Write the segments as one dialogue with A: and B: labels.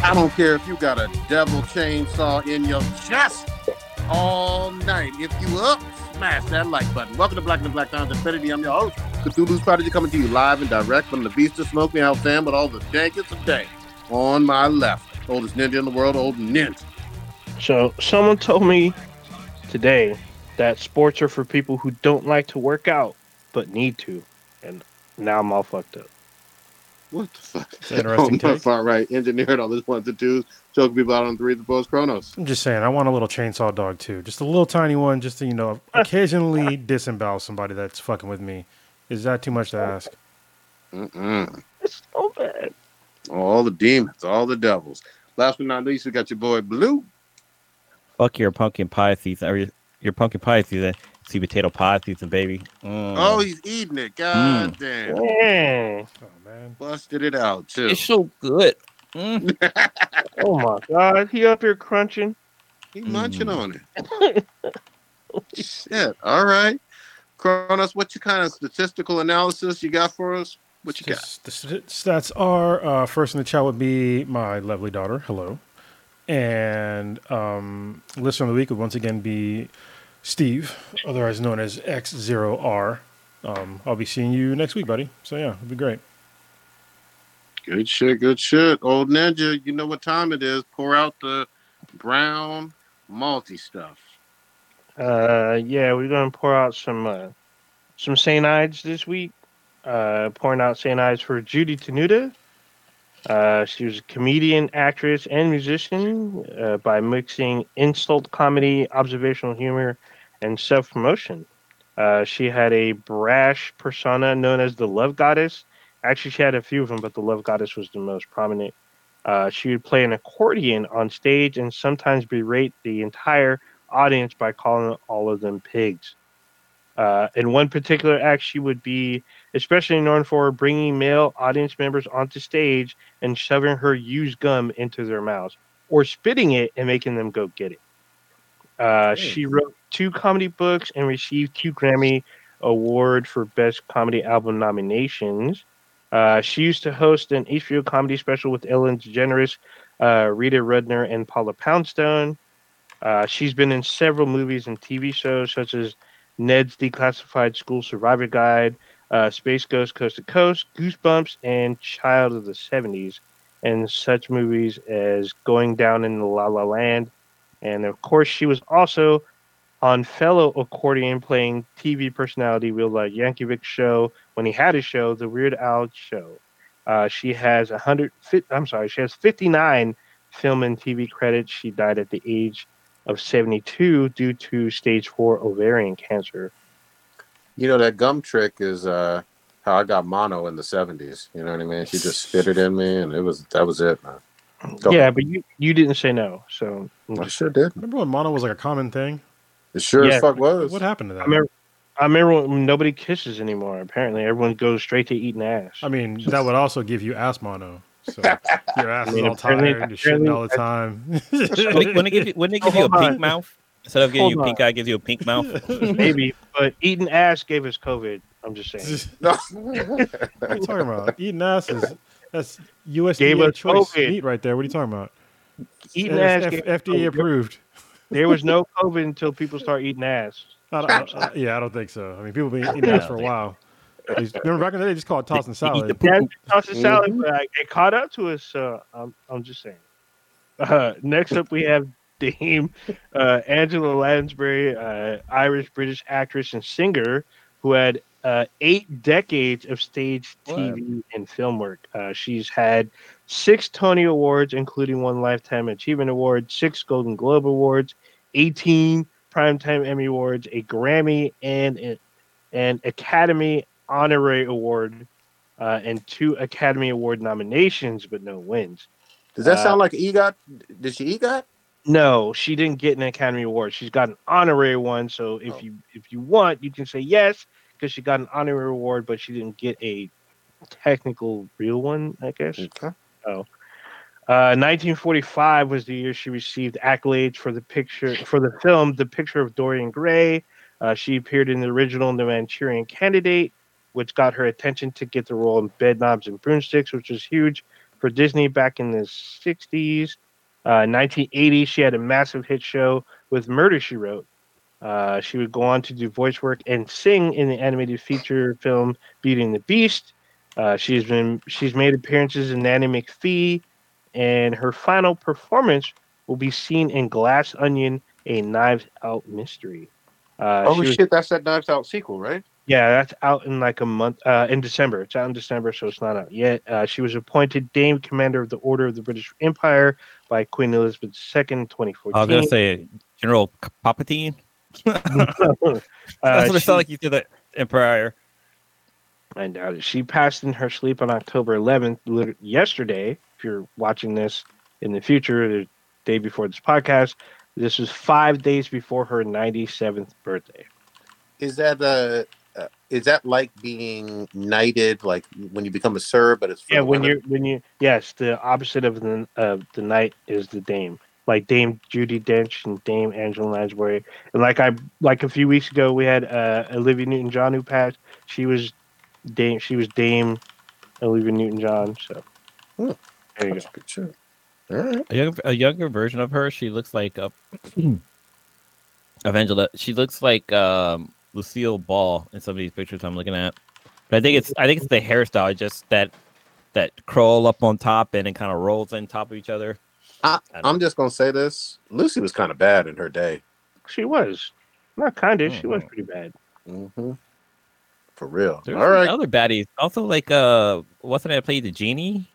A: I don't care if you got a devil chainsaw in your chest all night. If you up, smash that like button. Welcome to Black and the Black Times Infinity. I'm your host, Cthulhu's Prodigy, coming to you live and direct from the Beast of Smoking Out Sam with all the dankest of day. On my left, oldest ninja in the world, old ninja.
B: So someone told me today that sports are for people who don't like to work out but need to, and now I'm all fucked up.
A: What the fuck?
C: It's an interesting
A: On my
C: take.
A: far right, engineered all this ones and twos, choking people out on three of the post chronos.
C: I'm just saying, I want a little chainsaw dog too. Just a little tiny one, just to, you know, occasionally disembowel somebody that's fucking with me. Is that too much to ask?
A: Mm-mm.
B: It's so bad.
A: All the demons, all the devils. Last but not least, we got your boy Blue.
D: Fuck your pumpkin pie season or your, your pumpkin pie season. Sweet potato pie season, baby. Mm.
A: Oh, he's eating it. God damn.
B: Man.
C: Man.
A: Busted it out, too.
D: it's so good. Mm.
B: Oh my god, he up here crunching.
A: He munching
D: Mm.
A: on it. Shit. All right. Kronos, what you kind of statistical analysis you got for us? What you got?
C: Stas- The stats are uh, first in the chat would be my lovely daughter. Hello. And um, listener of the week would once again be Steve, otherwise known as X0R. Um, I'll be seeing you next week, buddy. So yeah, it'll be great.
A: Good shit, good shit. Old Ninja, you know what time it is. Pour out the brown malty stuff.
B: Uh, yeah, we're gonna pour out some uh, some Saint Ides this week. Uh, pouring out Saint Ides for Judy Tenuta. Uh, she was a comedian, actress, and musician uh, by mixing insult comedy, observational humor, and self promotion. Uh, she had a brash persona known as the Love Goddess. Actually, she had a few of them, but the Love Goddess was the most prominent. Uh, she would play an accordion on stage and sometimes berate the entire audience by calling all of them pigs. Uh, in one particular act, she would be especially known for bringing male audience members onto stage and shoving her used gum into their mouths or spitting it and making them go get it. Uh, she wrote two comedy books and received two Grammy Award for Best Comedy Album nominations. Uh, she used to host an HBO comedy special with Ellen DeGeneres, uh, Rita Rudner, and Paula Poundstone. Uh, she's been in several movies and TV shows such as Ned's Declassified School Survival Guide, uh, Space Ghost Coast to Coast, Goosebumps, and Child of the 70s, and such movies as Going Down in the La La Land. And of course, she was also on fellow accordion playing TV personality Real Life show when he had a show, The Weird Al Show. Uh, she has a hundred. I'm sorry, she has 59 film and TV credits. She died at the age of 72 due to stage four ovarian cancer.
A: You know, that gum trick is uh how I got mono in the 70s. You know what I mean? She just spit it in me and it was that was it, man. Go
B: Yeah,
A: ahead.
B: but you you didn't say no, so I'm
A: I
B: just-
A: sure did.
C: Remember when mono was like a common thing?
A: It sure
B: Yeah.
A: as fuck was.
C: What happened to that?
B: I remember. I remember when nobody kisses anymore. Apparently, everyone goes straight to eating ass.
C: I mean, that would also give you ass mono. So your ass
B: I
C: is
B: mean,
C: all
B: apparently-
C: tired, you're shitting all the time.
D: Wouldn't it- give you, wouldn't it give you a pink
B: on.
D: mouth? Instead of giving you
B: Hold
D: pink eye, it gives you a pink mouth.
B: Maybe, but eating ass gave us COVID. I'm just saying.
A: No.
C: What are you talking about? Eating ass is that's
B: Gave
C: USDA
B: us
C: choice
B: COVID.
C: meat right there. What are you talking about?
B: Eating
C: It's
B: ass.
C: F-
B: gave
C: FDA
B: COVID.
C: approved.
B: There was no COVID until people start eating ass.
C: I I yeah, I don't think so. I mean, people been eating ass for a while. They just- Remember back in the day, they just called it tossing
D: They the
C: salad.
D: poop.
B: Yeah, toss a salad,
A: Mhm.
B: but it caught up to us. So I'm, I'm just saying. Uh, next up, we have Dame uh, Angela Lansbury, uh, Irish British actress and singer, who had uh, eight decades of stage, TV, and film work. Uh, she's had six Tony Awards, including one Lifetime Achievement Award, six Golden Globe Awards, 18 Primetime Emmy Awards, a Grammy, and an Academy Honorary Award, uh, and two Academy Award nominations, but no wins.
A: Does that
B: Uh,
A: sound like EGOT? Did she EGOT?
B: No, she didn't get an Academy Award. She's got an honorary one. So if
A: Oh.
B: you if you want, you can say yes because she got an honorary award, but she didn't get a technical real one. I guess.
A: Okay.
B: Uh, 1945 was the year she received accolades for the picture for the film The Picture of Dorian Gray. Uh, she appeared in the original The Manchurian Candidate, which got her attention to get the role in Bedknobs and Broomsticks, which was huge for Disney back in the 60s. Uh, 1980, she had a massive hit show with Murder She Wrote. Uh, she would go on to do voice work and sing in the animated feature film Beauty and the Beast. Uh, she's been she's made appearances in Nanny McPhee, and her final performance will be seen in Glass Onion, a Knives Out mystery. Uh,
A: oh
B: she was-
A: shit, that's that Knives Out sequel, right?
B: yeah, that's out in like a month, uh, in December. It's out in December, so it's not out yet. Uh, she was appointed Dame Commander of the Order of the British Empire by Queen Elizabeth II 2014.
D: I was gonna say General Palpatine.
B: Uh,
D: That's what it
B: she-
D: sounded like you said the Empire.
B: I doubt it. She passed in her sleep on October 11th, yesterday. If you're watching this in the future, the day before this podcast, this was five days before her 97th birthday.
A: Is that uh, uh is that like being knighted, like when you become a sir, but it's for
B: Yeah, when you're when you yes, the opposite of the of the knight is the dame. Like Dame Judi Dench and Dame Angela Lansbury, and like I like a few weeks ago we had uh, Olivia Newton John who passed. She was Dame. She was Dame Olivia Newton John. So
A: Hmm.
B: There you go.
A: That's good shit. All right.
D: A, young, a younger version of her. She looks like a of Angela. She looks like um, Lucille Ball in some of these pictures I'm looking at. But I think it's I think it's the hairstyle, just that that curl up on top and it kind of rolls on top of each other.
A: I,
D: I
A: I'm just gonna say this: Lucy was kind of bad in her day.
B: She was not kind of. She was
D: Mhm.
B: pretty bad.
A: hmm For real.
D: There's
A: All right.
D: other baddies. Also, like uh, what's the name that played the genie?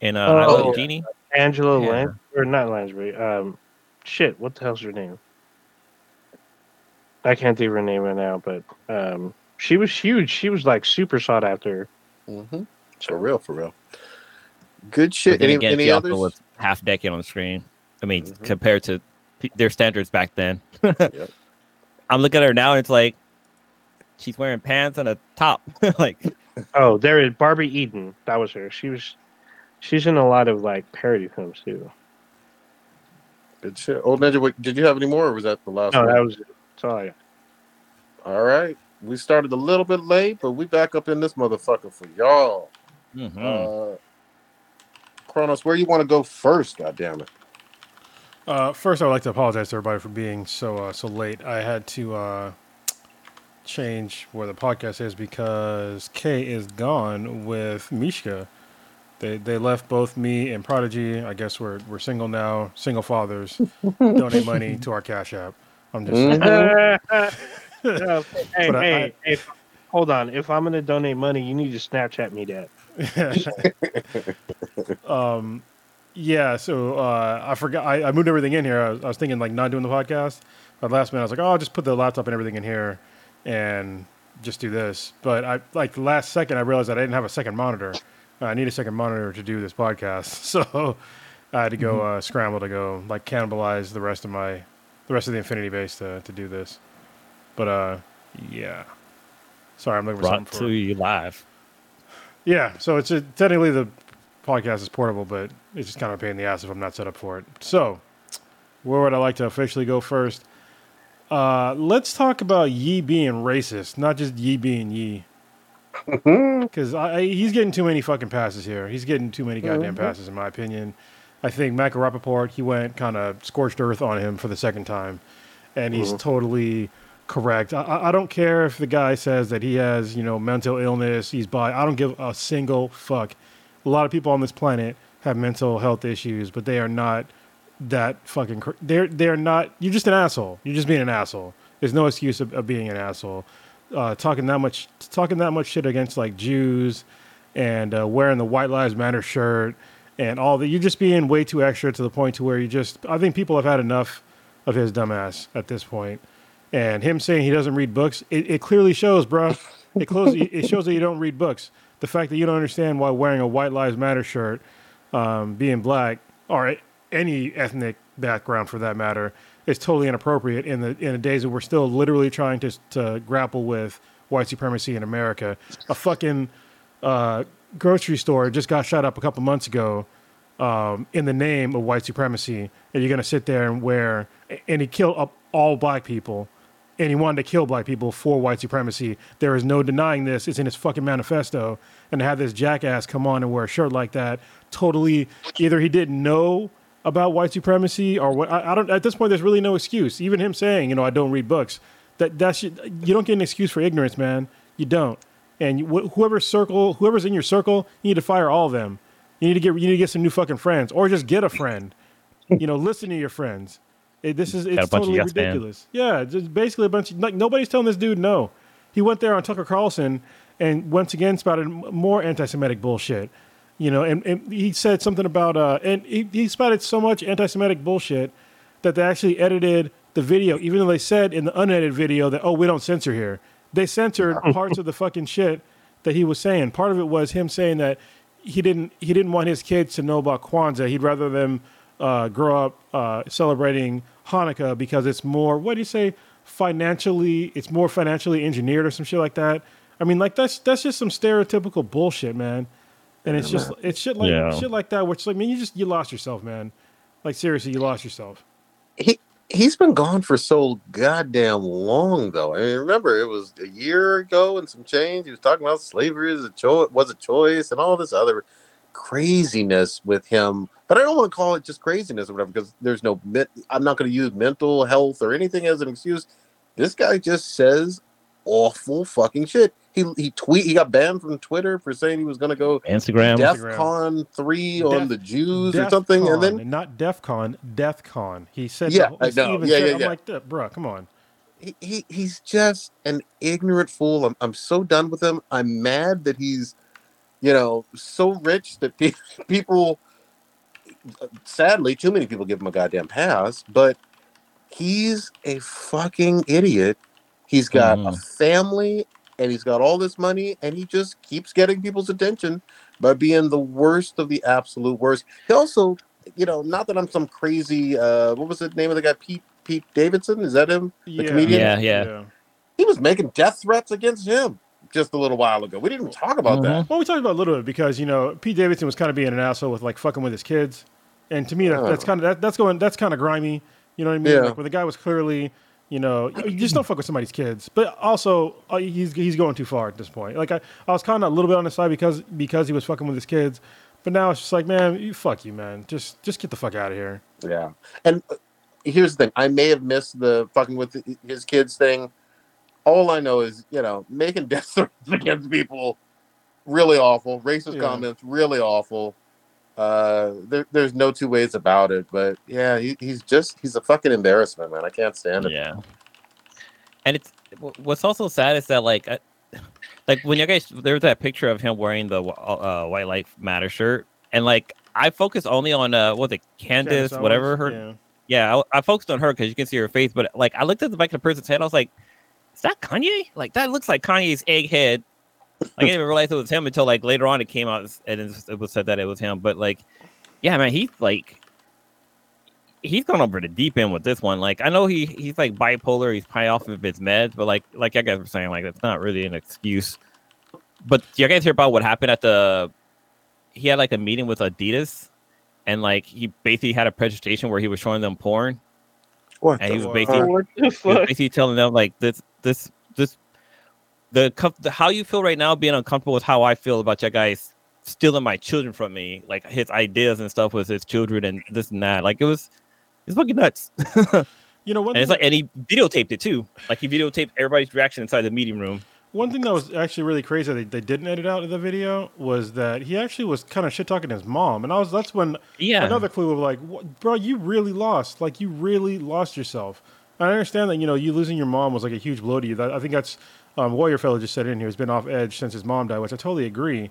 D: In uh,
B: Oh,
D: I Love
B: yeah.
D: Genie.
B: Angela
D: Yeah.
B: Lan or not Lansbury. Um, shit. What the hell's her name? I can't think of her name right now, but um, she was huge. She was like super sought after.
A: hmm For real. For real. Good shit.
D: then
A: Any,
D: again,
A: any
D: she also
A: others?
D: was half decade on the screen. I mean,
A: Mhm.
D: compared to p- their standards back then.
A: Yep.
D: I'm looking at her now, and it's like she's wearing pants and a top. like,
B: Oh, there is Barbie Eden. That was her. She was. She's in a lot of like parody films too.
A: Good shit. Old Ninja, what- did you have any more, or was that the last
B: No,
A: one?
B: that was it. That's all I got.
A: All right. We started a little bit late, but we back up in this motherfucker for y'all.
D: mhm.
A: Uh, Kronos, where you want to go first? God damn it.
C: Uh, first, I would like to apologize to everybody for being so uh, so late. I had to uh, change where the podcast is because Kay is gone with Mishka. They they left both me and Prodigy. I guess we're we're single now, single fathers. Donate money to our Cash App. I'm just
A: Mhm.
B: No, hey,
C: But I-
B: hey, hey, hold on. If I'm gonna donate money, you need to Snapchat me that.
C: um, yeah. So uh, I forgot. I, I moved everything in here. I was, I was thinking like not doing the podcast. But last minute, I was like, oh, I'll just put the laptop and everything in here, and just do this. But I like the last second, I realized that I didn't have a second monitor. I need a second monitor to do this podcast, so I had to go uh, scramble to go like cannibalize the rest of my the rest of the Infinity base to to do this. But uh, yeah. Sorry, I'm looking for
D: brought
C: something
D: to
C: for.
D: you live.
C: Yeah, so it's a, technically the podcast is portable, but it's just kind of a pain in the ass if I'm not set up for it. So, where would I like to officially go first? Uh, let's talk about ye being racist, not just ye being Yi, because I, I, he's getting too many fucking passes here. He's getting too many goddamn
A: Mhm.
C: passes, in my opinion. I think Michael Rapaport, he went kind of scorched earth on him for the second time, and he's
A: Mhm.
C: totally correct. I- I, I don't care if the guy says that he has, you know, mental illness, he's bi. I don't give a single fuck. A lot of people on this planet have mental health issues, but they are not that fucking. Cr- they're they're not. You're just an asshole. You're just being an asshole. There's no excuse of, of being an asshole. Uh, talking that much, talking that much shit against like Jews, and uh, wearing the White Lives Matter shirt, and all that. You're just being way too extra to the point to where you just. I think people have had enough of his dumbass at this point. And him saying he doesn't read books, it, it clearly shows, bro. It, close, it shows that you don't read books. The fact that you don't understand why wearing a White Lives Matter shirt, um, being black, or any ethnic background for that matter, is totally inappropriate in the in the days that we're still literally trying to to grapple with white supremacy in America. A fucking uh, grocery store just got shut up a couple months ago um, in the name of white supremacy, and you're gonna sit there and wear, and he killed up all black people and he wanted to kill black people for white supremacy. There is no denying this. It's in his fucking manifesto. And to have this jackass come on and wear a shirt like that, totally either he didn't know about white supremacy or what. I, I don't. At this point, there's really no excuse. Even him saying, you know, I don't read books. That that's you don't get an excuse for ignorance, man. You don't. And you, wh- whoever circle, whoever's in your circle, you need to fire all of them. You need to get you need to get some new fucking friends, or just get a friend. you know, listen to your friends. It, this is it's totally
D: yes
C: ridiculous. Yeah, just basically a bunch of like nobody's telling this dude no. He went there on Tucker Carlson and once again spouted more anti-Semitic bullshit. You know, and, and he said something about uh, and he, he spouted so much anti-Semitic bullshit that they actually edited the video, even though they said in the unedited video that oh we don't censor here. They censored parts of the fucking shit that he was saying. Part of it was him saying that he didn't he didn't want his kids to know about Kwanzaa. He'd rather them uh, grow up uh, celebrating Hanukkah because it's more what do you say financially it's more financially engineered or some shit like that. I mean like that's that's just some stereotypical bullshit, man. And it's just it's shit like
D: Yeah.
C: shit like that, which like man, you just you lost yourself, man. Like seriously, you lost yourself.
A: he he's been gone for so goddamn long though. I mean, remember it was a year ago and some change. He was talking about slavery as a choice was a choice and all this other craziness with him. But I don't want to call it just craziness or whatever because there's no. I'm not going to use mental health or anything as an excuse. This guy just says awful fucking shit. He he tweet he got banned from Twitter for saying he was going to go
D: Instagram.
C: Def-
A: DEFCON three on the Jews or something, and then
C: not DEFCON, DEFCON. He said,
A: Yeah,
C: the
A: I know.
C: Steven
A: Yeah,
C: said-
A: yeah,
C: I'm
A: yeah.
C: like, bruh, come on.
A: he, he he's just an ignorant fool. I'm I'm so done with him. I'm mad that he's, you know, so rich that pe- people, sadly, too many people give him a goddamn pass. But he's a fucking idiot. He's got a
D: Mhm.
A: family and he's got all this money and he just keeps getting people's attention by being the worst of the absolute worst. He also, you know, not that I'm some crazy. uh What was the name of the guy? Pete Pete Davidson. Is that him? comedian?
D: Yeah, yeah.
A: he was making death threats against him just a little while ago. We didn't talk about that.
C: Well, we talked about it a little bit because you know Pete Davidson was kind of being an asshole with like fucking with his kids, and to me that, that's
A: Oh.
C: kind of that, that's going that's kind of grimy. You know what I mean?
A: Yeah.
C: Like where the guy was clearly, you know, you just don't fuck with somebody's kids. But also uh, he's he's going too far at this point. Like I, I was kind of a little bit on the side because because he was fucking with his kids, but now it's just like man, you fuck you, man. Just just get the fuck out of here.
A: Yeah. And uh, here's the thing I may have missed the fucking with his kids thing. All I know is, you know, making death threats against people really awful. Racist
C: Yeah.
A: comments really awful. Uh, there, there's no two ways about it. But yeah, he, he's just he's a fucking embarrassment, man. I can't stand it.
D: Yeah. And it's what's also sad is that like, I, like when you guys there's that picture of him wearing the uh, White Life Matter shirt, and like I focus only on uh what was it Candace,
C: Candace
D: whatever her
C: yeah.
D: yeah, I, I focused on her because you can see her face, but like I looked at the back of the person's head, I was like, is that Kanye? Like that looks like Kanye's egghead. I didn't even realize it was him until like later on it came out and it was said that it was him. But like, yeah, man, he's like he's gone over the deep end with this one. Like I know he he's like bipolar, he's probably off of his meds, but like like you guys were saying, like that's not really an excuse. But do you guys hear about what happened at the he had like a meeting with Adidas and like he basically had a presentation where he was showing them porn
A: What
D: and
A: the
D: he was basically, he was basically telling them like this this the, the how you feel right now being uncomfortable with how I feel about you guys stealing my children from me like his ideas and stuff with his children and this and that like it was it's fucking nuts
C: You know, one
D: it's
C: thing,
D: like and he videotaped it too like he videotaped everybody's reaction inside the meeting room
C: one thing that was actually really crazy that they, they didn't edit out of the video was that he actually was kind of shit talking his mom, and I was that's when
D: yeah
C: another clue of like, bro, you really lost. Like, you really lost yourself. I understand that you know you losing your mom was like a huge blow to you. That, I think that's um, Warrior Fellow just said in here. He's been off edge since his mom died, which I totally agree.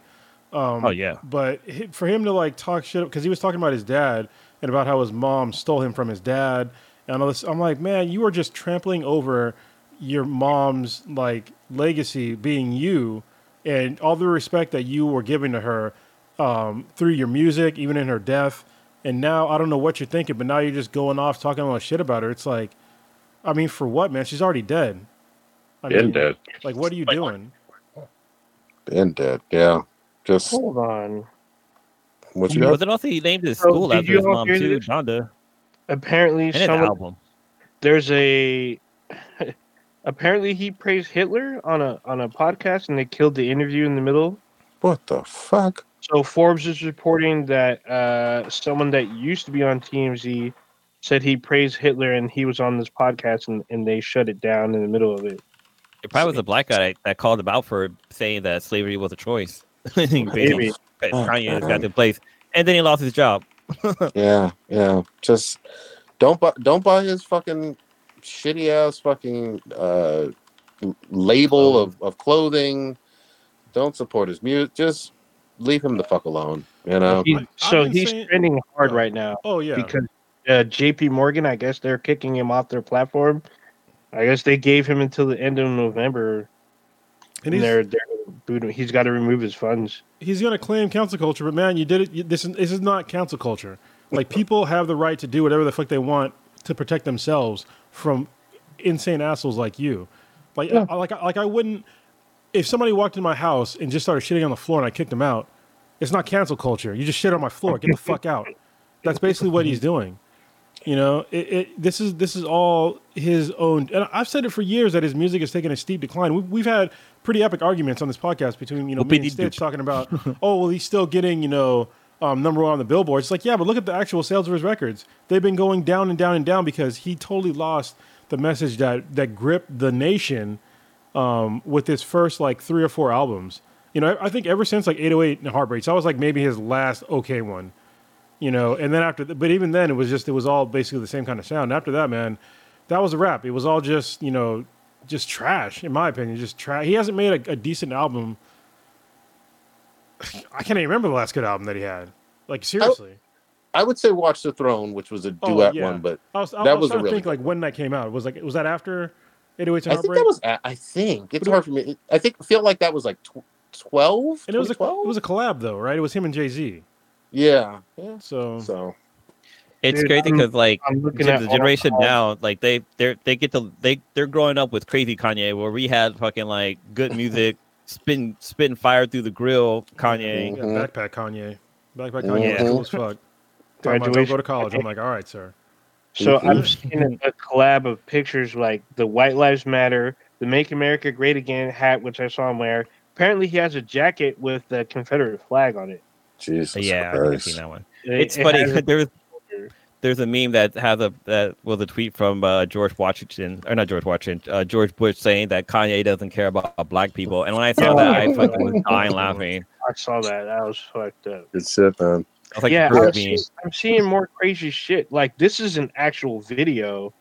D: oh yeah
C: But for him to like talk shit because he was talking about his dad and about how his mom stole him from his dad and all this, I'm like, man, you are just trampling over your mom's like legacy being you and all the respect that you were giving to her um, through your music, even in her death. And now I don't know what you're thinking, but now you're just going off talking all shit about her. It's like, I mean, for what, man? She's already dead. I
A: Been
C: mean,
A: dead.
C: Like, what are you doing?
A: Been dead. Yeah. Just
B: Hold on.
A: what you
D: was
A: got?
D: it also he named his
B: So,
D: school
B: did
D: after
B: you
D: his
B: all
D: mom
B: hear
D: too
B: this?
D: Donda
B: Apparently,
D: and his
B: someone
D: album
B: there's a apparently he praised Hitler on a on a podcast, and they killed the interview in the middle.
A: What the fuck?
B: So Forbes is reporting that uh, someone that used to be on TMZ said he praised Hitler, and he was on this podcast, and, and they shut it down in the middle of it.
D: It probably was a black guy that called him out for saying that slavery was a choice. Basically, Kanye got to place, and then he lost his job.
A: Yeah, yeah. Just don't buy don't buy his fucking shitty ass fucking uh label of, of clothing. Don't support his music. Just leave him the fuck alone. You know?
B: He's- so he's
C: saying-
B: trending hard
C: Oh.
B: right now
C: Oh yeah.
B: because uh, J.P. Morgan, I guess they're kicking him off their platform. I guess they gave him until the end of November,
C: and
B: and
C: he's,
B: they're they're he's got to remove his funds.
C: he's gonna claim cancel culture, but man, you did it. You, this is this is not cancel culture. Like people have the right to do whatever the fuck they want to protect themselves from insane assholes like you. Like I, like like I wouldn't if somebody walked in my house and just started shitting on the floor and I kicked him out. It's not cancel culture. You just shit on my floor. Get the fuck out. That's basically what he's doing. You know, it, it this is this is all his own. And I've said it for years that his music has taken a steep decline. We've, we've had pretty epic arguments on this podcast between you know me and. Stitch talking about, oh well, he's still getting you know um, number one on the billboards. It's like yeah, but look at the actual sales of his records. They've been going down and down and down because he totally lost the message that that gripped the nation um, with his first like three or four albums. You know, I, I think ever since like 808 and Heartbreaks, that was like maybe his last okay one. You know, and then after, th- but even then, it was just it was all basically the same kind of sound. After that, man, that was a wrap. It was all just you know, just trash in my opinion. Just trash. He hasn't made a, a decent album. I can't even remember the last good album that he had. Like seriously,
A: I would say Watch the Throne, which was a
C: Oh,
A: duet
C: yeah.
A: one, but
C: I was, I,
A: that
C: I was,
A: was
C: trying to
A: really
C: think like when that came out. It was like was that after 808s and
A: I think that was I think it's hard for me. I think feel like that was like tw- 12
C: and it was a
A: 2012?
C: it was a collab though, right? It was him and Jay Z.
A: yeah, yeah.
C: So
A: So
D: It's
B: Dude,
D: crazy because like
B: I'm
D: the
B: at
D: the generation
B: all-
D: now, like they they they get to they they're growing up with crazy Kanye, where we had fucking like good music, spitting spitting fire through the grill, Kanye.
C: yeah,
A: Mhm.
C: backpack Kanye, backpack Kanye,
A: Mhm.
C: cool as fuck. Talking about don't
B: Graduation.
C: go to college. I'm like, all right, sir.
B: So
A: Mhm.
B: I'm seeing a, a collab of pictures like the White Lives Matter, the Make America Great Again hat, which I saw him wear. Apparently, he has a jacket with the Confederate flag on it.
A: Jesus
D: Yeah, I think I've
A: Christ.
D: seen that one.
B: It-
D: It's
B: it
D: funny.
B: has
D: There's there's a meme that has a that was a tweet from uh, George Washington or not George Washington, uh, George Bush saying that Kanye doesn't care about black people. And when I saw that, I fucking was dying laughing.
B: I saw that. That was fucked up.
A: Good shit, man.
D: I was like,
B: yeah, I'm
D: me."
B: seeing, I'm seeing more crazy shit. Like this is an actual video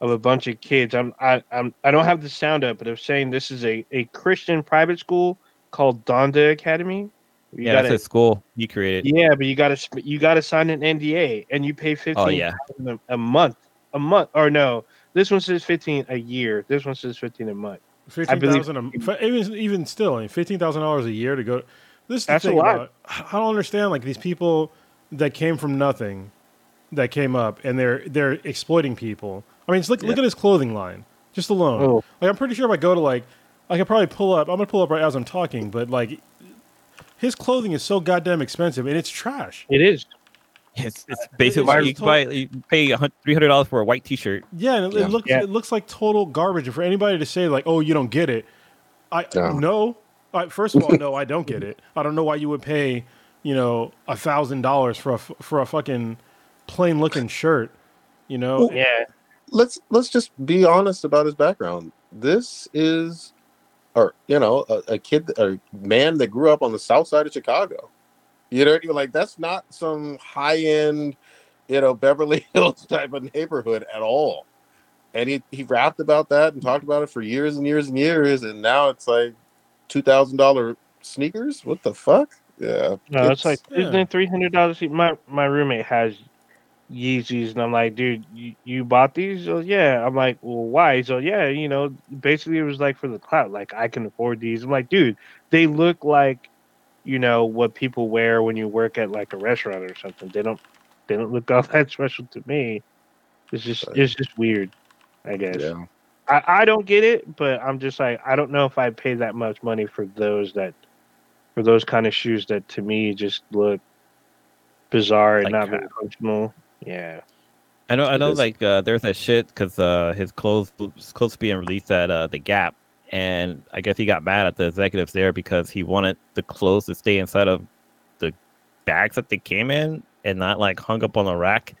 B: of a bunch of kids. I'm I, I'm I don't have the sound up, but I'm saying this is a, a Christian private school called Donda Academy. You
D: yeah,
B: gotta,
D: that's a school he created.
B: yeah, but you gotta you gotta sign an NDA and you pay oh, fifteen
D: Oh yeah,
B: a, a month, a month or no. This one says fifteen a year. This one says fifteen a month.
C: Fifteen
B: believe-
C: Even even still, I mean, fifteen thousand dollars a year to go. This is
B: That's a lot.
C: about. I don't understand like these people that came from nothing, that came up and they're they're exploiting people. I mean, just look look at his clothing line, just alone.
B: Oh.
C: Like I'm pretty sure if I go to like, I could probably pull up. I'm gonna pull up right as I'm talking, but like, his clothing is so goddamn expensive and it's trash.
B: It is.
D: it's, it's basically
C: it's
D: you can buy you pay three hundred dollars for a white T-shirt.
C: Yeah, and it,
A: Yeah.
C: it looks
B: Yeah.
C: it looks like total garbage. And for anybody to say like, "Oh, you don't get it," I
A: Yeah.
C: no. I, first of all, no, I don't get it. I don't know why you would pay, you know, a thousand dollars for a for a fucking plain looking shirt. You know,
A: Well,
B: Yeah.
A: let's let's just be honest about his background. This is, or you know, a, a kid, a man that grew up on the south side of Chicago. You know, you're like that's not some high end, you know, Beverly Hills type of neighborhood at all. And he he rapped about that and talked about it for years and years and years, and now it's like two thousand dollar sneakers. What the fuck? Yeah,
B: No, it's, like
C: yeah.
B: isn't it three hundred dollars? My my roommate has Yeezys, and I'm like, dude, you, you bought these? Oh yeah. I'm like, well, why? So yeah, you know, basically it was like for the clout. Like I can afford these. I'm like, dude, they look like, you know, what people wear when you work at like a restaurant or something. They don't they don't look all that special to me. It's just
A: Right.
B: it's just weird. I guess
A: yeah.
B: I, I don't get it, but I'm just like I don't know if I'd pay that much money for those that for those kind of shoes that to me just look bizarre and
D: Like
B: not very functional. Yeah.
D: I know, I know. Like, uh, there's that shit because uh, his clothes was close to being released at uh, the Gap, and I guess he got mad at the executives there because he wanted the clothes to stay inside of the bags that they came in and not like hung up on the rack.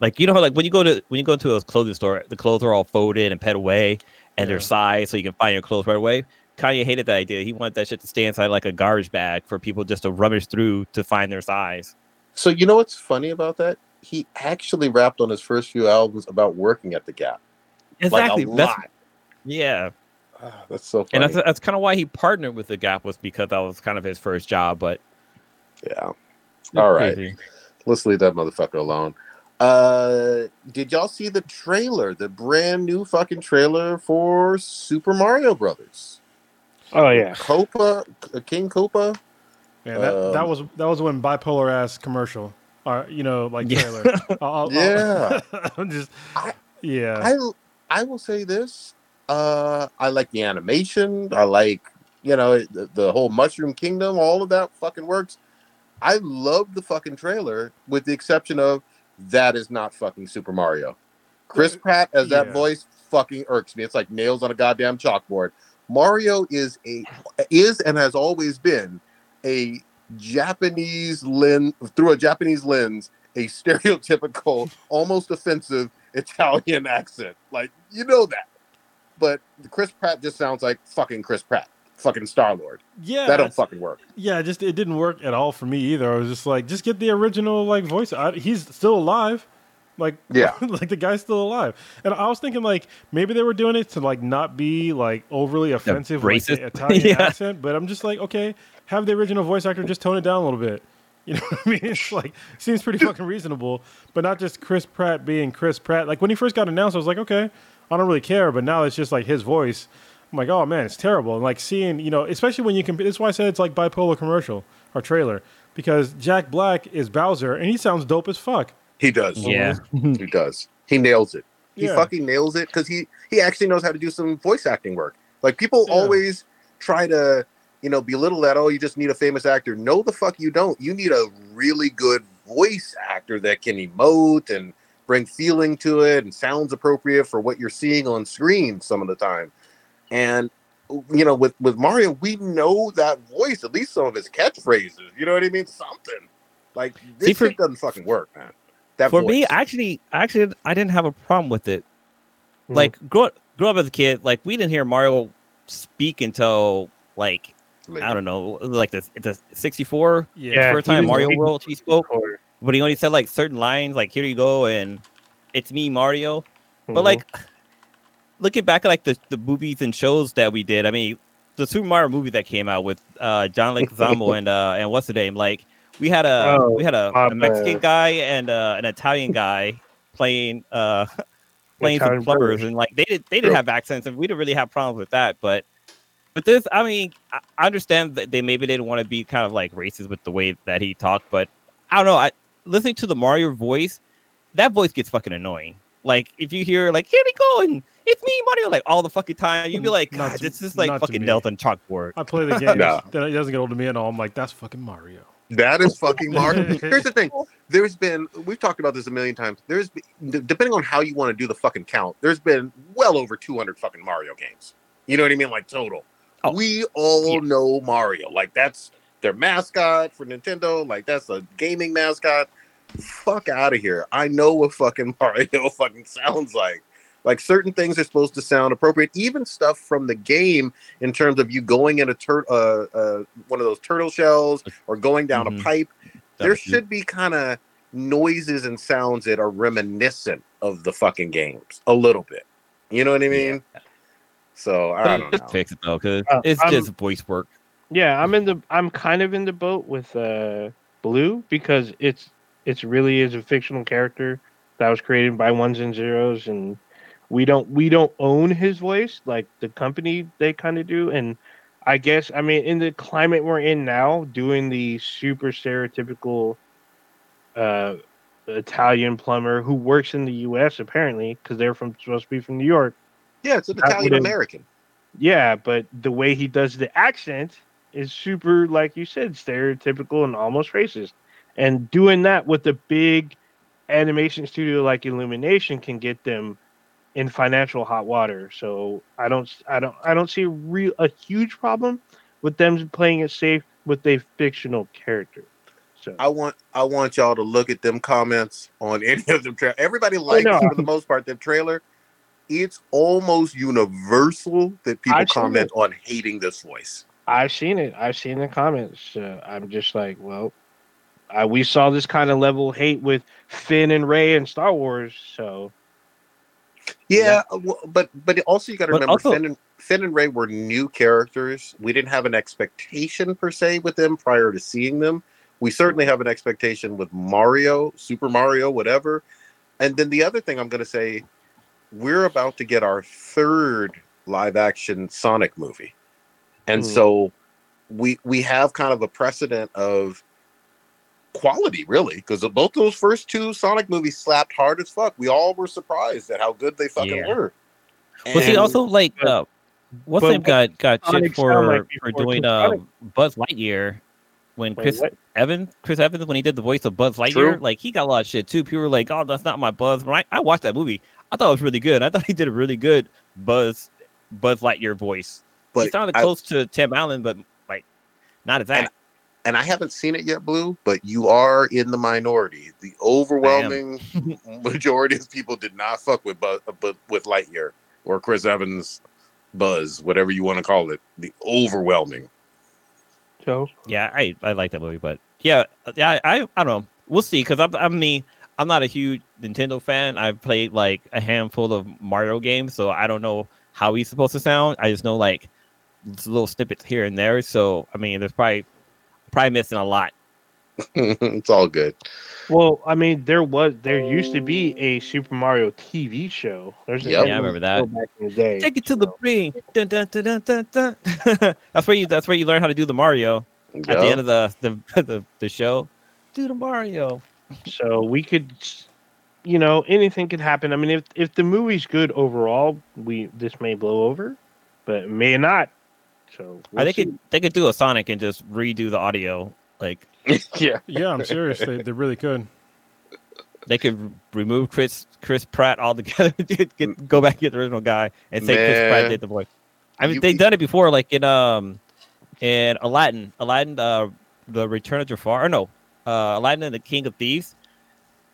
D: Like, you know, how, like when you go to when you go to a clothing store, the clothes are all folded and put away, and
C: Yeah.
D: they're sized so you can find your clothes right away. Kanye hated that idea. He wanted that shit to stay inside like a garbage bag for people just to rummage through to find their size.
A: So you know what's funny about that? He actually rapped on his first few albums about working at the Gap.
D: Exactly.
A: Like a
D: that's,
A: lot.
D: yeah.
A: Ah, that's so funny.
D: And that's, that's kind of why he partnered with the Gap was because that was kind of his first job. But
A: yeah. All right.
D: Crazy.
A: Let's leave that motherfucker alone. Uh, did y'all see the trailer? The brand new fucking trailer for Super Mario Brothers.
B: Oh yeah.
A: Koopa, King Koopa.
C: Yeah, that, that
A: Um,
C: was that was when bipolar ass commercial, or you know, like
D: Yeah.
C: trailer. I'll- I'll-
A: Yeah.
C: I'm just
A: I-
C: yeah.
A: I I will say this. Uh, I like the animation. I like you know the, the whole Mushroom Kingdom. All of that fucking works. I love the fucking trailer, with the exception of that is not fucking Super Mario. Chris Pratt as that
C: Yeah.
A: voice fucking irks me. It's like nails on a goddamn chalkboard. Mario is a is and has always been a Japanese lens through a Japanese lens, a stereotypical, almost offensive Italian accent. Like you know that. But Chris Pratt just sounds like fucking Chris Pratt, fucking Star Lord.
C: yeah,
A: that don't fucking work.
C: yeah. Just it didn't work at all for me either. I was just like, just get the original like voice. I, he's still alive. Like
A: Yeah.
C: like the guy's still alive. And I was thinking like maybe they were doing it to like not be like overly offensive with
D: racist.
C: the Italian
D: Yeah.
C: accent, but I'm just like, okay, have the original voice actor just tone it down a little bit. You know what I mean? It's like seems pretty fucking reasonable, but not just Chris Pratt being Chris Pratt. Like when he first got announced, I was like, okay, I don't really care. But now it's just like his voice. I'm like, oh man, it's terrible. And like seeing, you know, especially when you can. That's why I said it's like bipolar commercial or trailer because Jack Black is Bowser and he sounds dope as fuck.
A: He does.
D: Yeah.
A: He does. He nails it. He
C: Yeah.
A: fucking nails it because he he actually knows how to do some voice acting work. Like people
C: Yeah.
A: always try to you know belittle that. Oh, you just need a famous actor. No, the fuck you don't. You need a really good voice actor that can emote and bring feeling to it and sounds appropriate for what you're seeing on screen some of the time. And you know, with with Mario, we know that voice, at least some of his catchphrases. You know what I mean? Something like this
D: See, for-
A: shit doesn't fucking work, man. That
D: For me, actually, actually, I didn't have a problem with it.
B: Mhm.
D: Like, grow, grow up as a kid, like we didn't hear Mario speak until like I don't know, like the the 64
B: Yeah,
D: first time Mario
B: big
D: World he spoke,
B: Or-
D: but he only said like certain lines, like "Here you go" and "It's me, Mario." But
B: Mhm.
D: like looking back at like the, the movies and shows that we did, I mean, the Super Mario movie that came out with uh John Leguizamo and uh and what's the name? Like we had a
B: Oh,
D: we had a, a Mexican guy and uh, an Italian guy playing uh playing
B: Italian
D: some plumbers
B: brothers.
D: and like they did they didn't have accents and we didn't really have problems with that, but but this, I mean, I I understand that they maybe didn't want to be kind of like racist with the way that he talked, but I don't know. I listening to the Mario voice, that voice gets fucking annoying. Like if you hear like "Here we go" and "It's me, Mario" like all the fucking time, you'd be like,
C: Not
D: God,
C: to-
D: this is like fucking
C: me.
D: nailed on chalkboard.
C: I play the game,
A: No.
C: then it doesn't get old to me at all. I'm like, that's fucking Mario.
A: That is fucking Mario. Here's the thing. There's been we've talked about this a million times. There's been, d- depending on how you want to do the fucking count. There's been well over 200 fucking Mario games. You know what I mean? Like total.
D: Oh,
A: we all
D: yeah.
A: know Mario. Like that's their mascot for Nintendo. Like that's a gaming mascot. Fuck out of here. I know what fucking Mario fucking sounds like. Like certain things are supposed to sound appropriate. Even stuff from the game in terms of you going in a tur- uh, uh, one of those turtle shells or going down a
D: Mhm.
A: pipe there
D: That's-
A: should be kind of noises and sounds that are reminiscent of the fucking games a little bit. You know what I mean? So I don't
D: just
A: know.
D: fix it though, because
B: Uh,
D: it's
B: I'm-
D: just voice work.
B: Yeah, I'm in the I'm kind of in the boat with uh Blue because it's it's really is a fictional character that was created by ones and zeros and we don't we don't own his voice like the company they kind of do and I guess I mean in the climate we're in now doing the super stereotypical uh Italian plumber who works in the US apparently because they're from supposed to be from New York
A: Yeah, it's an Italian American.
B: yeah, but the way he does the accent is super, like you said, stereotypical and almost racist. And doing that with a big animation studio like Illumination can get them in financial hot water. So I don't I don't I don't see a real a huge problem with them playing it safe with a fictional character. So
A: I want I want y'all to look at them comments on any of them. Tra- Everybody oh, likes
B: no.
A: for the most part them trailer. It's almost universal that people
B: I've
A: comment on hating this voice.
B: I've seen it. I've seen the comments. Uh, I'm just like, well, I, we saw this kind of level of hate with Finn and Rey and Star Wars. So
A: Yeah, uh, well, but but also you got to remember
D: also-
A: Finn and Finn and Rey were new characters. We didn't have an expectation per se with them prior to seeing them. We certainly have an expectation with Mario, Super Mario, whatever. And then the other thing I'm going to say, we're about to get our third live action Sonic movie, and
B: Hmm.
A: so we we have kind of a precedent of quality, really, because both those first two Sonic movies slapped hard as fuck. We all were surprised at how good they fucking
D: Yeah.
A: were.
D: Was he
A: And-
D: also like
B: but-
D: uh, what's
B: but
D: name got got shit for
B: like
D: for doing
B: two
D: um Buzz Lightyear when
B: Wait,
D: Chris
B: what?
D: Evans Chris Evans when he did the voice of Buzz Lightyear
A: True.
D: like he got a lot of shit too. People were like, "Oh, that's not my Buzz." When I, I watched that movie, I thought it was really good. I thought he did a really good Buzz Buzz Lightyear voice. he
A: but
D: sounded
A: I-
D: close to Tim Allen, but like not exact.
A: and I haven't seen it yet, Blue, but you are in the minority. The overwhelming majority of people did not fuck with Buzz, uh, but with Lightyear or Chris Evans Buzz, whatever you want to call it. The overwhelming.
B: so
D: Yeah, I I like that movie, but yeah, uh, yeah, I I, I don't know. We'll see because I'm I mean I'm not a huge Nintendo fan. I've played like a handful of Mario games, so I don't know how he's supposed to sound. I just know like little snippets here and there. So I mean, there's probably probably missing a lot.
A: it's all good.
B: well, I mean, there was there used to be a Super Mario TV show. There's a
A: Yep.
D: Yeah, I remember that.
B: back in the day.
D: Take it to the
B: so-
D: ring. Dun, dun, dun, dun, dun, dun. that's where you that's where you learn how to do the Mario at the end of the the, the the show. Do the Mario.
B: So we could, you know, anything could happen. I mean, if if the movie's good overall, we this may blow over, but may not. So
D: I
B: we'll
D: think it, they could do a Sonic and just redo the audio. Like
A: yeah.
C: Yeah, I'm serious. They, they really could.
D: they could remove Chris Chris Pratt altogether, get, get, go back to get the original guy, and say Chris Pratt did the voice. I mean,
A: You-
D: they've done it before, like in um in Aladdin, Aladdin, uh, the Return of Jafar, or no, uh, Aladdin and the King of Thieves.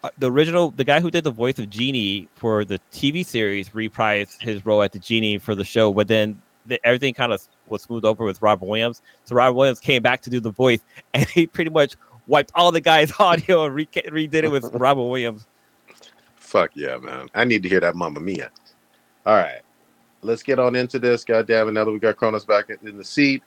D: Uh, the original, the guy who did the voice of Genie for the TV series reprised his role at the Genie for the show, but then the, everything kind of was smoothed over with Robert Williams. So Robert Williams came back to do the voice, and he pretty much wiped all the guy's audio and re- redid it with Robert Williams.
A: Fuck yeah, man. I need to hear that Mamma Mia. All right. Let's get on into this. God damn it. Now that we got Cronus back in the seat,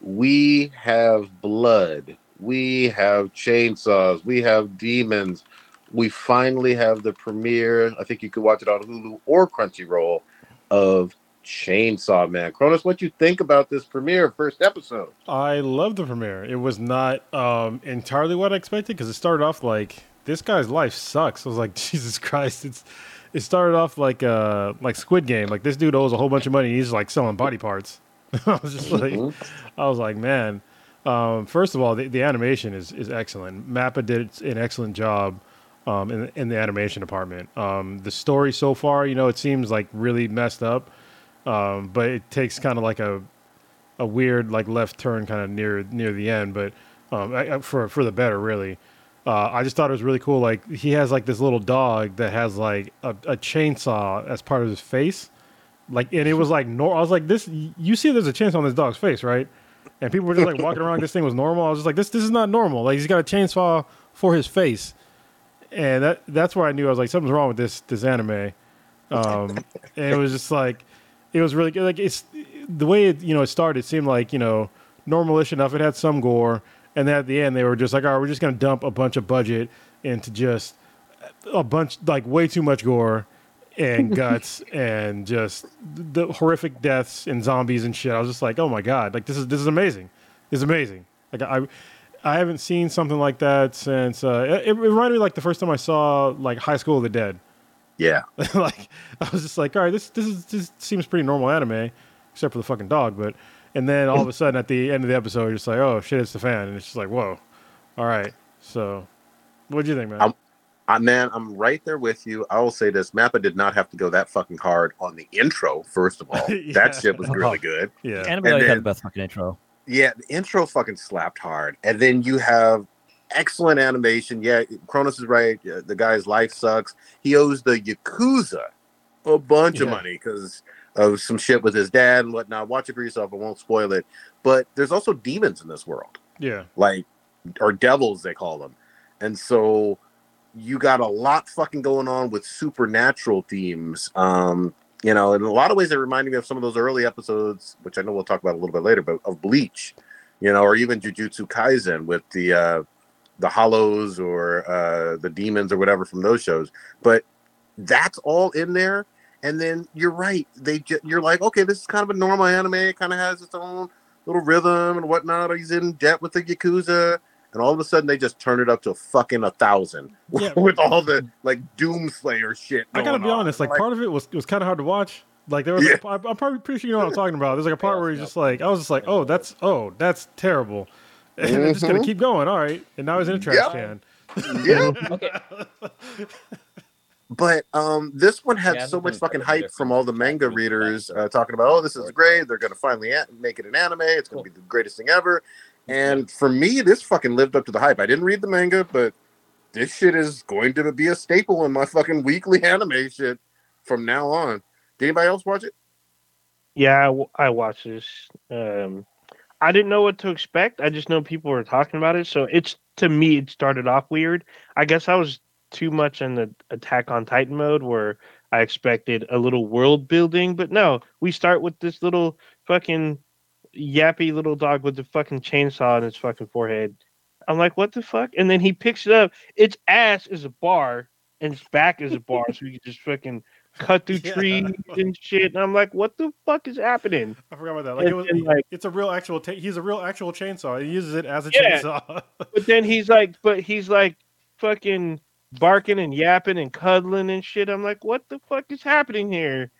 A: we have blood. We have chainsaws. We have demons. We finally have the premiere. I think you could watch it on Hulu or Crunchyroll of Chainsaw Man. Cronus, what you think about this premiere first episode?
C: I love the premiere. It was not um, entirely what I expected because it started off like this guy's life sucks. I was like, Jesus Christ! It's it started off like uh like Squid Game. Like this dude owes a whole bunch of money. He's like selling body parts. I was just like,
A: Mhm.
C: I was like, man. Um, first of all, the, the animation is is excellent. Mappa did an excellent job um, in in the animation department. Um, the story so far, you know, it seems like really messed up, um, but it takes kind of like a a weird like left turn kind of near near the end, but um, I, I- for for the better, really. Uh, I just thought it was really cool. Like he has like this little dog that has like a, a chainsaw as part of his face, like and it was like nor. I was like, this. You see, there's a chainsaw on this dog's face, right? And people were just like walking around. This thing was normal. I was just like, this. This is not normal. Like he's got a chainsaw for his face, and that that's where I knew I was like, something's wrong with this this anime. Um, and it was just like, it was really good. Like it's the way it you know it started. It seemed like you know normalish enough. It had some gore, and then at the end they were just like, all right, we're just gonna dump a bunch of budget into just a bunch like way too much gore and guts and just the horrific deaths and zombies and shit. I was just like, oh my god, like this is this is amazing. It's amazing. Like I. I haven't seen something like that since. Uh, it, it reminded me like the first time I saw like High School of the Dead.
A: Yeah.
C: like I was just like, all right, this this is this seems pretty normal anime, except for the fucking dog. But and then all of a sudden at the end of the episode, you're just like, oh shit, it's the fan, and it's just like, whoa, all right. So, what do you think, man?
A: I'm- Uh, man, I'm right there with you. I will say this: Mappa did not have to go that fucking hard on the intro. First of all,
C: Yeah.
A: that shit was really good.
C: Yeah.
D: Anime
A: And
D: always had
A: then-
D: the best fucking intro.
A: Yeah, the intro fucking slapped hard, and then you have excellent animation. Yeah, Cronus is right. Yeah, The guy's life sucks. He owes the yakuza a bunch of money because of some shit with his dad and whatnot. Watch it for yourself. I won't spoil it. But there's also demons in this world.
C: Yeah.
A: like or devils they call them and so you got a lot fucking going on with supernatural themes um you know in a lot of ways it reminded me of some of those early episodes which i know we'll talk about a little bit later but of bleach you know or even jujutsu kaisen with the uh the hollows or uh the demons or whatever from those shows but that's all in there and then you're right they ju- you're like okay this is kind of a normal anime it kind of has its own little rhythm and whatnot. He's in debt with the Yakuza. And all of a sudden, they just turn it up to a fucking a thousand
C: Yeah.
A: with all the like Doomslayer shit.
C: I gotta be
A: on.
C: honest. Like,
A: Like,
C: part of it was was kind of hard to watch. Like there was,
A: Yeah.
C: a, I, I'm probably pretty sure you know what I'm talking about. There's like a part
D: Yeah,
C: where he's
D: yeah.
C: just like, I was just like, oh, that's oh, that's terrible, and they're just gonna
A: Mhm.
C: keep going. All right, and now he's in a trash
A: Yeah.
C: can.
A: yeah,
D: Okay.
A: but um, this one had
D: Yeah,
A: so much fucking hype from all the manga readers uh, talking about, oh, this is great. They're gonna finally a- make it an anime. It's gonna be the greatest thing ever. And for me, this fucking lived up to the hype. I didn't read the manga, but this shit is going to be a staple in my fucking weekly anime shit from now on. Did anybody else watch it?
B: Yeah, I, watched this. Um, I didn't know what to expect. I just know people were talking about it. So it's to me, it started off weird. I guess I was too much in the Attack on Titan mode where I expected a little world building, but no, we start with this little fucking yappy little dog with the fucking chainsaw in his fucking forehead. I'm like, what the fuck? And then he picks it up. Its ass is a bar and its back is a bar, so you can just fucking cut through
C: Yeah.
B: trees and shit. And I'm like, what the fuck is happening?
C: I forgot about that. Like, it was,
B: like-
C: it's a real actual. Ta- he's a real actual chainsaw. He uses it as a
B: Yeah.
C: chainsaw.
B: But then he's like, but he's like fucking barking and yapping and cuddling and shit. I'm like, what the fuck is happening here?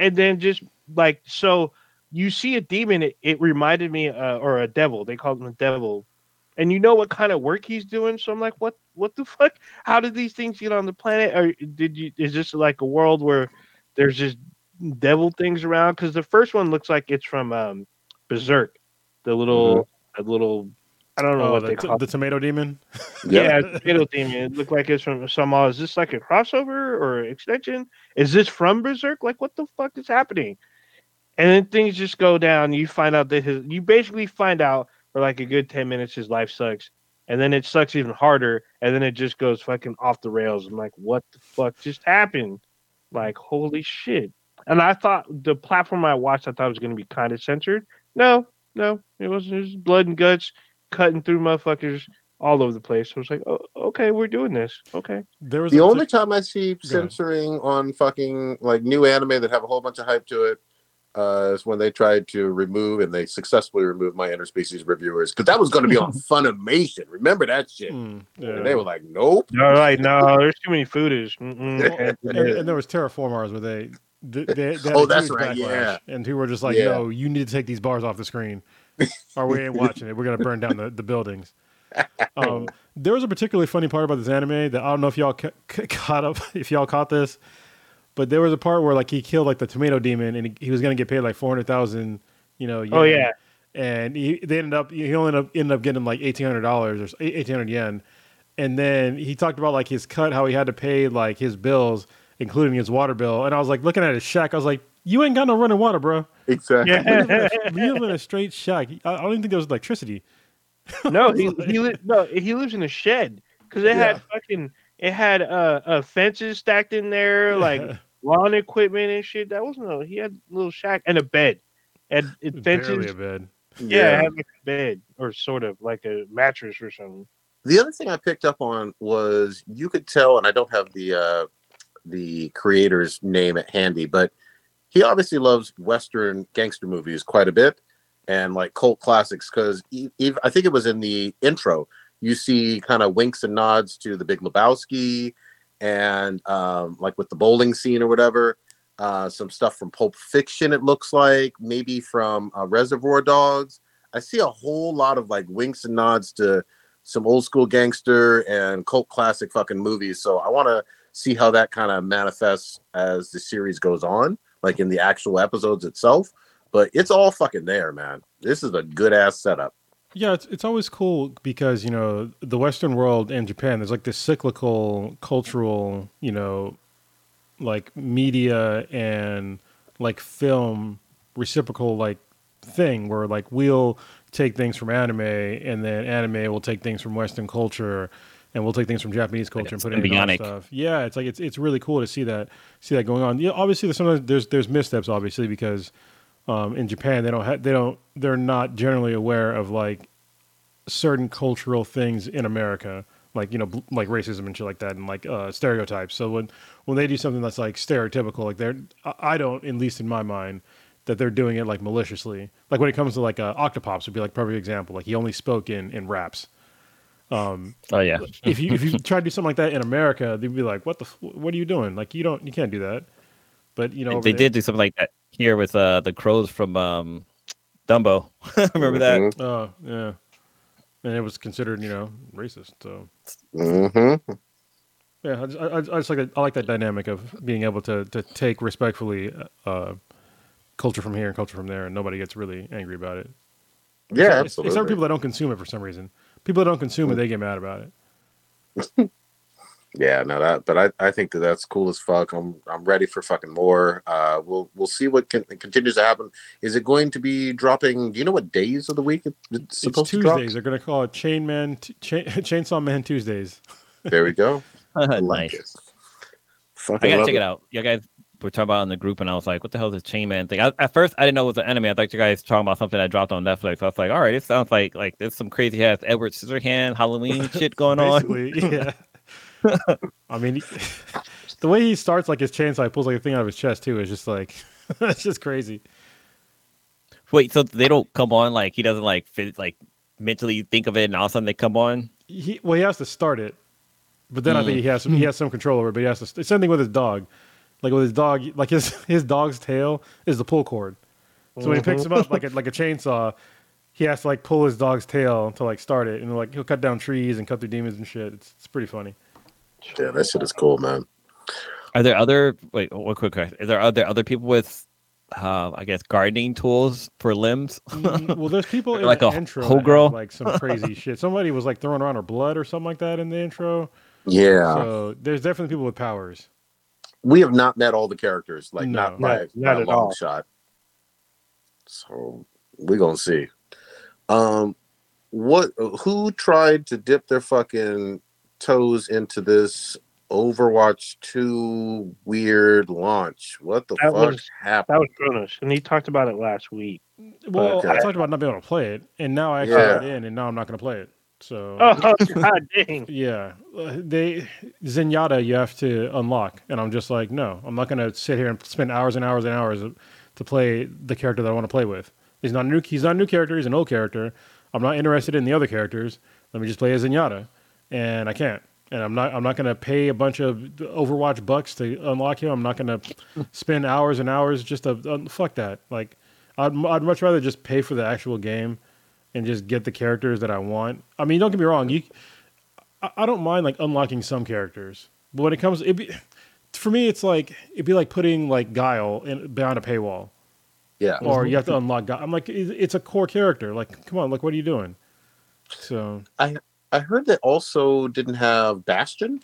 B: And then just like, so you see a demon, it, it reminded me, uh, or a devil. They called him a devil. And you know what kind of work he's doing. So I'm like, what, what the fuck? How did these things get on the planet? Or did you, is this like a world where there's just devil things around? Because the first one looks like it's from um, Berserk, the little, the little, I don't know
C: Oh,
B: what
C: the,
B: they call
C: the tomato demon.
B: yeah, Tomato Demon. It looked like it's from some. Uh, is this like a crossover or extension? Is this from Berserk? Like, what the fuck is happening? And then things just go down. You find out that his. You basically find out for like a good ten minutes his life sucks, and then it sucks even harder, and then it just goes fucking off the rails. I'm like, what the fuck just happened? Like, holy shit! And I thought the platform I watched, I thought it was going to be kind of censored. No, no, it was just blood and guts cutting through motherfuckers all over the place. So I was like, oh, okay, we're doing this. Okay.
C: There was
A: The
C: a,
A: only time I see
C: ahead.
A: censoring on fucking like new anime that have a whole bunch of hype to it uh, is when they tried to remove and they successfully removed my interspecies reviewers because that was going to be on Funimation. Remember that shit?
C: Mm, yeah.
A: And they were like, "Nope."
B: No, like, no, there's too many footage.
C: And, and there was Terra Formars where they, they, they, they had
A: Oh,
C: a
A: that's
C: huge
A: right, yeah.
C: and who were just like,
A: Yeah.
C: "No, you need to take these bars off the screen, or we ain't watching it. We're gonna burn down the, the buildings." Um, there was a particularly funny part about this anime that I don't know if y'all ca- ca- caught up, if y'all caught this, but there was a part where like he killed like the tomato demon, and he, he was gonna get paid like four hundred thousand, you know.
B: Oh, yeah.
C: and he they ended up he only ended up, ended up getting like eighteen hundred dollars or eighteen hundred yen, and then he talked about like his cut, how he had to pay like his bills, including his water bill, and I was like looking at his shack, I was like, you ain't got no running water, bro.
A: Exactly.
C: You live in
B: Yeah.
C: a, you live in a straight shack. I, I don't even think there was electricity.
B: no, he he li- no, he lives in a shed because it had fucking it had uh, uh fences stacked in there, like lawn equipment and shit. That wasn't a he had a little shack and a bed. And it
C: barely a bed.
B: Yeah, it had like a bed or sort of like a mattress or something.
A: The other thing I picked up on was you could tell, and I don't have the uh, the creator's name at handy, but he obviously loves Western gangster movies quite a bit and like cult classics. Because I think it was in the intro, you see kind of winks and nods to the Big Lebowski, and um, like with the bowling scene or whatever. Uh, some stuff from Pulp Fiction, it looks like, maybe from uh, Reservoir Dogs. I see a whole lot of like winks and nods to some old school gangster and cult classic fucking movies. So I want to see how that kind of manifests as the series goes on, like in the actual episodes itself. But it's all fucking there, man. This is a good ass setup.
C: Yeah, it's it's always cool because you know the Western world and Japan. There's like this cyclical cultural, you know, like media and like film reciprocal like thing where like we'll take things from anime and then anime will take things from Western culture and we'll take things from Japanese culture and put it in our stuff. Yeah, it's like it's it's really cool to see that see that going on. Yeah, obviously there's sometimes there's there's missteps obviously because um, in Japan they don't ha- they don't they're not generally aware of like certain cultural things in America like you know bl- like racism and shit like that and like uh, stereotypes. So when when they do something that's like stereotypical, like they're I don't at least in my mind that they're doing it like maliciously. Like when it comes to like uh, Octopops would be like perfect example. Like he only spoke in in raps. Um,
D: Oh yeah.
C: if you if you try to do something like that in America, they'd be like, "What the? What are you doing? Like you don't you can't do that." But you know
D: they
C: there-
D: did do something like that here with uh the crows from um Dumbo. Remember that?
A: Mhm.
C: Oh yeah, and it was considered you know racist. So
A: Mm-hmm.
C: yeah, I just, I, I just like that, I like that dynamic of being able to to take respectfully uh, culture from here and culture from there, and nobody gets really angry about it.
A: Yeah,
C: Except-
A: absolutely.
C: Except for people that don't consume it for some reason. People that don't consume it, they get mad about it.
A: Yeah, no, that. But I, I think that that's cool as fuck. I'm, I'm ready for fucking more. Uh, we'll, we'll see what can, continues to happen. Is it going to be dropping? Do you know what days of the week it's
C: It's
A: supposed to drop?
C: Tuesdays. They're gonna call it Chain Man, T- Chain, Chainsaw Man Tuesdays.
A: There we go. I like
D: nice.
A: it.
D: I gotta check it out. You guys were talking about it in the group, and I was like, "What the hell is this Chain Man thing?" I, at first, I didn't know it was an anime. I thought you guys talking about something that dropped on Netflix. I was like, "All right, it sounds like like there's some crazy ass Edward Scissorhand Halloween shit going on."
C: Basically, yeah. I mean, the way he starts like his chainsaw, he pulls like a thing out of his chest too. Is just like it's just crazy.
D: Wait, so they don't come on like he doesn't like fit, like mentally think of it, and all of a sudden they come on.
C: He well, he has to start it, but then I think mm. he has some, he mm. has some control over it. But he has to. It's something with his dog, like with his dog, like his his dog's tail is the pull cord. So when he picks him up like a, like a chainsaw, he has to like pull his dog's tail to like start it, and like he'll cut down trees and cut through demons and shit. It's it's pretty funny.
A: Yeah, that shit is cool, man.
D: Are there other wait? One quick question: Is there are there other people with, uh, I guess, gardening tools for limbs?
C: Mm, well, there's people in
D: Like
C: the
D: a
C: intro
D: hoe
C: that have,
D: girl?
C: like some crazy shit. Somebody was like throwing around her blood or something like that in the intro.
A: Yeah,
C: So there's definitely people with powers.
A: we have not met all the characters, like
C: No.
A: not by,
B: Not-
A: by
B: not
A: a long
B: all.
A: shot. So we're gonna see. Um, what? Who tried to dip their fucking toes into this Overwatch Two weird launch? What the
B: That
A: fuck
B: was-
A: happened?
B: That was Kronos, and he talked about it last week.
C: Well,
A: Okay.
C: I talked about not being able to play it, and now I actually
A: Yeah.
C: got in, and now I'm not going to play it. So
B: Oh god dang!
C: yeah, they Zenyatta you have to unlock, and I'm just like, no, I'm not going to sit here and spend hours and hours and hours to play the character that I want to play with. He's not a new. He's not a new character. He's an old character. I'm not interested in the other characters. Let me just play as Zenyatta, and I can't. And I'm not. I'm not going to pay a bunch of Overwatch bucks to unlock him. I'm not going to spend hours and hours just to uh, fuck that. Like, I'd I'd much rather just pay for the actual game and just get the characters that I want. I mean, don't get me wrong. You, I, I don't mind like unlocking some characters, but when it comes, it be for me, it's like it'd be like putting like Guile in behind a paywall,
A: Yeah,
C: or you have to unlock. Guile. I'm like, it's a core character. Like, come on, like, what are you doing? So
A: I heard that also didn't have Bastion.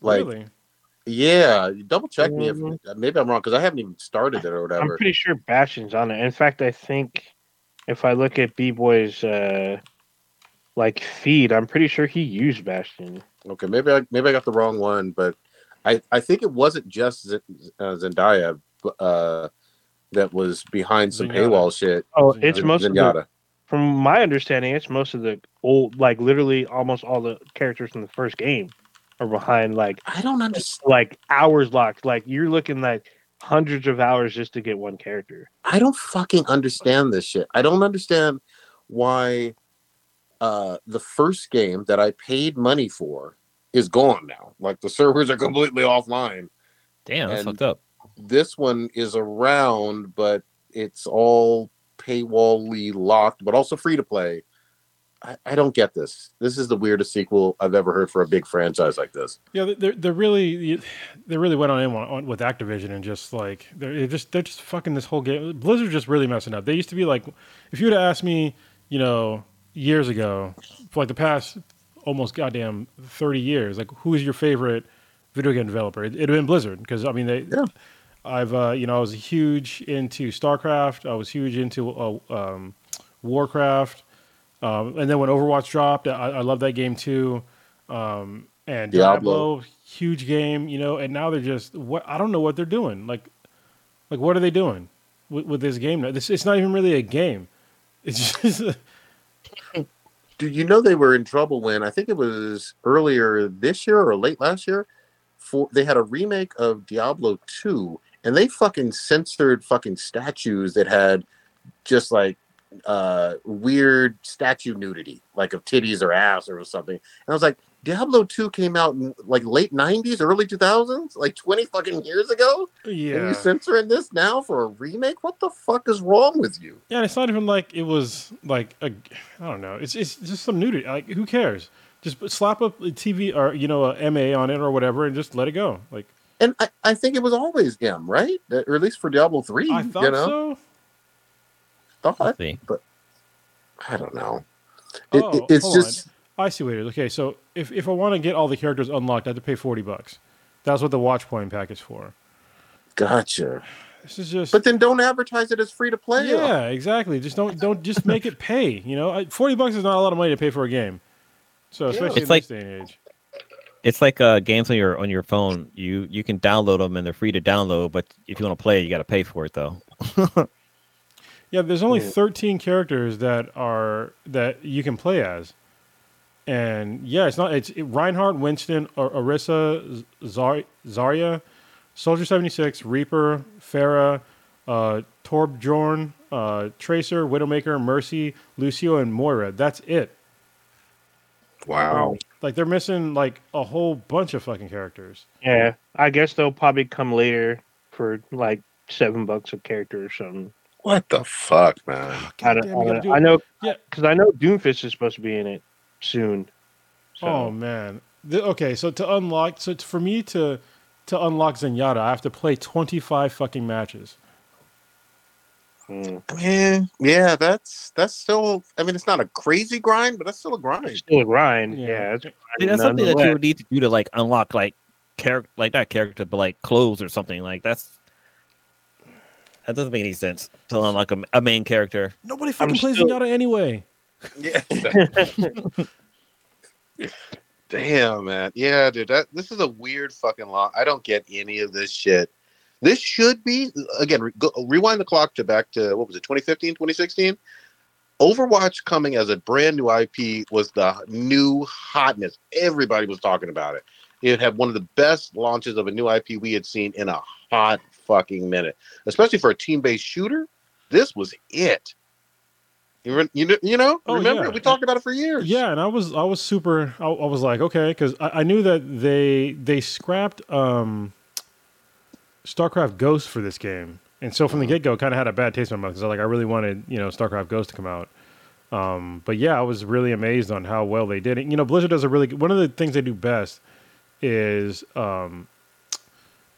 A: Like,
C: really,
A: yeah, double check me if
B: Mhm.
A: maybe I'm wrong because I haven't even started it or whatever.
B: I'm pretty sure Bastion's on it. In fact, I think if I look at B Boy's uh, like feed, I'm pretty sure he used Bastion.
A: Okay, maybe I maybe I got the wrong one, but I I think it wasn't just Z- uh, Zendaya uh, that was behind some
C: Zenyatta.
A: paywall shit.
B: Oh, it's most of the,
A: Zenyatta.
B: From my understanding, it's most of the old, like literally almost all the characters from the first game are behind like
A: I don't understand.
B: like hours locked. Like you're looking like hundreds of hours just to get one character.
A: I don't fucking understand this shit. I don't understand why uh, the first game that I paid money for is gone now. Like the servers are completely offline.
D: Damn, that's
A: And-
D: fucked up.
A: This one is around, but it's all paywall-y locked, but also free to play. I, I don't get this. This is the weirdest sequel I've ever heard for a big franchise like this.
C: Yeah, they're they're really they really went on in on, on with Activision and just like they're they're just they're just fucking this whole game. Blizzard just really messing up. They used to be like, if you would have asked me, you know, years ago, for like the past almost goddamn thirty years, like who is your favorite video game developer? It, it'd have been Blizzard because I mean they.
A: Yeah.
C: I've uh, you know I was huge into StarCraft. I was huge into uh, um, Warcraft. Um, and then when Overwatch dropped, I, I love that game too. Um, and Diablo.
A: Diablo.
C: huge game, you know. And now they're just what I don't know what they're doing. Like, like what are they doing with, with this game? Now? This it's not even really a game. It's just
A: Do you know they were in trouble when I think it was earlier this year or late last year? For they had a remake of Diablo 2 and they fucking censored fucking statues that had just like uh weird statue nudity, like of titties or ass or something. And I was like, Diablo 2 came out in like late 90s, early 2000s, like 20 fucking years ago. And
C: yeah,
A: you censoring this now for a remake? What the fuck is wrong with you?
C: yeah. It's not even like it was like a I don't know. It's it's just some nudity. Like who cares? Just slap up a TV or you know a MA on it or whatever and just let it go. Like
A: And I, I think it was always M, right? Uh, or at least for Diablo 3.
C: I thought
A: you know?
C: so.
A: Thought-
D: Let's see.
A: I don't know. It,
C: Oh,
A: it- it's
C: hold on.
A: just
C: I see what it is. Okay, so if, if I want to get all the characters unlocked, I have to pay forty bucks. That's what the Watchpoint Pack is for.
A: gotcha.
C: This is just
A: But then don't advertise it as free to play.
C: yeah, exactly. Just don't don't just make it pay. You know, forty bucks is not a lot of money to pay for a game. So
A: Yeah.
C: especially
D: It's
C: in
D: like-
C: this day and age.
D: It's like uh, games on your on your phone. You you can download them and they're free to download, but if you want to play, you got to pay for it though.
C: Yeah, there's only
A: Yeah.
C: thirteen characters that are that you can play as, and yeah, it's not it's it, Reinhardt, Winston, or Orisa, Zar, Zarya, Soldier seventy six, Reaper, Pharah, uh, Torbjorn, uh, Tracer, Widowmaker, Mercy, Lucio, and Moira. That's it.
A: Wow.
C: Um, like they're missing like a whole bunch of fucking characters.
B: Yeah, I guess they'll probably come later for like seven bucks a character or something.
A: What the fuck, man?
B: I, don't,
C: Goddamn,
B: I, don't-
C: do
B: I
C: it.
B: know,
C: Yeah.
B: because I know Doomfist is supposed to be in it soon. So,
C: Oh man. The- okay, so to unlock, so t- for me to to unlock Zenyatta, I have to play twenty five fucking matches.
B: Mm.
A: Man, yeah, that's that's still. I mean, it's not a crazy grind, but that's still a
B: It's
A: grind.
B: still a grind.
C: Yeah.
B: Yeah, it's a
D: See, that's something that you would need to do to like unlock like character, like not character, but like clothes or something. Like that's that doesn't make any sense to unlock a, a main character.
C: Nobody fucking
B: I'm
C: plays
B: still-
C: Zenyatta anyway.
A: Yeah. Damn, man. Yeah, dude. That this is a weird fucking law. I don't get any of this shit. This should be again. Re- go, rewind the clock to back to what was it, 2015, 2016. Overwatch coming as a brand new IP was the new hotness. Everybody was talking about it. It had one of the best launches of a new IP we had seen in a hot fucking minute, especially for a team-based shooter. This was it. You, you, you know,
C: Oh,
A: remember
C: yeah.
A: we talked about it for years.
C: Yeah, and I was I was super. I, I was like, okay, because I, I knew that they they scrapped um, StarCraft Ghost for this game, and so from the get go, kind of had a bad taste in my mouth because I like I really wanted you know StarCraft Ghost to come out. Um, but yeah, I was really amazed on how well they did it. You know, Blizzard does a really good, one of the things they do best is um,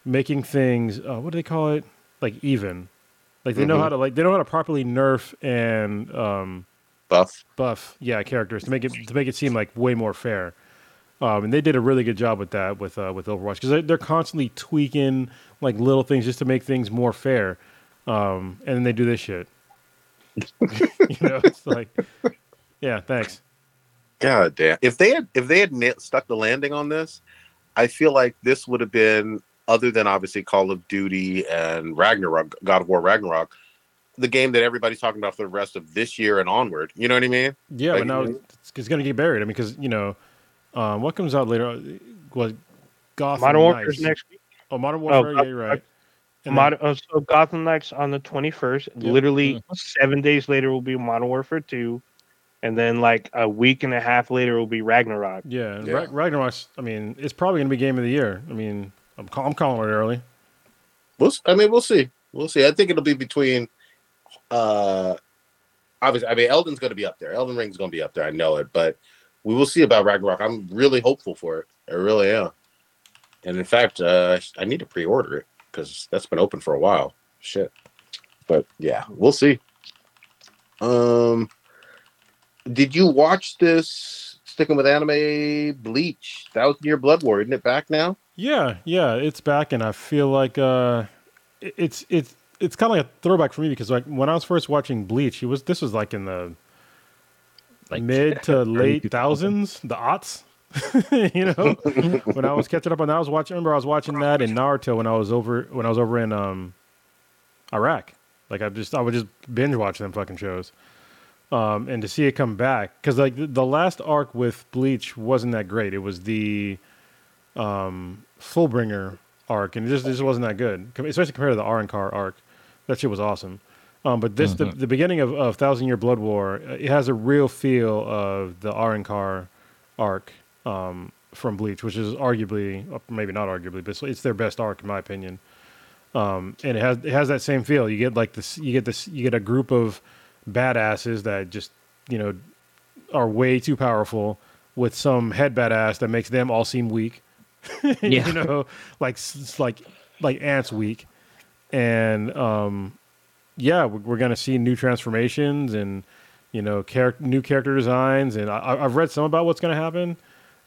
C: making things. Uh, what do they call it? Like even. Like they know
A: Mhm.
C: how to like they know how to properly nerf and um,
A: Buff.
C: buff yeah characters to make it to make it seem like way more fair um, and they did a really good job with that with uh, with overwatch because they're, they're constantly tweaking like little things just to make things more fair um, and then they do this shit you know it's like yeah thanks
A: God damn! If they had if they had na- stuck the landing on this, I feel like this would have been other than obviously Call of Duty and Ragnarok, God of War Ragnarok, the game that everybody's talking about for the rest of this year and onward. You know what I mean?
C: yeah
A: Like,
C: but now it's, it's gonna get buried i mean because you know um, what comes out later was Gotham
B: Modern Warfare's next week.
C: Oh modern
B: Oh,
C: warfare yeah you're right
B: Knights.
C: And then-
B: Mod- uh, so Gotham Knights on the 21st.
C: Yep.
B: Literally seven days later will be Modern Warfare 2. And then like a week and a half later will be Ragnarok.
C: yeah, and
A: Yeah.
C: Rag- ragnarok's i mean it's probably gonna be game of the year i mean i'm, call- I'm calling it early
A: We'll, s- I mean, we'll see. We'll see. I think it'll be between uh, obviously, I mean, Elden's going to be up there. Elden Ring's going to be up there. I know it, but we will see about Ragnarok. I'm really hopeful for it. I really am. And in fact, uh, I need to pre-order it because that's been open for a while. Shit. But yeah, we'll see. Um, did you watch this? Sticking with anime, Bleach, Thousand Year Blood War, isn't it back now?
C: Yeah, yeah, it's back, and I feel like uh, it's it's it's kind of like a throwback for me because like when I was first watching Bleach, it was this was like in the
D: Like
C: mid to late thousands, the aughts. you know, when I was catching up on that, I was watching. Remember I was watching that in Naruto when I was over when I was over in um Iraq. Like I just I would just binge watch them fucking shows. Um, and to see it come back because like the, the last arc with Bleach wasn't that great. It was the um, Fullbringer arc, and it just, it just wasn't that good, especially compared to the Arrancar arc. That shit was awesome. Um, but this, the, the beginning of, of Thousand Year Blood War, it has a real feel of the Arrancar arc um, from Bleach, which is arguably, uh, maybe not arguably, but it's, their best arc in my opinion. Um, and it has it has that same feel. You get like this, you get this, you get a group of badasses that just you know are way too powerful with some head badass that makes them all seem weak.
D: Yeah.
C: you know, like like like ants weak, and um, yeah, we're, we're gonna see new transformations and you know character new character designs, and I- I've read some about what's gonna happen,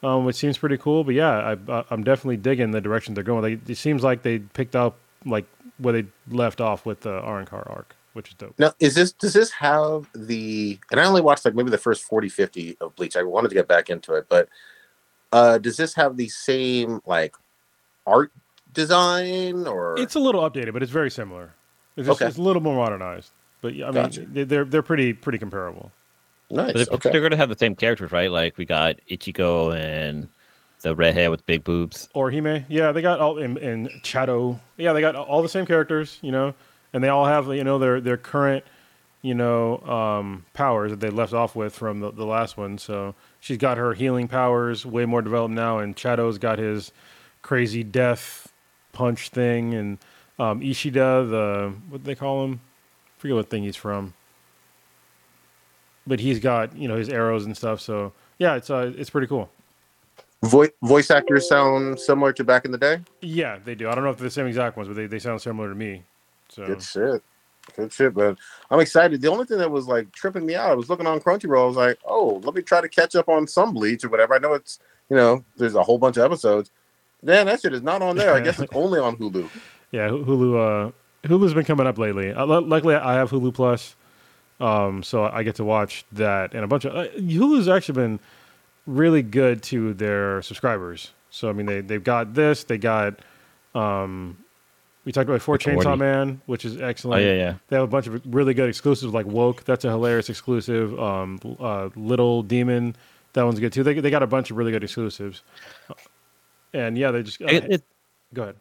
C: um, which seems pretty cool. But yeah, I, I'm definitely digging the direction they're going. They, it seems like they picked up like where they left off with the Arrancar arc, which is dope.
A: Now, is this does this have the? And I only watched like maybe the first 40, 50 of Bleach. I wanted to get back into it, but uh does this have the same like art design or?
C: It's a little updated, but it's very similar. It's, just,
A: Okay.
C: it's a little more modernized, but yeah, I mean,
A: Gotcha.
C: they're they're pretty pretty comparable.
A: Nice.
D: But they're,
A: Okay.
D: they're gonna have the same characters, right? Like we got Ichigo and the red redhead with big boobs.
C: Orihime, yeah, they got all in, in Chato, yeah, they got all the same characters, you know, and they all have you know their their current you know um, powers that they left off with from the, the last one. So she's got her healing powers way more developed now, and Chato's got his crazy death punch thing, and um, Ishida, the what do they call him, forget what thing he's from, but he's got you know his arrows and stuff. So yeah, it's uh, it's pretty cool.
A: Voice voice actors sound similar to back in the day.
C: Yeah, they do. I don't know if they're the same exact ones, but they, they sound similar to me. So
A: Good shit. Good shit, man. I'm excited. The only thing that was like tripping me out, I was looking on Crunchyroll. I was like, oh, let me try to catch up on some Bleach or whatever. I know it's, you know, there's a whole bunch of episodes. Man, that shit is not on there. I guess it's only on Hulu.
C: yeah, Hulu. Uh, Hulu's been coming up lately. Uh, lu- luckily, I have Hulu Plus, um, so I get to watch that and a bunch of uh, Hulu's actually been really good to their subscribers. So I mean, they they've got this. They got. Um, we talked about before
D: and
C: Chainsaw. Man, which is excellent.
D: Oh yeah, yeah.
C: They have a bunch of really good exclusives like Woke. That's a hilarious exclusive. Um, uh, Little Demon. That one's good too. They they got a bunch of really good exclusives. And yeah, they just uh,
D: It, it,
C: go ahead.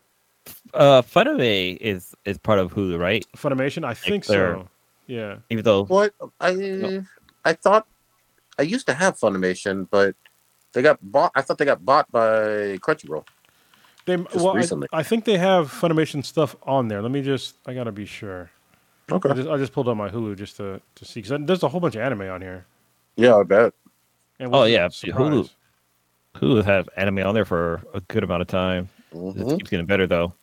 D: uh, Funimation is is part of Hulu, right?
C: Funimation, I think
D: they're-
C: so. Yeah.
D: Even though
A: What I I thought I used to have Funimation, but they got bought. I thought they got bought by Crunchyroll.
C: They
A: Just
C: well, I,
A: recently.
C: I think they have Funimation stuff on there. Let me just I gotta be sure.
A: Okay.
C: I just I just pulled up my Hulu just to to see because there's a whole bunch of anime on here.
A: Yeah, I bet.
C: And
D: Oh,
C: what's
D: yeah,
C: the surprise?
D: Hulu. Hulu have anime on there for a good amount of time.
A: Mhm.
D: It keeps getting better though.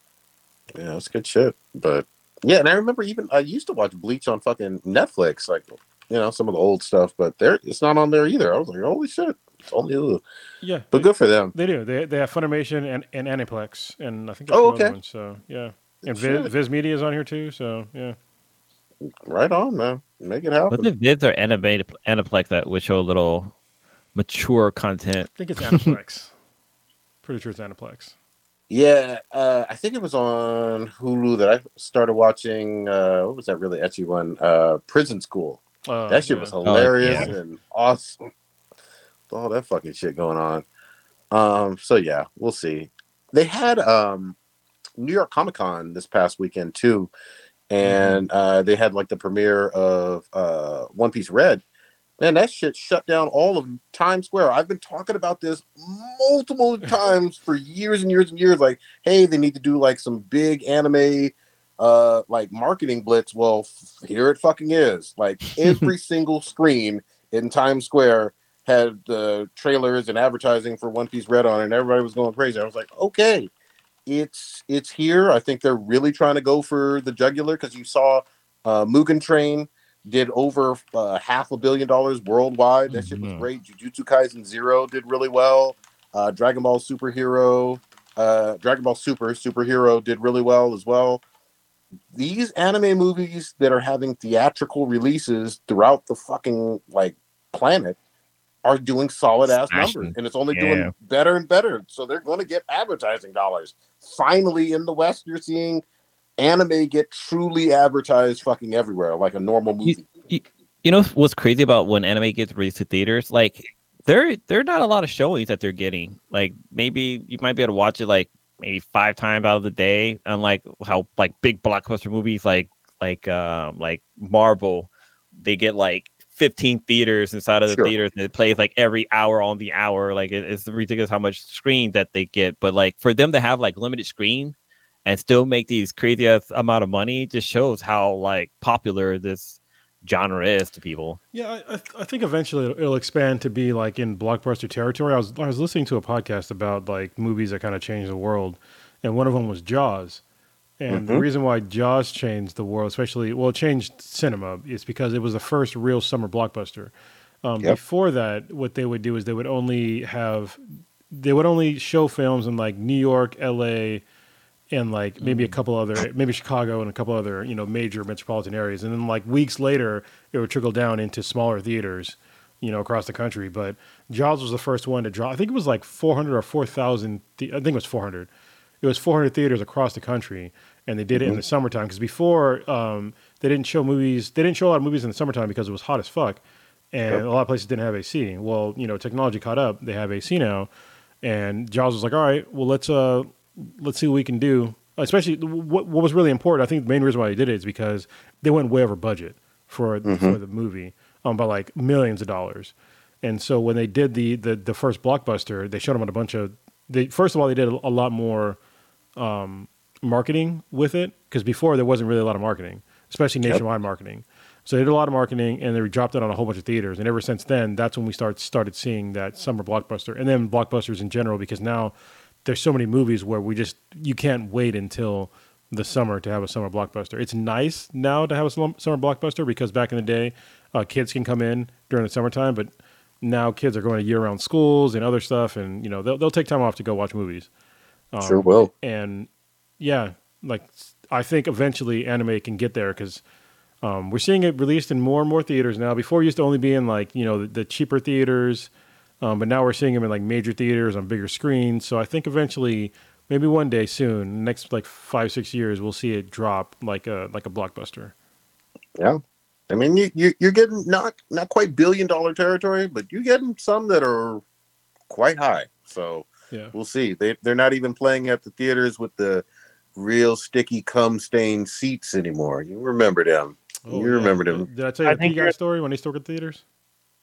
A: Yeah, it's good shit. But yeah, and I remember even I used to watch Bleach on fucking Netflix, like you know some of the old stuff, but there it's not on there either. I was like, holy shit, it's only Hulu.
C: Yeah,
A: But good for them.
C: They do. They they have Funimation and, and Aniplex, and I think there's
A: Oh, okay.
C: ones. So yeah, and Viz, Viz Media is on here too. So yeah,
A: Right on, man. Make it happen.
D: But
A: happen.
D: the vids are animated Aniplex that would show a little mature content.
C: I think it's Aniplex. Pretty sure it's Aniplex.
A: Yeah, uh, I think it was on Hulu that I started watching. Uh, what was that really ecchi one? Uh, Prison School.
C: Uh,
A: That shit
C: yeah.
A: was hilarious
D: yeah.
A: and awesome. With All that fucking shit going on. Um, so yeah, we'll see. They had um New York Comic Con this past weekend too, and uh, they had like the premiere of uh, One Piece Red. Man, that shit shut down all of Times Square. I've been talking about this multiple times for years and years and years. Like, hey, they need to do like some big anime uh like marketing blitz. Well, f- here it fucking is. Like every single screen in Times Square had the trailers and advertising for One Piece Red on, it, and everybody was going crazy. I was like, okay, it's it's here. I think they're really trying to go for the jugular because you saw uh, Mugen Train did over uh, half a billion dollars worldwide. That shit was
D: Mhm.
A: great. Jujutsu Kaisen Zero did really well. Uh, Dragon Ball Superhero, uh, Dragon Ball Super Superhero did really well as well. These anime movies that are having theatrical releases throughout the fucking like planet are doing solid ass numbers, and it's only
D: Yeah.
A: doing better and better. So they're going to get advertising dollars. Finally, in the West, you're seeing anime get truly advertised fucking everywhere, like a normal movie.
D: You know what's crazy about when anime gets released to theaters? Like there there are not a lot of showings that they're getting. Like maybe you might be able to watch it like maybe five times out of the day. Unlike how like big blockbuster movies like like um like Marvel, they get like 15 theaters inside of the
A: Sure.
D: theaters and it plays like every hour on the hour. Like it, it's ridiculous how much screen that they get. But like for them to have like limited screen and still make these crazy ass amount of money just shows how like popular this genre is to people.
C: Yeah, I, I, th- I think eventually it'll, it'll expand to be like in blockbuster territory. I was I was listening to a podcast about like movies that kind of changed the world, and one of them was Jaws. And the
A: Mhm.
C: reason why Jaws changed the world, especially well, it changed cinema, is because it was the first real summer blockbuster. Um,
A: Yep.
C: Before that, what they would do is they would only have they would only show films in like New York, L.A., and like maybe a couple other maybe Chicago and a couple other you know major metropolitan areas. And then like weeks later it would trickle down into smaller theaters you know across the country. But Jaws was the first one to draw I think it was like 400 or 4000 the- I think it was 400 it was 400 theaters across the country and they did it in the summertime. Because before um, they didn't show movies they didn't show a lot of movies in the summertime because it was hot as fuck and
A: Yep.
C: a lot of places didn't have AC well you know technology caught up. They have AC now and Jaws was like all right well let's uh let's see what we can do. Especially what what was really important. I think the main reason why they did it is because they went way over budget for for the movie, um, by like millions of dollars. And so when they did the the, the first blockbuster, they showed them on a bunch of. They first of all they did a, a lot more um, marketing with it because before there wasn't really a lot of marketing, especially
A: Yep.
C: nationwide marketing. So they did a lot of marketing and they dropped it on a whole bunch of theaters. And ever since then, that's when we start started seeing that summer blockbuster and then blockbusters in general because now there's so many movies where we just you can't wait until the summer to have a summer blockbuster. It's nice now to have a summer blockbuster because back in the day, uh, kids can come in during the summertime, but now kids are going to year-round schools and other stuff, and you know they'll they'll take time off to go watch movies. Um,
A: sure will.
C: and yeah, like I think eventually anime can get there because um, we're seeing it released in more and more theaters now. Before it used to only be in like you know the, the cheaper theaters, um, but now we're seeing them in like major theaters on bigger screens. So I think eventually, maybe one day soon, next like five six years, we'll see it drop like a like a blockbuster.
A: Yeah. I mean, you, you you're getting not not quite billion dollar territory, but you're getting some that are quite high. So
C: Yeah.
A: we'll see. They they're not even playing at the theaters with the real sticky cum stained seats anymore. You remember them?
C: Oh,
A: you remember them?
C: Did I tell you
B: I
C: the P
B: think
C: guy story when they used to at the theaters?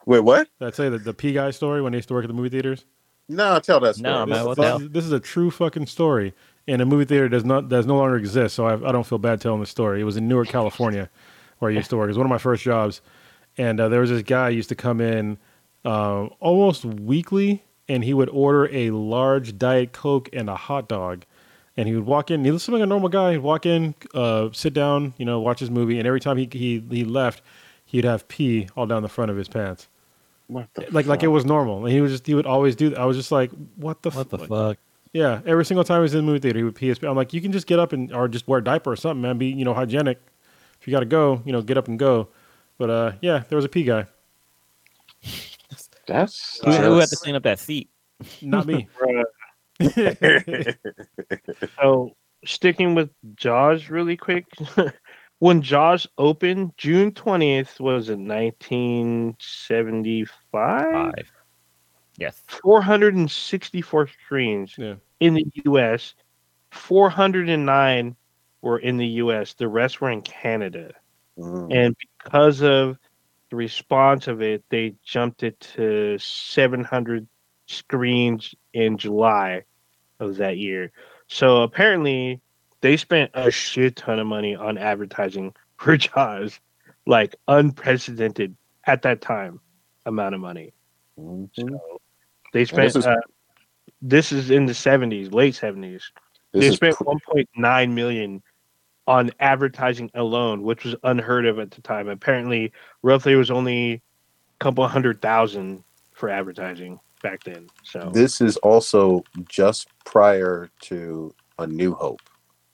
A: Wait, what?
C: Did I tell you the, the P guy story when they used to work at the movie theaters?
A: No, I tell that story.
D: No, man,
C: this,
D: what
C: this
D: the
C: is, this is a true fucking story. And a movie theater does not does no longer exist, so I, I don't feel bad telling the story. It was in Newark, California, where I used to work. It was one of my first jobs, and uh, there was this guy who used to come in uh, almost weekly, and he would order a large diet coke and a hot dog, and he would walk in. He looked like a normal guy. He'd walk in, uh, sit down, you know, watch his movie, and every time he he he left, he'd have pee all down the front of his pants
A: What the
C: like like it was normal. And he was just he would always do. that. I was just like, what the
D: What the
C: fuck?
D: fuck?
C: Yeah, every single time he was in the movie theater, he would pee his. I'm like, you can just get up and or just wear a diaper or something, man. Be you know hygienic. If you got to go, you know, get up and go. But uh, yeah, there was a pee guy,
A: That's
D: Who, who had to clean up that seat?
C: not me.
B: So sticking with Jaws really quick. when Jaws opened, June twentieth was in nineteen seventy five.
D: Five. Yes.
B: Four hundred and sixty four screens
C: yeah,
B: in the US. Four hundred and nine were in the US. The rest were in Canada.
A: Mm.
B: And because of the response of it, they jumped it to 700 screens in July of that year. So apparently, they spent a shit ton of money on advertising for Jaws, like unprecedented at that time amount of money.
A: Mhm.
B: So they spent.
A: this is-
B: uh, this is in the seventies, late seventies. They spent
A: pr-
B: 1.9 million on advertising alone, which was unheard of at the time. Apparently, roughly it was only a couple hundred thousand for advertising back then. So
A: This is also just prior to A New Hope,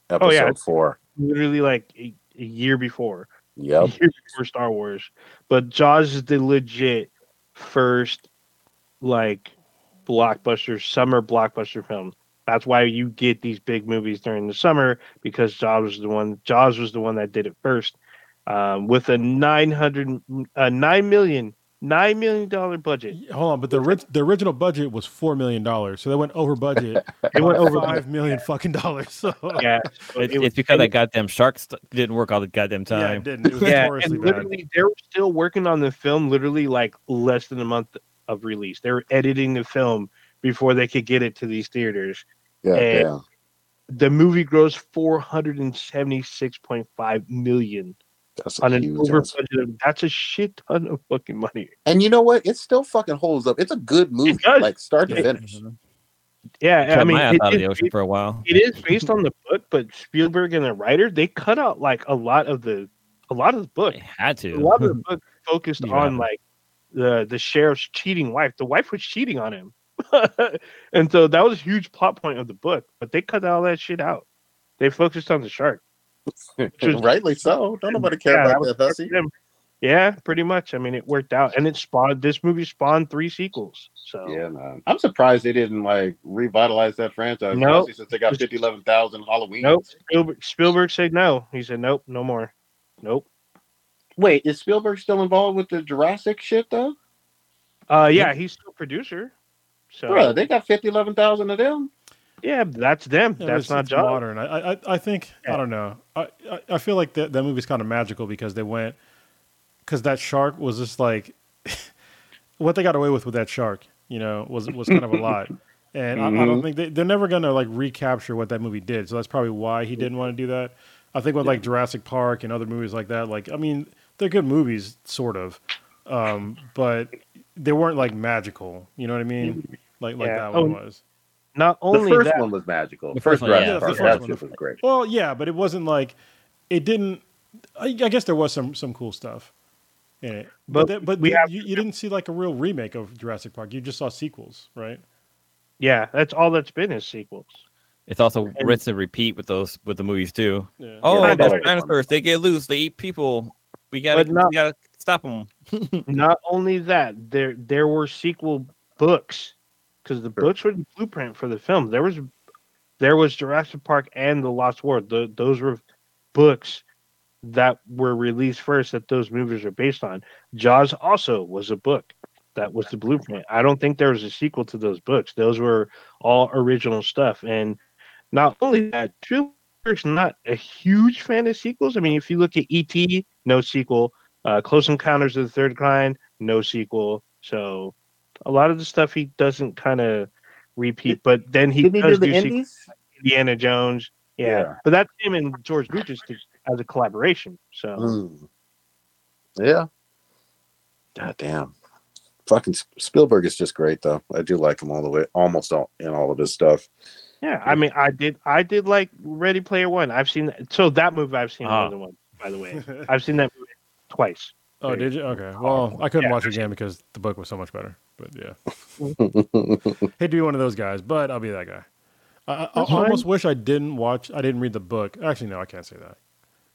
A: episode
B: Oh, yeah.
A: four.
B: literally like a, a year before,
A: Yep.
B: a year before Star Wars. But Jaws is the legit first like blockbuster summer blockbuster film. That's why you get these big movies during the summer because Jaws was the one. Jaws was the one that did it first, um, with a nine hundred, a nine million, nine million dollar budget.
C: Hold on, but the ri- the original budget was four million dollars, so they went over budget.
B: It went over
C: five million fucking dollars. So
B: Yeah,
D: It's,
B: it was-
D: it's because that goddamn shark st- didn't work all the goddamn time.
C: yeah, it
D: time.
C: didn't. It was
B: yeah,
C: notoriously
B: and
C: bad.
B: literally they were still working on the film. Literally, like less than a month of release. They were editing the film before they could get it to these theaters.
A: Yeah.
B: And-
A: yeah.
B: The movie grossed four hundred and seventy six point five million
A: That's a
B: on an over budget. That's a shit ton of fucking money.
A: And you know what? It still fucking holds up. It's a good movie, like start to mm-hmm.
C: Yeah.
A: finish.
B: Yeah, I mean, it
D: out of the ocean for a while.
B: it is based on the book, but Spielberg and the writer they cut out like a lot of the a lot of the book.
D: They had to.
B: A lot of the book focused
D: Yeah.
B: on like the the sheriff's cheating wife. The wife was cheating on him, and so that was a huge plot point of the book. But they cut all that shit out. They focused on the shark. Just-
A: Rightly so. Don't nobody care
B: Yeah,
A: about
B: that
A: that hussy.
B: Yeah, pretty much. I mean, it worked out, and it spawned. This movie spawned three sequels. So
A: Yeah, man. I'm surprised they didn't like revitalize that franchise.
B: Nope.
A: since they got 50, 11,000 Halloween.
B: Nope. Spielberg, Spielberg said no. He said nope, no more. Nope.
A: Wait, is Spielberg still involved with the Jurassic shit though?
B: Uh, yeah, he's still producer. So
A: Bro, they got 50, 11,000 of them.
B: Yeah, that's them.
C: Yeah,
B: that's not Jaws.
C: modern. I, I I think I don't know. I I, I feel like that that movie's kind of magical because they went because that shark was just like what they got away with with that shark. You know, was was kind of a lot. And I, I don't
A: Mhm.
C: think they, they're never gonna like recapture what that movie did. So that's probably why he didn't want to do that. I think with like Jurassic Park and other movies like that, like I mean, they're good movies, sort of, um, but they weren't like magical. You know what I mean? Like like
B: Yeah.
C: that
B: Oh,
C: one was.
B: Not only
A: The
B: only
A: first
B: that,
A: one was magical.
D: The
A: The first
D: first one,
A: Jurassic
D: yeah.
C: Yeah, the
A: Park,
C: first
A: that
C: one.
A: was great.
C: Well, yeah, but it wasn't like it didn't. I, I guess there was some some cool stuff in it, but
B: But
C: th- but
B: we
C: th-
B: have-
C: you, you didn't see like a real remake of Jurassic Park. You just saw sequels, right?
B: yeah, that's all that's been is sequels.
D: It's also
B: And-
D: rinse and repeat with those with the movies too.
C: Yeah.
D: Oh,
A: Yeah,
D: those dinosaurs! They get loose. They eat people. We gotta,
B: not-
D: we gotta stop them.
B: Not only that, there there were sequel books because the
A: Sure.
B: books were the blueprint for the film. There was there was Jurassic Park and the Lost World. Tho- those were books that were released first that those movies are based on. Jaws also was a book that was the blueprint. I don't think there was a sequel to those books. Those were all original stuff. And not only that, Spielberg's not a huge fan of sequels. I mean, if you look at E.T., no sequel. Uh, Close Encounters of the Third Kind, no sequel. So a lot of the stuff he doesn't kind of repeat, but then he
A: Didn't he
B: does
A: do
B: do,
A: the
B: sequels.
A: Indies?
B: Indiana Jones. Yeah.
A: Yeah.
B: but that's him and George Lucas as a collaboration. So
A: Mm. Yeah. God damn. Fucking Spielberg is just great though. I do like him all the way, almost all in all of his stuff.
B: yeah, I mean, I did, I did like Ready Player One. I've seen that. So that movie I've seen
D: Ah.
B: more than once, by the way. I've seen that movie twice.
C: Oh, did you? Okay. Well, I couldn't
B: Yeah.
C: watch it again because the book was so much better. But yeah, hate to be one of those guys, but I'll be that guy. I, I, I
B: That's fine.
C: almost wish I didn't watch. I didn't read the book. Actually, no, I can't say that.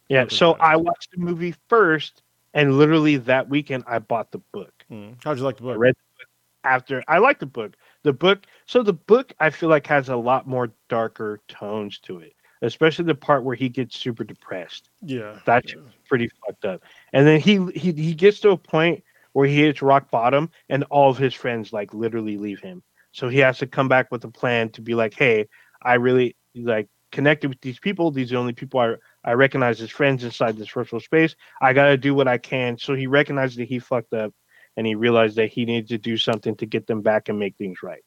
B: Yeah. So
C: better.
B: I watched the movie first, and literally that weekend I bought the book.
C: Mm. How'd you like the
B: I
C: book?
B: read the book after I like the book. The book, so the book, I feel like has a lot more darker tones to it, especially the part where he gets super depressed.
C: yeah,
B: That's
C: yeah.
B: pretty fucked up. And then he he he gets to a point where he hits rock bottom, and all of his friends like literally leave him. So he has to come back with a plan to be like, hey, I really like connected with these people. These are the only people I I recognize as friends inside this virtual space. I gotta do what I can. So he recognized that he fucked up, and he realized that he needed to do something to get them back and make things right.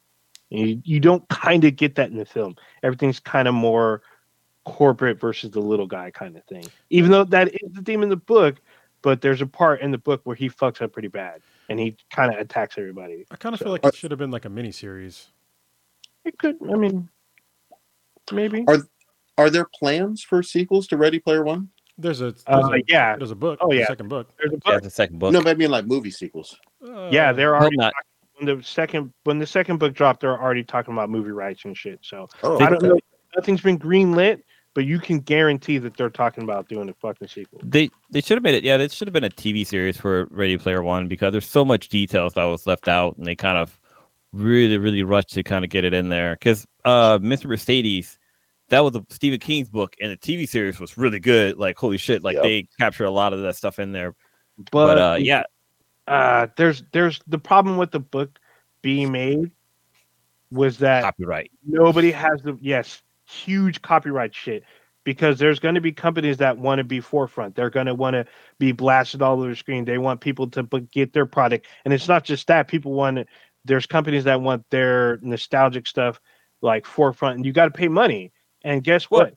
B: And you, you don't kind of get that in the film. Everything's kind of more corporate versus the little guy kind of thing. Even though that is the theme in the book, but there's a part in the book where he fucks up pretty bad and he kind of attacks everybody.
C: I kind of
B: So-
C: feel like it should have been like a mini series.
B: It could, I mean, maybe.
A: Are- Are there plans for sequels to Ready Player One?
C: There's a, there's
B: Uh,
C: a
B: yeah,
C: there's a book.
B: Oh, yeah.
C: second book.
B: there's a book.
D: Yeah,
B: book.
D: the second book.
A: No, but I mean like movie sequels.
B: yeah,
C: Uh,
B: they're
D: not.
B: when the second when the second book dropped. They're already talking about movie rights and shit. So
A: Oh,
B: I don't know. Nothing's been greenlit, but you can guarantee that they're talking about doing a fucking sequel.
D: They they should have made it. Yeah, it should have been a TV series for Ready Player One because there's so much details that was left out, and they kind of really really rushed to kind of get it in there. Because uh, Mr. Mercedes, that was a Stephen King's book, and the TV series was really good. Like holy shit, like
A: Yep.
D: they captured a lot of that stuff in there.
B: But,
D: But uh, yeah,
B: uh, there's there's the problem with the book being made was that
D: copyright.
B: nobody has the yes huge copyright shit because there's going to be companies that want to be forefront. They're going to want to be blasted all over the screen. They want people to get their product. And it's not just that. People want to, there's companies that want their nostalgic stuff like forefront. And you got to pay money. And guess what?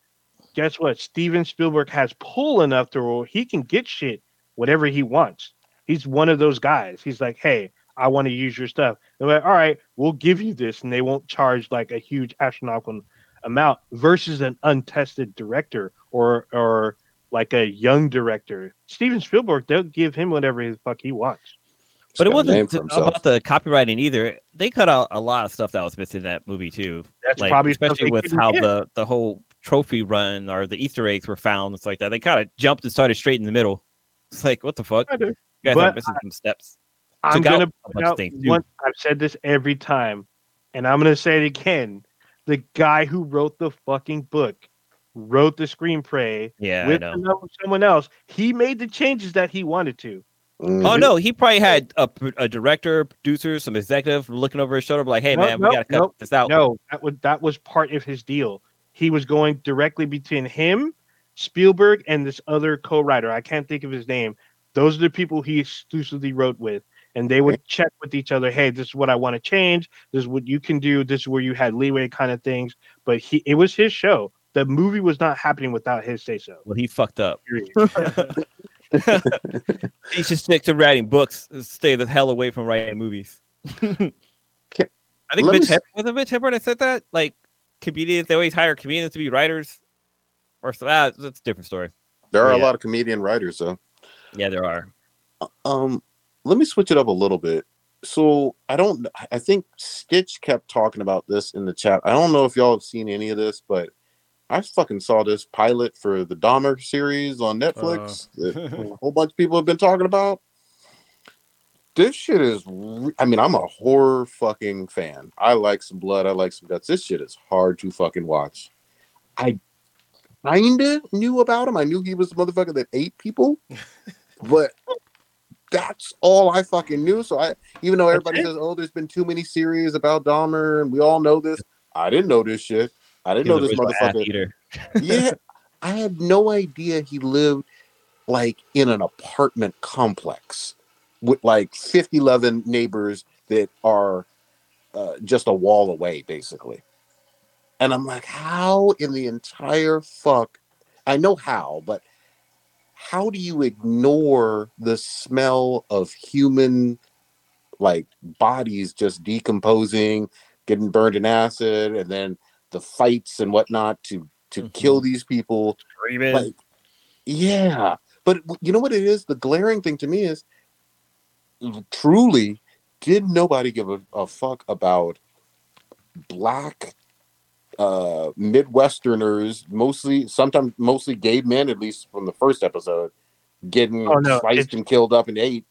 B: Guess what? Steven spielberg has pull enough to where he can get shit whatever he wants. He's one of those guys. He's like hey I want to use your stuff. They're like, all right, we'll give you this, and they won't charge like a huge astronomical amount versus an untested director or or like a young director. Steven Spielberg, they'll give him whatever the fuck he wants.
A: He's
D: But it
A: got a name
D: wasn't
A: for
D: t-
A: himself.
D: about the copywriting either. They cut out a lot of stuff that was missing in that movie too.
B: That's
D: like
B: probably
D: especially with how
B: get.
D: the the whole trophy run or the Easter eggs were found. It's like that. They kind of jumped and started straight in the middle. It's like what the fuck? You guys
B: But
D: are missing some steps.
B: I'm
D: took
B: gonna
D: a
B: put out one. I've said this every time, and I'm gonna say it again. The guy who wrote the fucking book wrote the screenplay
D: Yeah,
B: with someone else. He made the changes that he wanted to.
A: Mhm.
D: Oh no, he probably had a, a director, producer, some executive looking over his shoulder, like, "Hey
B: No,
D: man,
B: no,
D: we gotta cut
B: no,
D: this out."
B: No, that was that was part of his deal. He was going directly between him, Spielberg, and this other co-writer. I can't think of his name. Those are the people he exclusively wrote with, and they would check with each other. Hey, this is what I want to change. This is what you can do. This is where you had leeway, kind of things. But he, it was his show. The movie was not happening without his say so.
D: Well, he fucked up.
B: Period.
D: He should stick to writing books. and Stay the hell away from writing movies. I think
A: Let me
D: Mitch
A: s-
D: Hep- was it Mitch Hedberg that said that? Like comedians, they always hire comedians to be writers, or so that, that's a different story.
A: There are a lot of comedian writers, though.
D: Yeah, there are.
A: Um, let me switch it up a little bit. So I don't. I think Stitch kept talking about this in the chat. I don't know if y'all have seen any of this, but I fucking saw this pilot for the Dahmer series on Netflix uh. that a whole bunch of people have been talking about. This shit is. Re- I mean, I'm a horror fucking fan. I like some blood. I like some guts. This shit is hard to fucking watch. I kinda knew about him. I knew he was the motherfucker that ate people, but that's all I fucking knew. So I, even though everybody says, "Oh, there's been too many series about Dahmer," and we all know this, I didn't know this shit. I didn't know this motherfucker. yeah, I had no idea he lived like in an apartment complex with like 50, 11 neighbors that are uh, just a wall away, basically. And I'm like, how in the entire fuck? I know how, but how do you ignore the smell of human like bodies just decomposing, getting burned in acid, and then the fights and whatnot to to
D: Mhm.
A: kill these people? Like, yeah, but you know what it is? The glaring thing to me is truly, did nobody give a, a fuck about black uh midwesterners mostly sometimes mostly gay men at least from the first episode getting
B: Oh, no,
A: sliced
B: it's-
A: and killed up and ate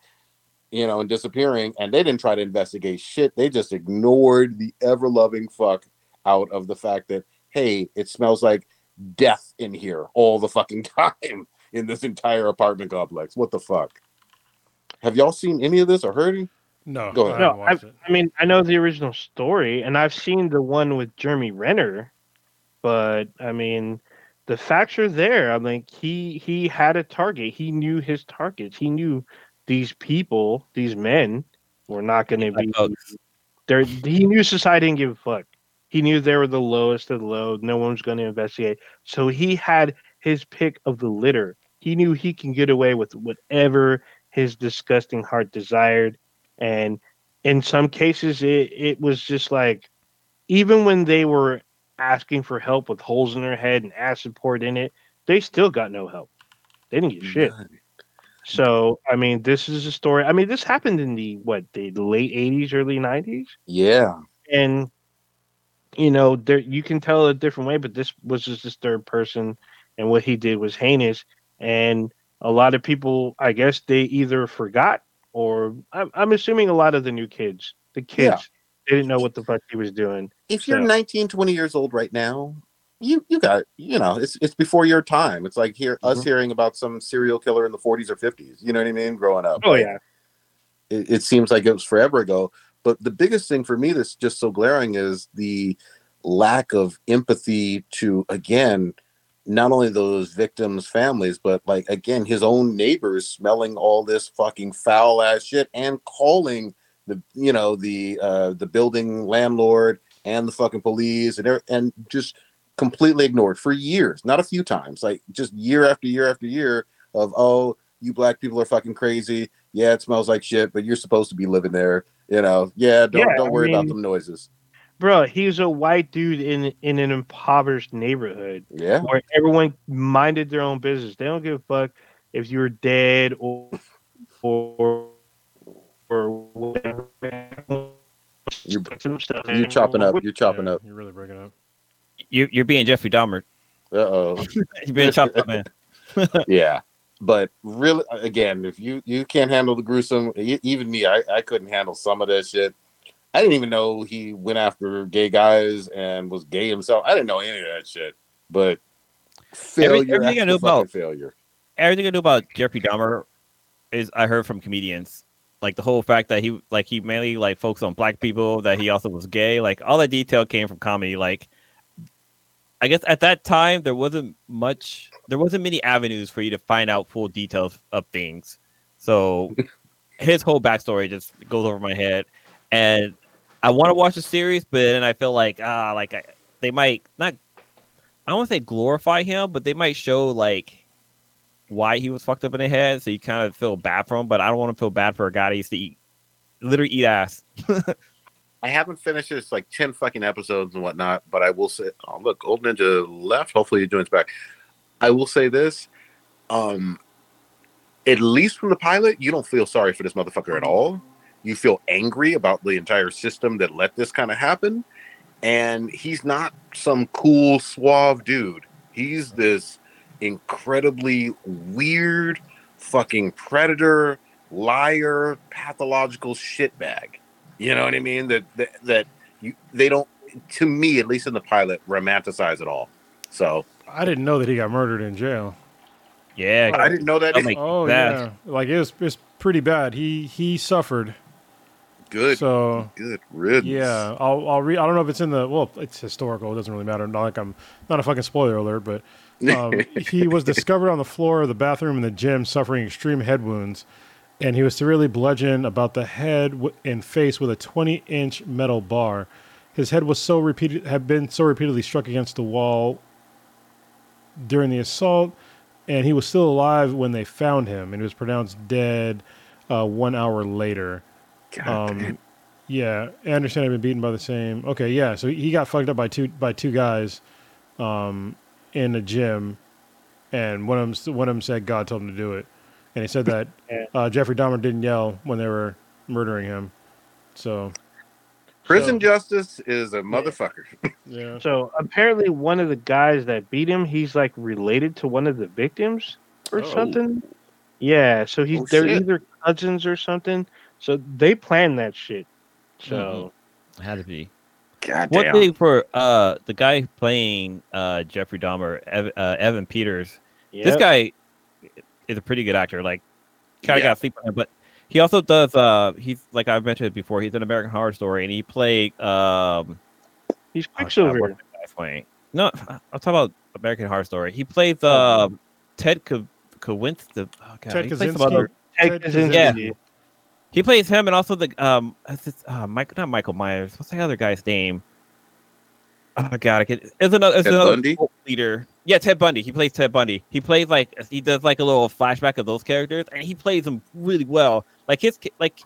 A: you know and disappearing and they didn't try to investigate shit. They just ignored the ever-loving fuck out of the fact that hey it smells like death in here all the fucking time in this entire apartment complex. What the fuck? Have y'all seen any of this or heard any?
C: No,
A: Go ahead.
C: I
B: No,
C: haven't.
B: I mean, I know the original story, and I've seen the one with Jeremy Renner, but I mean, the facts are there. I mean, he he had a target. He knew his targets. He knew these people, these men, were not going to be. There, he knew society didn't give a fuck. He knew they were the lowest of the low. No one was going to investigate. So he had his pick of the litter. He knew he can get away with whatever his disgusting heart desired. And in some cases, it, it was just like, even when they were asking for help with holes in their head and acid poured in it, they still got no help. They didn't get shit. So, I mean, this is a story. I mean, this happened in the what the late '80s, early '90s,
A: Yeah.
B: and you know, there you can tell a different way. But this was just this third person, and what he did was heinous. And a lot of people, I guess, they either forgot or I'm, I'm assuming a lot of the new kids, the kids,
A: Yeah.
B: they didn't know what the fuck he was doing.
A: If you're 19, 20 years old right now, you you got you know it's it's before your time. It's like here us
B: Mhm.
A: hearing about some serial killer in the 40s or 50s. You know what I mean? Growing up.
B: Oh yeah,
A: it, it seems like it was forever ago. But the biggest thing for me that's just so glaring is the lack of empathy to again not only those victims' families, but like again his own neighbors smelling all this fucking foul ass shit and calling the you know the uh the building landlord and the fucking police and and just completely ignored for years, not a few times, like just year after year after year of oh you black people are fucking crazy. Yeah, it smells like shit, but you're supposed to be living there. You know, yeah, don't
B: Yeah,
A: don't
B: I
A: worry about
B: mean-
A: them noises.
B: Bro, he's a white dude in in an impoverished neighborhood.
A: Yeah,
B: where everyone minded their own business. They don't give a fuck if you're dead or or or whatever.
A: You-
B: Some stuff.
A: you're chopping up. You're chopping
C: Yeah,
A: up.
C: You're really breaking up.
D: You, you're being Jeffrey Dahmer.
A: Uh oh.
D: You're being chopped up, man.
A: yeah, but really, again, if you you can't handle the gruesome, e- even me, I I couldn't handle some of that shit. I didn't even know he went after gay guys and was gay himself. I didn't know any of that shit. But failure
D: everything I knew about-
A: failure.
D: Everything I know about Jeffrey Dahmer is I heard from comedians. Like the whole fact that he like he mainly like focused on black people, that he also was gay. Like all that detail came from comedy. Like I guess at that time there wasn't much there wasn't many avenues for you to find out full details of things. So his whole backstory just goes over my head. And I want to watch the series, but then I feel like ah like I, they might not I don't want to say glorify him, but they might show like why he was fucked up in the head, so you kind of feel bad for him. But I don't want to feel bad for a guy that used to eat, literally eat ass.
A: I haven't finished. It's like 10 fucking episodes and whatnot, but I will say, oh, look, Old Ninja left. Hopefully he joins back. I will say this. Um, at least from the pilot, you don't feel sorry for this motherfucker at all. You feel angry about the entire system that let this kind of happen. And he's not some cool, suave dude. He's this incredibly weird fucking predator, liar, pathological shitbag. You know what I mean? That that, that you they don't to me, at least in the pilot, romanticize it all. So
C: I didn't know that he got murdered in jail.
D: Yeah,
A: I didn't know that.
D: Oh my-
C: Oh yeah, like it was it's pretty bad. He he suffered.
A: Good,
C: So
A: good riddance.
C: yeah, I'll I'll read. I don't know if it's in the well, it's historical. It doesn't really matter. Not like I'm not a fucking spoiler alert, but um, he was discovered on the floor of the bathroom in the gym, suffering extreme head wounds, and he was severely bludgeoned about the head and face with a 20-inch metal bar. His head was so repeated had been so repeatedly struck against the wall during the assault, and he was still alive when they found him, and he was pronounced dead uh, one hour later.
A: God
C: Um,
A: damn.
C: yeah, Anderson had been beaten by the same. Okay, yeah, so he got fucked up by two by two guys, um, in a gym, and one of them one of them said God told him to do it, and he said that uh, Jeffrey Dahmer didn't yell when they were murdering him, so
A: Prison
C: so-
A: justice is a motherfucker.
C: yeah.
B: So apparently, one of the guys that beat him, he's like related to one of the victims or
A: Oh.
B: something. Yeah, so he's
A: Oh,
B: they're
A: shit.
B: either cousins or something. So they planned that shit. So
D: had to be.
A: God
D: One
A: damn.
D: thing for uh the guy playing uh Jeffrey Dahmer, Ev- uh, Evan Peters. This guy is a pretty good actor. Like, kind of
A: Yeah.
D: got sleep on him, but he also does. Uh, he's like I've mentioned before. He's an American Horror Story, and he played. Um,
B: he's
D: oh,
B: Quicksilver.
D: what's the guy's playing? No, I'm talking about American Horror Story. He plays
B: Oh.
D: uh, Ted Ko- Kowinski. Oh, God,
C: Ted
D: he plays
C: Kaczynski? Ted
B: Ted Kaczynski.
C: Kaczynski.
D: He plays him, and also the um, uh, Mike, not Michael Myers. What's the other guy's name? Oh god, I could. It's another. It's
A: Ted
D: another
A: Bundy?
D: leader. Yeah, Ted Bundy. He plays Ted Bundy. He plays like he does like a little flashback of those characters, and he plays them really well. Like his like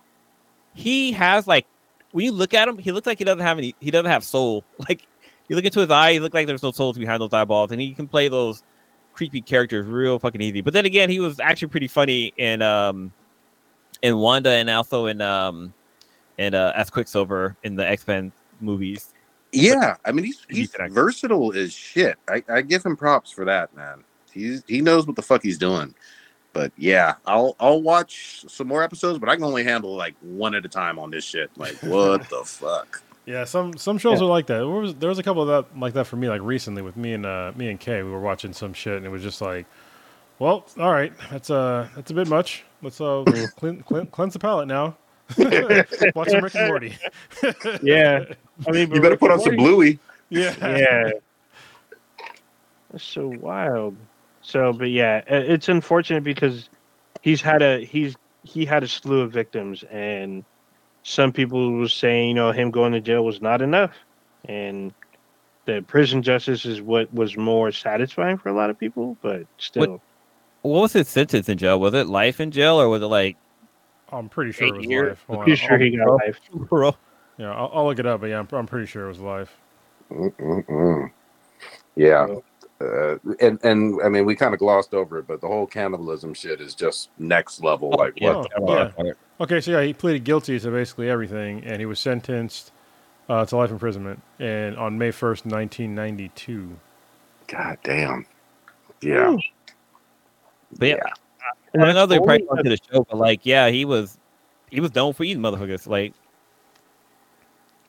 D: he has like when you look at him, he looks like he doesn't have any. He doesn't have soul. Like you look into his eye, he look like there's no souls behind those eyeballs, and he can play those creepy characters real fucking easy. But then again, he was actually pretty funny in um in Wanda and also in um in uh as Quicksilver in the X Men movies.
A: Yeah, I mean he's
D: He's
A: he's versatile as shit. I, I give him props for that, man. He's he knows what the fuck he's doing. But yeah, I'll I'll watch some more episodes, but I can only handle like one at a time on this shit. Like what the fuck?
C: Yeah, some some shows are like that. There was, there was a couple of that like that for me, like recently with me and uh, me and Kay. We were watching some shit, and it was just like, well, all right, that's uh that's a bit much. Let's uh clean, clean, cleanse the palate now. Watch some Rick and Morty.
B: Yeah, I mean,
A: You better put on some Bluey.
C: yeah,
B: Yeah, that's so wild. So, but yeah, it's unfortunate because he's had a he's he had a slew of victims, and some people were saying, you know, him going to jail was not enough, and the prison justice is what was more satisfying for a lot of people. But still,
D: What was his sentence in jail? Was it life in jail or was it like
C: I'm pretty sure it was
D: years.
C: life.
B: I'm pretty sure he got life.
D: bro?
C: Yeah, I'll, I'll look it up, but yeah, I'm, I'm pretty sure it was life.
A: Mm-mm-mm. Yeah. Uh, and and I mean we kind of glossed over it, but the whole cannibalism shit is just next level. Like
D: yeah,
A: what?
C: Oh,
A: the fuck?
C: yeah. Okay, so yeah, he pleaded guilty to basically everything, and he was sentenced uh, to life imprisonment, and on May first, 1992.
A: God damn. Yeah.
D: But yeah,
B: And
D: I know
B: that's
D: they're
B: only
D: probably onto the show, but like, yeah, he was he was known for eating motherfuckers. Like,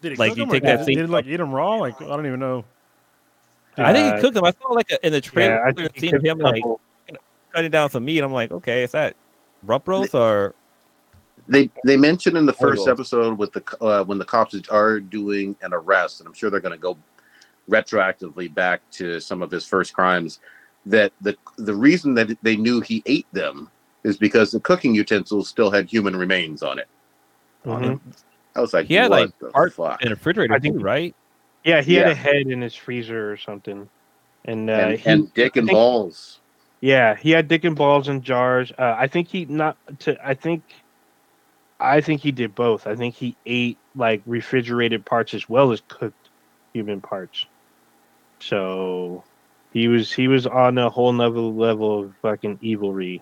C: Did he
D: Like,
C: cook
D: you take
C: did,
D: that
C: did
D: scene-
C: he like eat him raw? Like I don't even know.
D: I think
B: Uh,
D: he cooked them. I saw like a, in the
B: Yeah,
D: trailer
B: I think he
D: seeing
B: cooked
D: him
B: a
D: like
B: couple.
D: cutting down some meat. I'm like, okay, is that rump roast or
A: They they mentioned in the first episode with the uh, when the cops are doing an arrest, and I'm sure they're going to go retroactively back to some of his first crimes. That the the reason that they knew he ate them is because the cooking utensils still had human remains on it. On
B: Mhm.
A: I was like,
D: He had,
A: what
D: like,
A: the
D: heart
A: fuck?
D: in a refrigerator
B: I think-
D: too, right?
B: Yeah, he had a head in his freezer or something, and uh,
A: and,
B: he,
A: and dick and
B: think-
A: balls.
B: Yeah, he had dick and balls in jars. Uh, I think he not to. I think, I think he did both. I think he ate like refrigerated parts as well as cooked human parts. So, he was he was on a whole nother level of fucking evilry,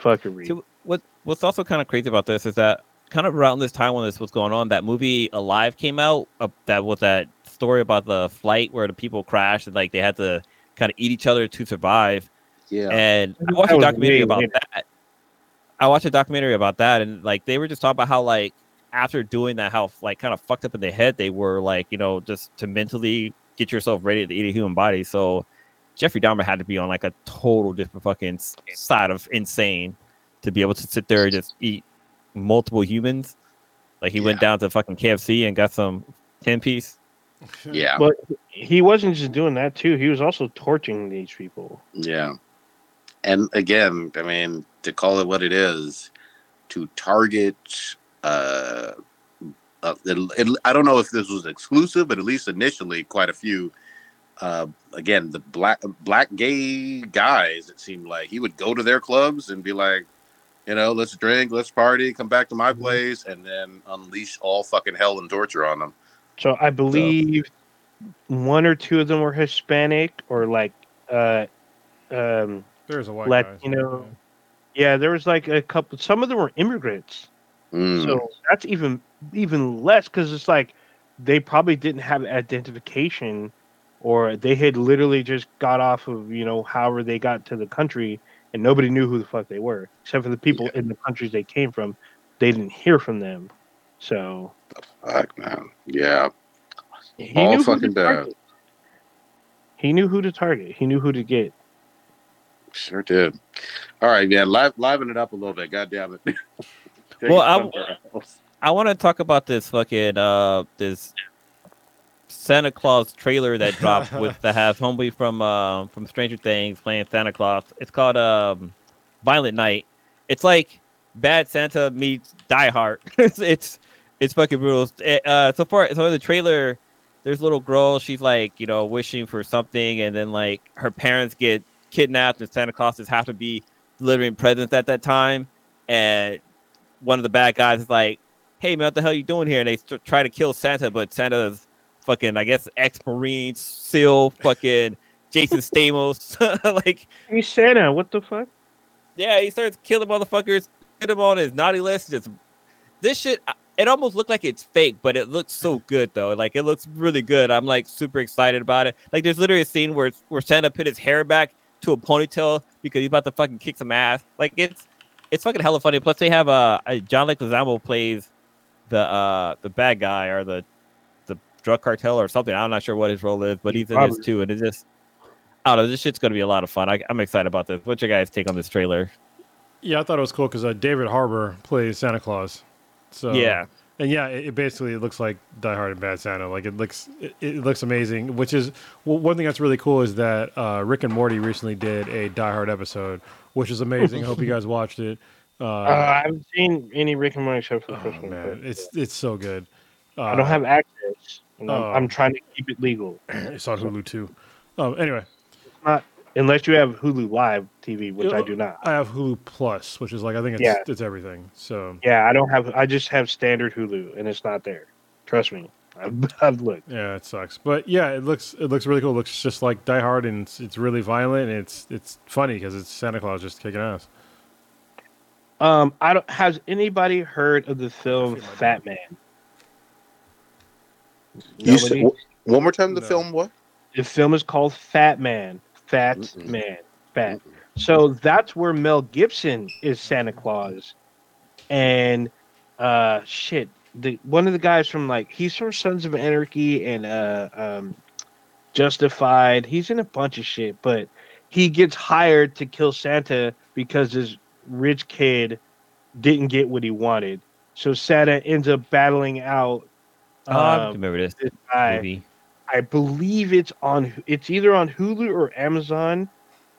B: fuckery.
D: See, what what's also kind of crazy about this is that kind of around this time when this was going on, that movie Alive came out. Uh, that was that story about the flight where the people crashed and like they had to kind of eat each other to survive.
A: Yeah.
D: And I
B: That
D: watched a documentary about
B: later.
D: that. I watched a documentary about that, and like they were just talking about how like after doing that, how like kind of fucked up in the head they were, like you know, just to mentally get yourself ready to eat a human body. So Jeffrey Dahmer had to be on like a total different fucking side of insane to be able to sit there and just eat multiple humans. Like he went down to fucking KFC and got some ten piece.
A: yeah.
B: But he wasn't just doing that too. He was also torturing these people.
A: Yeah. And again, I mean, to call it what it is, to target, uh, uh it, it, I don't know if this was exclusive, but at least initially, quite a few. Uh, again, the black black gay guys. It seemed like he would go to their clubs and be like, you know, let's drink, let's party, come back to my place, and then unleash all fucking hell and torture on them.
B: So I believe one or two of them were Hispanic or like uh um
C: There's a white guy.
B: Latino. yeah, there was like a couple some of them were immigrants.
A: Mm.
B: So that's even even less cuz it's like they probably didn't have identification or they had literally just got off of, you know, however they got to the country and nobody knew who the fuck they were except for the people in the countries they came from. They didn't hear from them. So
A: Fuck, man. Yeah.
B: he
A: All
B: knew
A: fucking
B: to
A: bad.
B: He knew who to target. He knew who to get.
A: Sure did. All right, man. Live, liven it up a little bit. God damn it.
D: Well,
A: it
D: I-
A: else.
D: I want to talk about this fucking uh this Santa Claus trailer that dropped with the has homeboy from uh, from Stranger Things playing Santa Claus. It's called um Violent Night. It's like Bad Santa meets Die Hard. it's, it's it's fucking brutal. It, uh, so far, so in the trailer, there's a little girl. She's like, you know, wishing for something, and then like her parents get kidnapped, and Santa Claus just have to be delivering presents at that time. And one of the bad guys is like, "Hey man, what the hell you doing here?" And they st- try to kill Santa, but Santa's fucking, I guess, ex-marine, SEAL, fucking Jason Stamos, like
B: Hey Santa, what the fuck?
D: yeah, he starts killing motherfuckers, put him on his naughty list. Just this shit, it almost looked like it's fake, but it looks so good though. Like it looks really good. I'm like super excited about it. Like there's literally a scene where where Santa put his hair back to a ponytail because he's about to fucking kick some ass. Like it's it's fucking hella funny. Plus they have uh, uh John Leguizamo plays the uh the bad guy or the drug cartel or something. I'm not sure what his role is, but he's in this too, and it's just. I don't know. This shit's gonna be a lot of fun. I, I'm excited about this. What's your guys' take on this trailer?
C: Yeah, I thought it was cool because uh, David Harbour plays Santa Claus. So
D: yeah,
C: and yeah, it, it basically it looks like Die Hard and Bad Santa. Like it looks, it, it looks amazing. Which is well, one thing that's really cool is that uh, Rick and Morty recently did a Die Hard episode, which is amazing. Hope you guys watched it. Uh,
B: Uh, I haven't seen any Rick and Morty except for the
C: oh,
B: first one.
C: man,
B: but
C: it's it's so good. Uh,
B: I don't have access. and I'm,
C: Oh.
B: I'm trying to keep it legal.
C: it's on Hulu too. Um, anyway, not,
B: Unless you have Hulu Live TV, which I do not.
C: I have Hulu Plus, which is like I think it's
B: Yeah.
C: it's everything. So
B: Yeah, I don't have. I just have standard Hulu, and it's not there. Trust me, I've, I've looked.
C: yeah, it sucks. But yeah, it looks it looks really cool. It looks just like Die Hard, and it's, it's really violent. And it's it's funny because it's Santa Claus just kicking ass.
B: Um, I don't. Has anybody heard of the film Fat Man?
A: You said, one more time, the
C: No.
A: film what?
B: The film is called Fat Man. Fat
A: Mm-mm.
B: Man. Fat. So that's where Mel Gibson is Santa Claus, and uh, shit, the one of the guys from like he's from Sons of Anarchy and uh, um, Justified. He's in a bunch of shit, but he gets hired to kill Santa because this rich kid didn't get what he wanted. So Santa ends up battling out.
D: Oh, I
B: um,
D: remember this
B: guy.
D: movie.
B: I believe it's on. It's either on Hulu or Amazon,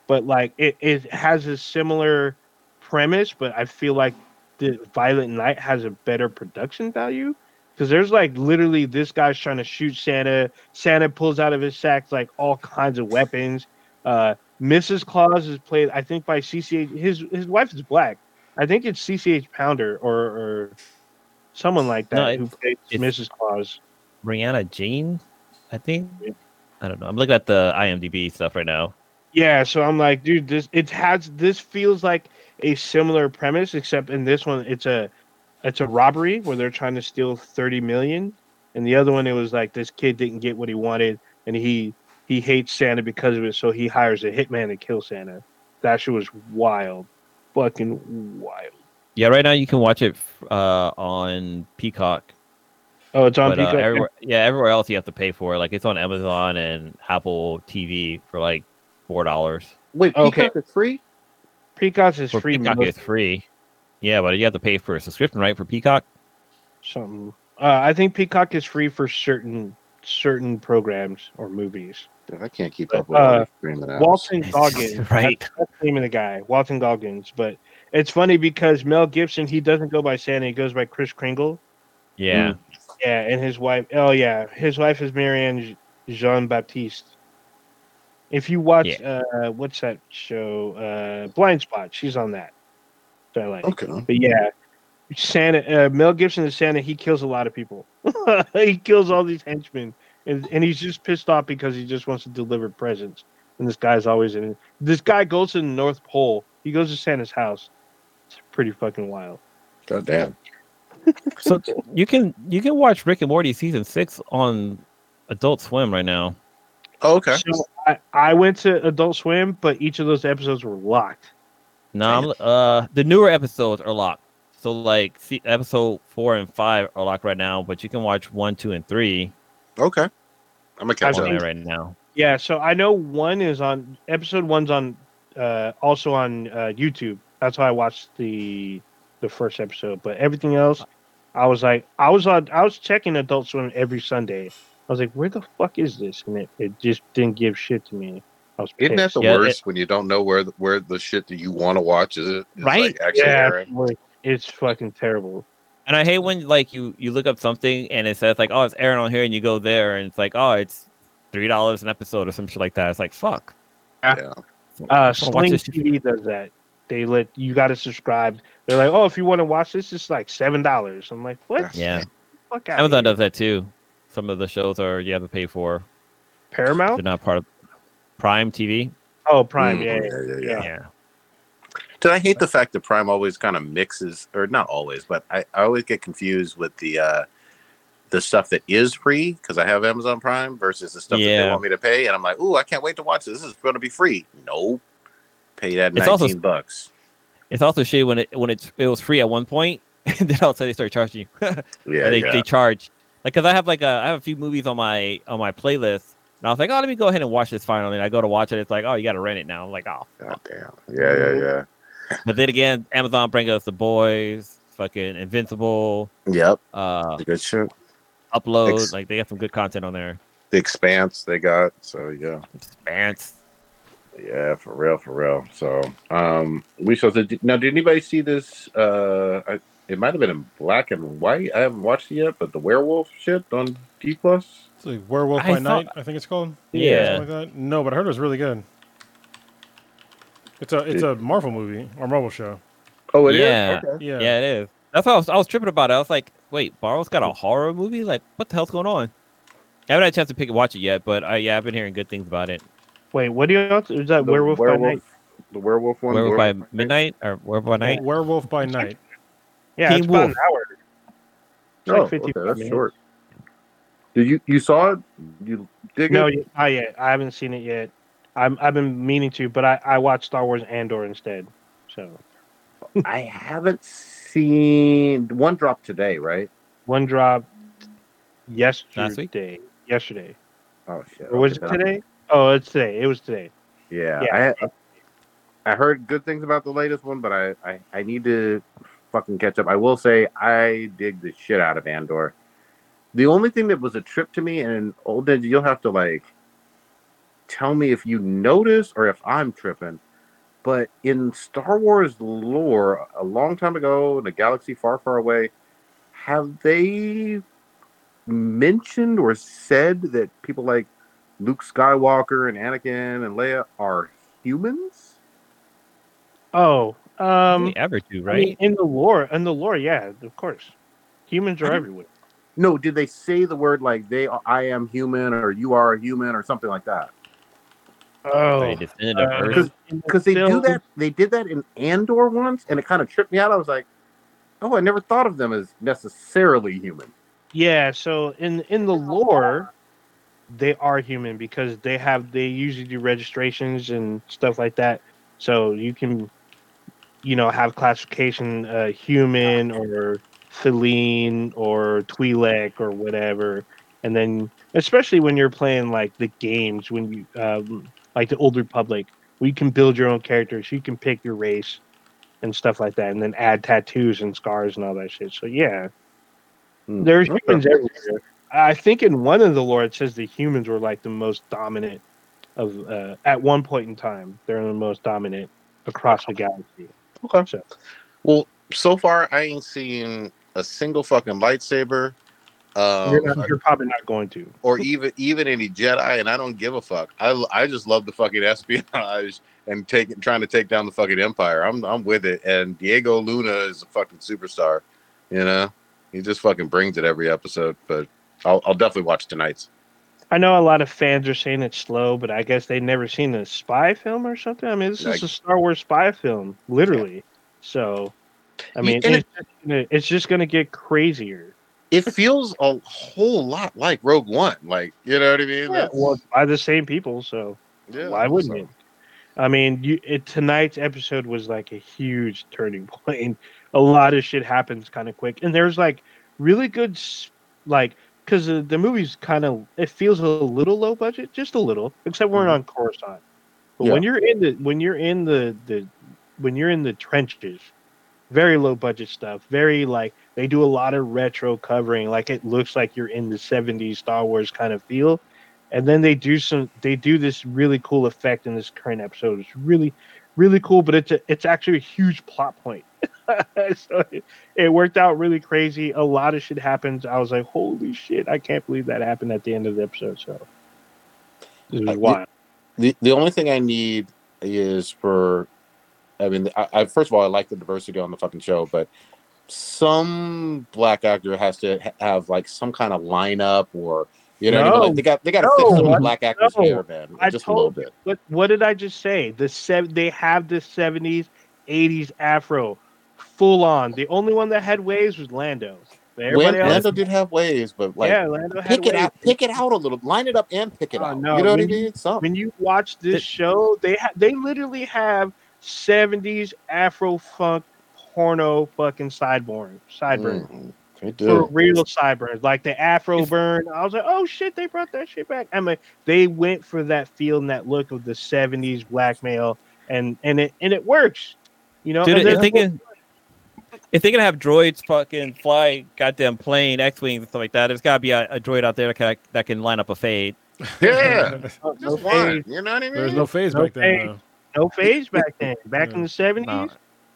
B: but like it, it has a similar premise. But I feel like the Violent Night has a better production value because there's like literally this guy's trying to shoot Santa. Santa pulls out of his sack like all kinds of weapons. Uh, Mrs. Claus is played, I think, by CCH. His his wife is black. I think it's CCH Pounder or or someone like that
D: No,
B: who plays Mrs. Claus.
D: Rihanna Jane, I think.
B: Yeah.
D: I don't know. I'm looking at the IMDb stuff right now.
B: Yeah, so I'm like, dude, this it has this feels like a similar premise, except in this one it's a it's a robbery where they're trying to steal thirty million, and the other one it was like this kid didn't get what he wanted, and he he hates Santa because of it, so he hires a hitman to kill Santa. That shit was wild, fucking wild.
D: Yeah, right now you can watch it uh, on Peacock.
B: Oh, it's on
D: but, uh,
B: Peacock.
D: everywhere, yeah, everywhere else you have to pay for. it. Like it's on Amazon and Apple TV for like four dollars.
A: Wait,
B: Okay.
A: Peacock is free?
B: Peacock is
D: For
B: free.
D: Peacock,
B: most-
D: it's free. Yeah, but you have to pay for a subscription, right? For Peacock.
B: something. Uh, I think Peacock is free for certain certain programs or movies.
A: I can't keep up with
B: Uh,
A: all the streaming apps.
B: Walton Goggins,
D: Right.
B: That's, that's the name of the guy, Walton Goggins. But it's funny because Mel Gibson, he doesn't go by Santa, he goes by Chris Cringle.
D: Yeah.
B: Yeah, and his wife. Oh yeah, his wife is Marianne Jean Baptiste. If you watch, uh, what's that show? Uh, Blindspot. She's on that. So I like.
A: Okay.
B: But yeah, Santa. Uh, Mel Gibson is Santa. He kills a lot of people. he kills all these henchmen, and and he's just pissed off because he just wants to deliver presents. And this guy's always in. This guy goes to the North Pole. He goes to Santa's house. It's pretty fucking wild.
A: God damn.
D: So you can you can watch Rick and Morty season six on Adult Swim right now.
A: Oh, okay.
B: So I, I went to Adult Swim, but each of those episodes were locked.
D: No, I'm, uh, the newer episodes are locked. So like, see, episode four and five are locked right now, but you can watch one, two, and three
A: Okay. I'm gonna catch
D: on
A: up.
D: right now.
B: Yeah, so I know one is on episode one's on uh also on uh YouTube. That's how I watched the the first episode. But everything else, I was like I was on I was checking Adult Swim every Sunday. I was like, where the fuck is this? And it, it just didn't give shit to me. I was
A: Isn't that the
D: Yeah,
A: worst when you don't know where the, where the shit that you want to watch is, is
D: Right?
A: like actually
B: yeah, like, it's fucking terrible.
D: And I hate when like you you look up something and it says like, oh, it's airing on here, and you go there and it's like, oh, it's three dollars an episode or some shit like that. It's like fuck.
A: Yeah.
B: Uh,
D: I
B: Sling. TV does that. They let you got to subscribe. They're like, oh, if you want to watch this, it's like seven dollars. I'm like, what?
D: Yeah,
B: Fuck out
D: Amazon does that too. Some of the shows are you have to pay for. They're
B: Paramount.
D: not part of Prime TV.
B: Oh, Prime.
A: Mm,
B: Yeah,
A: yeah, yeah, yeah.
D: Yeah.
A: Did I hate the fact that Prime always kind of mixes, or not always, but I, I always get confused with the uh, the stuff that is free because I have Amazon Prime versus the stuff that they want me to pay, and I'm like, ooh, I can't wait to watch this. This is going to be free. No, pay that
D: It's
A: nineteen
D: also-
A: bucks.
D: It's also shitty when it when it's it was free at one point, and then all of a sudden they start charging you.
A: Yeah,
D: they,
A: yeah.
D: they charge like because I have like a I have a few movies on my on my playlist, and I was like, oh, let me go ahead and watch this finally. And I go to watch it, it's like, oh, you got to rent it now. I'm like, oh.
A: God damn. Yeah, yeah, yeah.
D: But then again, Amazon bring us The Boys, fucking Invincible,
A: Yep.
D: uh,
A: Good shit.
D: Upload.
A: Ex-
D: like they got some good content on there.
A: The Expanse they got. So yeah.
D: Expanse.
A: Yeah, for real, for real. So, um, we shall. Did, now, did anybody see this? Uh, I, it might have been in black and white. I haven't watched it yet, but the werewolf shit on D plus.
C: It's like Werewolf
D: I
C: by
D: thought-
C: Night, I think it's called.
D: Yeah.
C: Something like that. No, but I heard it was really good. It's a it's a Marvel movie or Marvel show.
A: Oh,
D: it is? Yeah.
C: Yeah.
D: Yeah. it is. That's why I was, I was tripping about it. I was like, wait, Marvel's got a horror movie? Like, what the hell's going on? I haven't had a chance to pick and watch it yet, but I, yeah, I've been hearing good things about it.
B: Wait, what do you? Is that
A: The
B: Werewolf, by Night?
A: The werewolf one.
D: Werewolf by
A: Werewolf
D: Midnight or Werewolf by Night?
C: Werewolf by Night.
B: Yeah,
D: Teen
B: it's about
D: Wolf.
B: an hour. It's
A: Oh,
B: like 50
A: okay, that's
B: minutes.
A: short. Did you you saw it? You dig
B: No,
A: it?
B: y- not yet. I haven't seen it yet. I'm I've been meaning to, but I I watched Star Wars Andor instead. So
A: I haven't seen one drop today, right?
B: one drop yesterday.
D: Last week?
B: Yesterday,
A: Oh shit!
B: or was it
A: Okay, then I-
B: today? Oh, it's today. It was today.
A: Yeah,
B: Yeah.
A: I I heard good things about the latest one, but I, I I need to fucking catch up. I will say I dig the shit out of Andor. The only thing that was a trip to me, and old Ninja, you'll have to like tell me if you notice or if I'm tripping. But in Star Wars lore, a long time ago, in a galaxy far, far away, have they mentioned or said that people like Luke Skywalker and Anakin and Leia are humans?
B: Oh, um,
D: the ever do,
B: I mean,
D: right?
B: in the lore, in the lore, yeah, of course, humans are everywhere.
A: No, did they say the word like they are, I am human or you are a human or something like that?
B: Oh,
D: Very definitive
B: uh, the
A: Because they do that. They did that in Andor once, and it kind of tripped me out. I was like, oh, I never thought of them as necessarily human.
B: Yeah, so in in the lore, they are human because they have they usually do registrations and stuff like that. So you can, you know, have classification uh, human or feline or Twi'lek or whatever, and then especially when you're playing like the games when you um, like the Old Republic, where you can build your own characters, you can pick your race and stuff like that, and then add tattoos and scars and all that shit. So yeah.
A: Hmm.
B: There's humans everywhere. I think in one of the lore it says the humans were like the most dominant of uh, at one point in time. They're the most dominant across the galaxy.
A: Okay.
B: So
A: Well, so far I ain't seen a single fucking lightsaber,
B: you're,
A: um,
B: not, you're probably not going to.
A: or even even any Jedi, and I don't give a fuck. I I just love the fucking espionage and taking trying to take down the fucking empire. I'm I'm with it. And Diego Luna is a fucking superstar. You know, he just fucking brings it every episode. But I'll I'll definitely watch tonight's.
B: I know a lot of fans are saying it's slow, but I guess they've never seen a spy film or something. I mean, this
A: Like-
B: is a Star Wars spy film, literally. So, I mean, it's, it's just going to get crazier.
A: It feels a whole lot like Rogue One. Like you know what I mean? That's-
B: Well, by the same people, so.
A: yeah,
B: Why wouldn't
A: so-
B: it? I mean, you, it, tonight's episode was like a huge turning point. A lot of shit happens kind of quick, and there's like really good, like because the, the movie's kind of it feels a little low budget, just a little, except we're
A: Mhm.
B: on Coruscant. But
A: Yeah.
B: when you're in the when you're in the the when you're in the trenches, very low budget stuff. Very like they do a lot of retro covering, like it looks like you're in the '70s Star Wars kind of feel and then they do some they do this really cool effect in this current episode it's really really cool, but it's a, it's actually a huge plot point. so it, it worked out really crazy. A lot of shit happens. I was like, holy shit, I can't believe that happened at the end of the episode. So this
A: Uh,
B: was
A: the-
B: wild.
A: the the only thing I need is for, I mean, I, I first of all I like the diversity on the fucking show, but some black actor has to have like some kind of lineup or you know what I mean? Like they got they got to
B: No,
A: fix some of black actors'
B: no.
A: hair, man,
B: I
A: just a little bit.
B: What what did I just say? The sev- they have the seventies, eighties afro, full on. The only one that had waves was Lando.
A: When,
B: Everybody else,
A: Lando did have waves, but like
B: yeah, Lando had
A: pick it
B: waves.
A: out, pick it out a little, line it up and pick it
B: Oh,
A: out.
B: no,
A: you know what I mean? Something.
B: when you watch this
D: Th-
B: show, they ha- they literally have seventies Afro funk porno fucking sideburn sideburn
A: Mhm. They
B: for real sideburns like the Afro
D: It's-
B: burn. I was like, oh shit, they brought that shit back. I mean, they went for that feel and that look of the seventies black male, and and it and it works. You know,
D: Dude, if they can, if they can have droids fucking fly goddamn plane, X wings and stuff like that, there's gotta be a, a droid out there that can that can line up a fade.
A: Yeah,
B: no, no
A: just one. You know what I mean?
C: There's no phase
B: No
C: back then. though.
B: no phase back then. Back in the seventies,
D: No.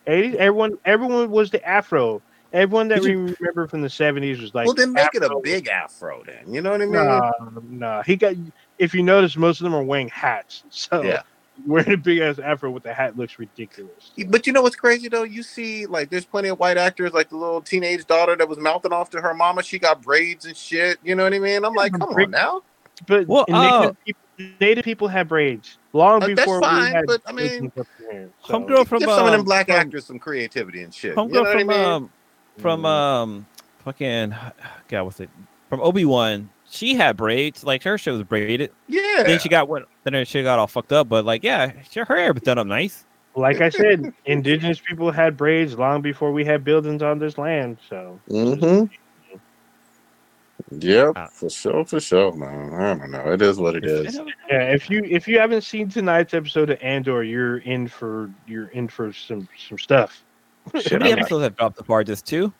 B: eighties, everyone everyone was the Afro. Everyone that
A: Did
B: we remember from the seventies was like,
A: well, then make it a big afro, then. You know what I mean?
B: Nah, nah. He got. If you notice, most of them are wearing hats. So
A: Yeah.
B: wearing a big ass afro with the hat looks ridiculous.
A: But you know what's crazy though? You see, like, there's plenty of white actors, like the little teenage daughter that was mouthing off to her mama. She got braids and shit. You know what I mean? I'm like, come
B: bra-
A: on now.
B: But
D: Well,
B: native, people, native people had braids long
A: Uh, that's
B: before
A: fine,
B: we had.
A: but, I mean,
B: business up so-
D: Homegirl from
A: Give some of them
D: um,
A: black
D: from,
A: actors some creativity and shit. You
D: Homegirl
A: know what I
D: from
A: mean?
D: um from um fucking God, what's it? From Obi Wan. She had braids. Like her shit was braided.
A: yeah.
D: Then she got what? Then her shit got all fucked up. But like, yeah, she- her hair was done up nice.
B: Like I said, indigenous people had braids long before we had buildings on this land. So
A: Mm-hmm. Yeah,
D: Uh,
A: for sure, for sure, man. I don't know. It is what it is.
B: yeah, if you if you haven't seen tonight's episode of Andor, you're in for you're in for some some stuff.
D: How
A: Shit,
D: many
A: I'm like,
D: episodes have dropped so far? Just two.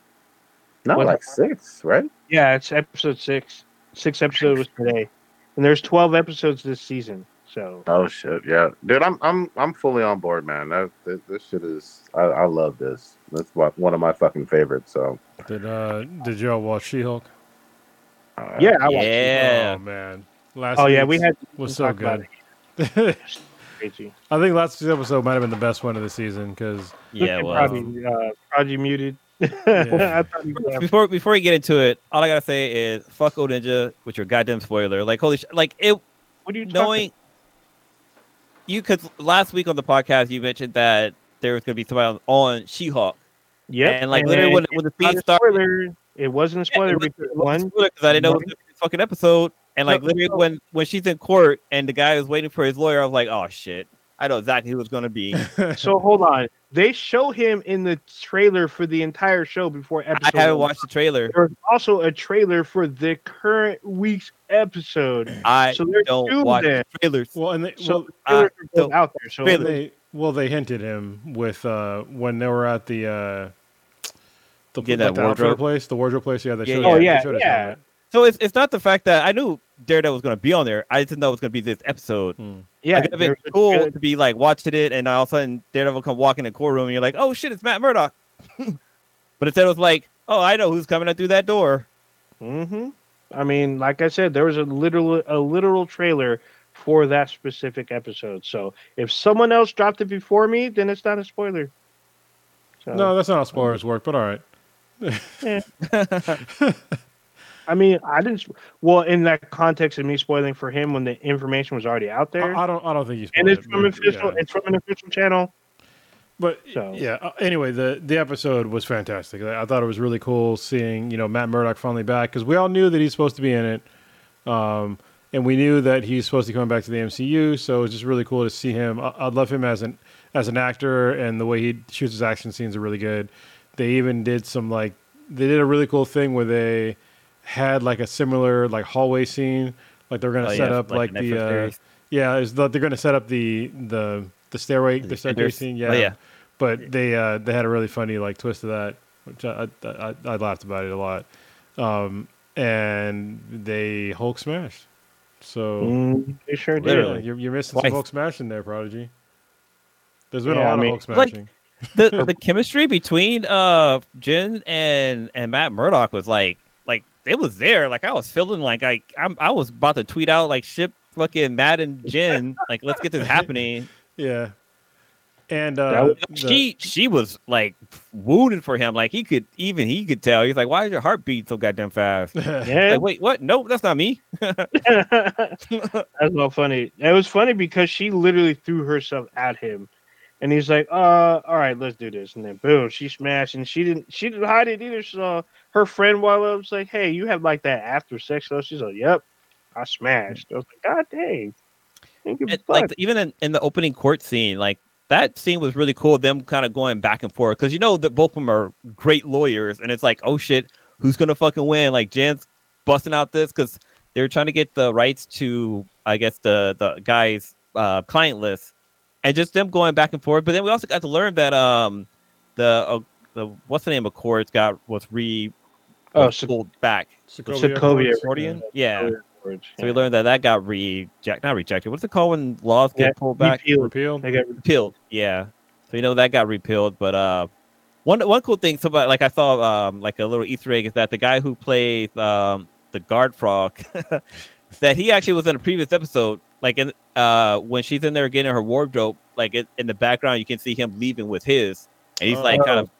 A: not
B: What?
A: like six, right?
B: Yeah, it's episode six. Six episodes was today, and there's twelve episodes this season. So
A: Oh shit, yeah, dude. I'm I'm I'm fully on board, man. That, this, this shit is. I, I love this. That's what, one of my fucking favorites. So
C: Did uh did y'all watch She-Hulk?
A: uh,
B: yeah, I watched it.
D: Yeah.
C: Oh man. Last
B: Oh yeah, we had
C: was
B: we'll
C: so good.
B: crazy.
C: I think last week's episode might have been the best one of the season because
D: Yeah,
B: Look at
D: well.
B: Prodigy, uh, Prodigy muted.
C: Yeah.
B: I thought he was
D: Before before we get into it, all I gotta say is fuck O Ninja with your goddamn spoiler. Like holy shit, like it
B: What are you talking?
D: you could last week on the podcast you mentioned that there was gonna be somebody on, on She-Hulk.
B: Yeah,
D: And like literally when, when the
B: not
D: scene started,
B: spoiler. It wasn't a
D: Yeah,
B: spoiler
D: it
B: because
D: it wasn't a
B: one.
D: spoiler 'cause I didn't know it was gonna be this fucking episode. And like
B: No,
D: literally
B: no.
D: when when she's in court and the guy is waiting for his lawyer, I was like, oh shit, I know exactly who it's gonna be.
B: So hold on. They show him in the trailer for the entire show before episode.
D: I haven't
B: one.
D: watched the trailer.
B: There was also a trailer for the current week's episode.
D: I
B: So there's
D: don't
B: two
D: watch
B: then.
D: the trailers.
C: well and they,
B: So
C: well,
B: the trailers are
D: so-
B: out there. So
C: they well they hinted him with uh when they were at the uh the,
D: Get
C: like
D: that
C: the
D: wardrobe?
C: place, the wardrobe place. Yeah, they
D: Yeah,
C: showed
D: yeah.
C: us-
B: Oh,
C: they
B: yeah,
C: showed
B: yeah.
C: Helmet.
D: So it's it's not the fact that I knew Daredevil was gonna be on there. I just didn't know it was gonna be this episode.
C: Hmm.
B: yeah,
D: like, it'd been cool
B: trailer-
D: to be like watching it, and all of a sudden Daredevil come walking in the courtroom, and you're like, "Oh shit, it's Matt Murdock." but instead, it was like, "Oh, I know who's coming in through that door."
B: hmm I mean, like I said, there was a literal a literal trailer for that specific episode. So if someone else dropped it before me, then it's not a spoiler. So,
C: No, that's not how spoilers work, but all right.
B: I mean, I didn't. Well, in that context of me spoiling for him when the information was already out there,
C: I, I don't I don't think he's.
B: and it's
C: it,
B: from
C: but,
B: official.
C: yeah.
B: It's from an official channel.
C: But
B: So-
C: yeah, uh, anyway, the the episode was fantastic. I I thought it was really cool seeing you know Matt Murdock finally back because we all knew that he's supposed to be in it, um, and we knew that he's supposed to come back to the MCU. So it was just really cool to see him. I, I love him as an as an actor, and the way he shoots his action scenes are really good. They even did some like they did a really cool thing where they had like a similar like hallway scene, like they're gonna
D: Oh,
C: set
D: yeah,
C: up
D: like
C: like, the uh, yeah, it's the, they're gonna set up the the the stairway
D: The
C: the
D: defenders.
C: scene.
D: Oh, yeah.
C: but they uh, they had a really funny like twist to that, which I I, I, I laughed about it a lot. Um, and they Hulk smashed. So
B: Mm, they sure did.
C: yeah, you're, you're missing
D: Twice.
C: some Hulk smash in there, Prodigy. There's been
B: Yeah,
C: a
B: I
C: lot
B: mean-
C: of Hulk
D: Like-
C: smashing.
D: the the chemistry between uh Jen and and Matt Murdock was like like it was there. Like I was feeling like I I'm, I was about to tweet out like ship fucking Matt and Jen like let's get this happening.
C: yeah. And uh,
B: was-
C: the-
D: She she was like wounded for him. Like he could even he could tell. He's like, why is your heart beat so goddamn fast?
B: Yeah,
D: Like, wait, what? No, that's not me.
B: that's not funny. It was funny because she literally threw herself at him, and he's like, "Uh, all right, let's do this." And then boom, she smashed, and she didn't she didn't hide it either. So her friend while I was like, "Hey, you have like that after sex though?" She's like, "Yep, I smashed." I was like, "God dang."
D: And, like even in, in the opening court scene, like that scene was really cool. Them kind of going back and forth because you know that both of them are great lawyers, and it's like, oh shit, who's gonna fucking win? Like Jan's busting out this because they're trying to get the rights to, I guess the the guy's uh, client list, and just them going back and forth. But then we also got to learn that um the uh, the what's the name of courts got was re
B: Oh,
D: was
B: so-
D: pulled back.
C: Sokovia
B: Sokovia.
C: Accords.
D: Accordion, yeah. So we learned that that got rejected, not rejected. What's it called when laws get
B: Yeah,
D: pulled back?
B: Repealed.
C: Repealed.
B: They got
D: repealed. Yeah. So you know that got repealed, but uh, one one cool thing. So like I saw um like a little Easter egg is that the guy who plays um the guard frog, that he actually was in a previous episode. Like in uh when she's in there getting her wardrobe, like in, in the background you can see him leaving with his, and he's like kind of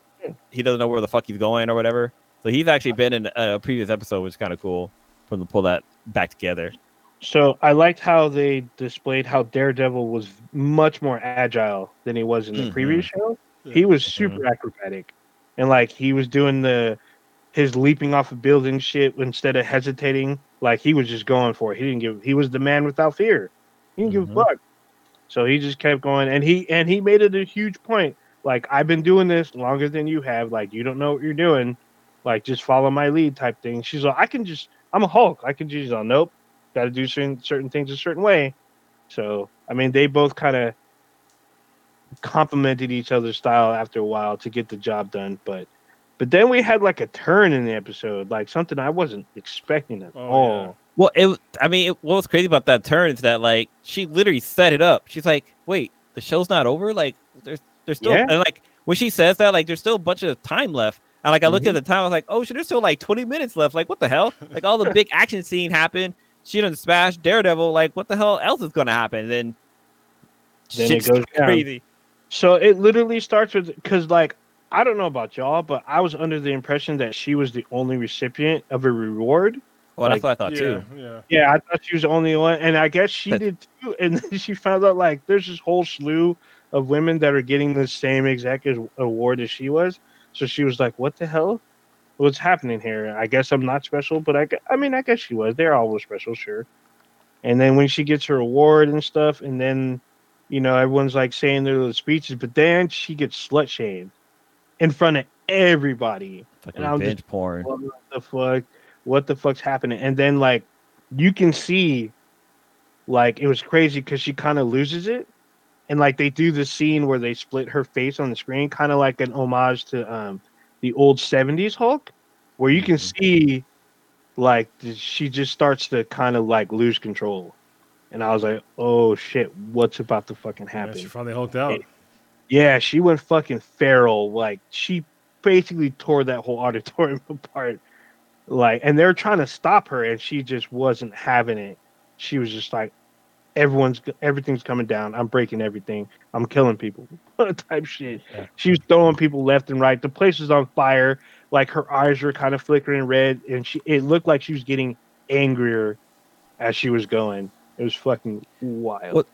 D: he doesn't know where the fuck he's going or whatever. So he's actually been in a previous episode, which is kind of cool for them to pull that back together.
B: So I liked how they displayed how Daredevil was much more agile than he was in the
D: Mhm.
B: previous show. He was super acrobatic, and like he was doing the his leaping off of building shit instead of hesitating. Like he was just going for it. He didn't give. He was the man without fear. He didn't give
D: Mhm.
B: a fuck. So he just kept going, and he and he made it a huge point. Like I've been doing this longer than you have. Like you don't know what you're doing. Like just follow my lead type thing. She's like, I can just. I'm a Hulk. I can just. Oh, nope. Got to do certain certain things a certain way. So I mean, they both kind of complemented each other's style after a while to get the job done. But but then we had like a turn in the episode, like something I wasn't expecting at
C: Oh,
B: all.
D: Well, it. I mean, it, what was crazy about that turn is that like she literally set it up. She's like, "Wait, the show's not over. Like, there's there's still
B: Yeah.
D: and like when she says that, like, there's still a bunch of time left." And like I looked
B: Mm-hmm.
D: at the time, I was like, "Oh shit, there's still like 20 minutes left. Like, what the hell? Like all the big action scene happened. She done smash Daredevil. Like, what the hell else is gonna happen?" And then
B: Then it
D: shit's
B: goes down.
D: crazy.
B: So it literally starts with because like I don't know about y'all, but I was under the impression that she was the only recipient of a reward.
D: Well, that's
B: Like,
D: what I thought
C: yeah,
D: too.
C: yeah.
B: Yeah, I thought she was the only one, and I guess she
D: But-
B: did too. And then she found out like there's this whole slew of women that are getting the same exact award as she was. So she was like, "What the hell? What's happening here? I guess I'm not special, but I, I mean, I guess she was. They're all special, sure." And then when she gets her award and stuff, and then you know everyone's like saying their little speeches, but then she gets slut shamed in front of everybody
D: Fucking
B: And I'm just-
D: porn.
B: what the fuck what the fuck's happening and then like you can see like it was crazy because she kind of loses it and like they do the scene where they split her face on the screen kind of like an homage to um the old 70s hulk where you can
D: Mhm.
B: see like she just starts to kind of like lose control and i was like oh shit what's about to fucking
C: Yeah,
B: happen
C: she finally hulked out.
B: yeah, she went fucking feral. Like she basically tore that whole auditorium apart. Like, and they're trying to stop her, and she just wasn't having it. She was just like, "Everyone's, everything's coming down. I'm breaking everything. I'm killing people." type shit.
D: Yeah.
B: She was throwing people left and right. The place was on fire. Like her eyes were kind of flickering red, and she it looked like she was getting angrier as she was going. It was fucking wild.
D: What-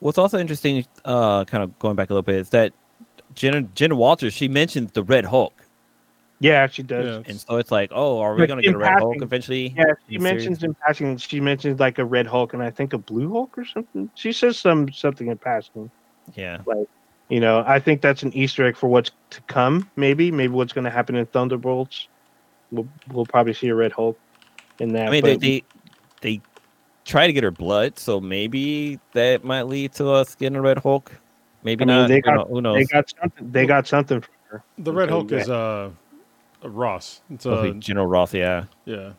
D: What's also interesting, uh, kind of going back a little bit, is that Jenna, Jenna Walters, she mentioned the Red Hulk.
B: Yeah, she does.
C: Yeah.
D: And so it's like, oh, are we
B: But
D: going to get a
B: in
D: Red Hulk eventually?
B: Yeah, she
D: in the
B: mentions in passing. She mentions like a red Hulk and I think a blue Hulk or something. She says some something in passing.
D: Yeah.
B: like You know, I think that's an Easter egg for what's to come. Maybe, maybe what's going to happen in Thunderbolts. We'll we'll probably see a red Hulk in that.
D: I mean, they, they they try to get her blood, so maybe that might lead to us getting a Red Hulk. Maybe
B: I mean,
D: not.
B: they
D: who,
B: got-
D: know, who knows?
B: they got something. They got something for her.
C: The Red
B: I'll
C: Hulk
B: tell
C: is uh, a Ross. It's
D: Hopefully
C: uh,
D: General Ross, yeah.
C: yeah.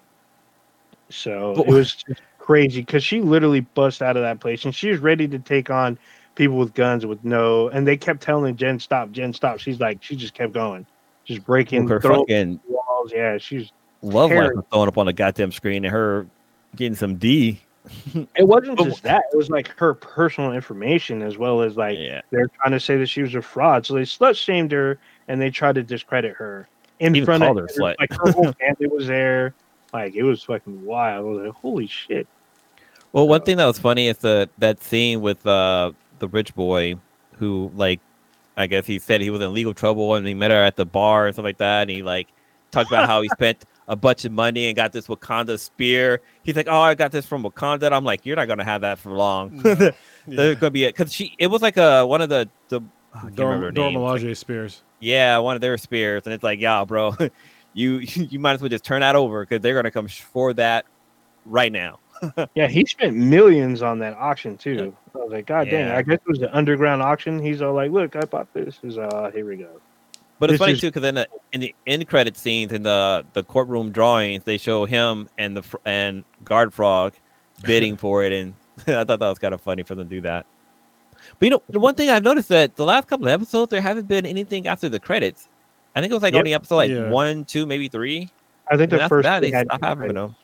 B: So
D: But-
B: it was just crazy because she literally bust out of that place and she was ready to take on people with guns with no, and they kept telling Jen stop, Jen stop. She's like, she just kept going, just breaking
D: her
B: throwing
D: fucking
B: walls. Yeah, she's.
D: love life
B: Terry.
D: throwing up on the goddamn screen and her getting some D.
B: It wasn't just that; it was like her personal information as well as like
D: yeah.
B: they're trying to say that she was a fraud. So they slut shamed her and they tried to discredit her in
D: Even
B: front of
D: called her a slut.
B: Like her whole family was there. Like it was fucking wild. I was like, holy shit.
D: Well, one
B: Uh,
D: thing that was funny is the that scene with uh the rich boy who like I guess he said he was in legal trouble and he met her at the bar and stuff like that and he like talked about how he spent a bunch of money and got this Wakanda spear. He's like, "Oh, I got this from Wakanda." I'm like, "You're not gonna have that for long."
C: No.
D: There's gonna be it because she. It was like a one of the the. I can't
C: Dor-
D: remember her
C: Dora
D: name.
C: Spears.
D: Yeah, one of their spears, and it's like, yeah, bro, you you might as well just turn that over because they're gonna come for that right now.
B: Yeah, he spent millions on that auction too. I was like, God dang,
D: Yeah.
B: I guess it was the underground auction. He's all like, Look, I bought this. He's uh here we go.
D: But it's
B: This
D: funny
B: is-
D: too because in the in the end credit scenes in the the courtroom drawings, they show him and the and Guard Frog bidding for it, and I thought that was kind of funny for them to do that. But you know, the one thing I've noticed that the last couple of episodes there haven't been anything after the credits. I think it was like
B: Yep.
D: only episode like
C: Yeah.
D: one, two, maybe three.
B: I think
D: And
B: the first
D: that,
B: they
D: stopped having them.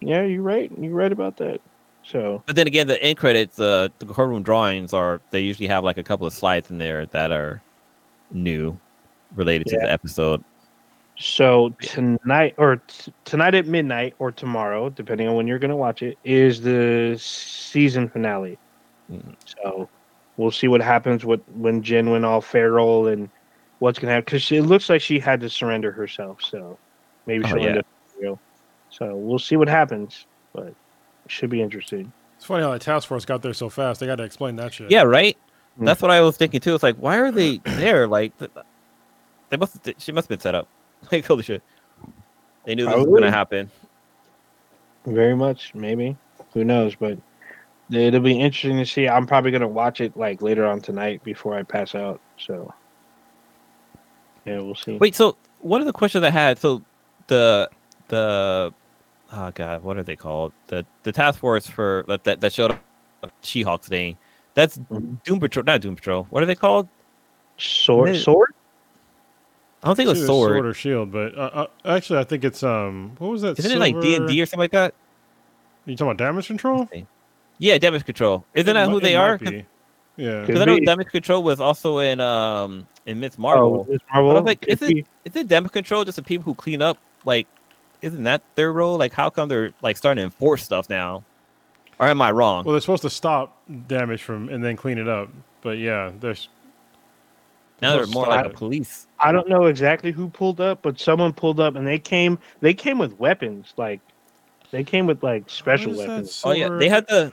B: Yeah, you're right. You're right about that. So
D: But then again, the end credits, uh, the courtroom drawings are they usually have like a couple of slides in there that are new, related to the episode.
B: So tonight, or t- tonight at midnight, or tomorrow, depending on when you're going to watch it, is the season finale.
D: Mhm.
B: So we'll see what happens with when Jen went all feral and what's going to happen because it looks like she had to surrender herself. So maybe
D: Oh,
B: she'll end
D: yeah.
B: up real. So we'll see what happens, but it should be interesting.
C: It's funny how that task force got there so fast. They got to explain that shit.
D: Yeah, right.
B: Mm.
D: That's what I was thinking too. It's like, why are they there? Like, they must. She must have been set up. Like, holy shit. They knew this was gonna happen.
B: Very much, maybe. Who knows? But it'll be interesting to see. I'm probably going to watch it like later on tonight before I pass out. So yeah, we'll see.
D: Wait, so one of the questions I had, so the the oh god, what are they called? The the task force for that that, that showed up She-Hulk's thing. That's
B: Mhm.
D: Doom Patrol, not Doom Patrol. What are they called?
B: Sword,
D: Maybe-
B: sword.
D: I don't think it was
C: It's
D: Sword.
C: sword or shield, but uh, uh, actually, I think it's um. What was that?
D: Isn't it like D and D or something like that?
C: You talking about damage control?
D: Yeah, Damage Control. Isn't that
C: mi-
D: who
C: it
D: they are?
C: be. Yeah.
D: Because I know
B: be.
D: Damage Control was also in um in Miss
B: Oh,
D: Marvel.
B: Miss Marvel.
D: I was like, is it-
B: be.
D: It Damage Control just the people who clean up? Like, isn't that their role? Like, how come they're like starting to enforce stuff now? Or am I wrong?
C: Well, they're supposed to stop damage from and then clean it up. But yeah, there's
D: now they're more like a police.
B: I don't know exactly who pulled up, but someone pulled up, and they came. They came with weapons. Like they came with like special
C: What is that
B: weapons.
D: Oh yeah, they had the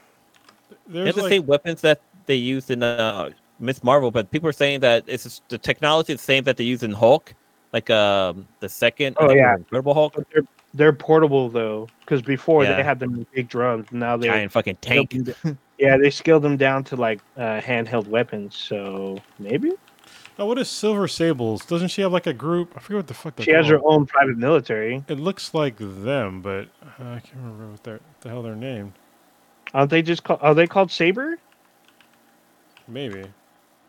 D: they
C: There's
D: had the
C: like,
D: same weapons that they used in uh, Miss Marvel, but people are saying that it's just, the technology is the same that they use in Hulk, like um the second.
B: Oh, yeah.
D: was Incredible Hulk,
B: they're they're portable though, because before
D: Yeah.
B: they had them in big drums. Now they
D: giant fucking tank.
B: yeah they scaled them down to like uh, handheld weapons. So maybe
C: Oh, what is Silver Sables? Doesn't she have like a group? I forget what the fuck.
B: she
C: they're
B: has her own private military.
C: It looks like them, but uh, I can't remember what they're the hell they're named.
B: Aren't they just called? Are they called Saber?
C: Maybe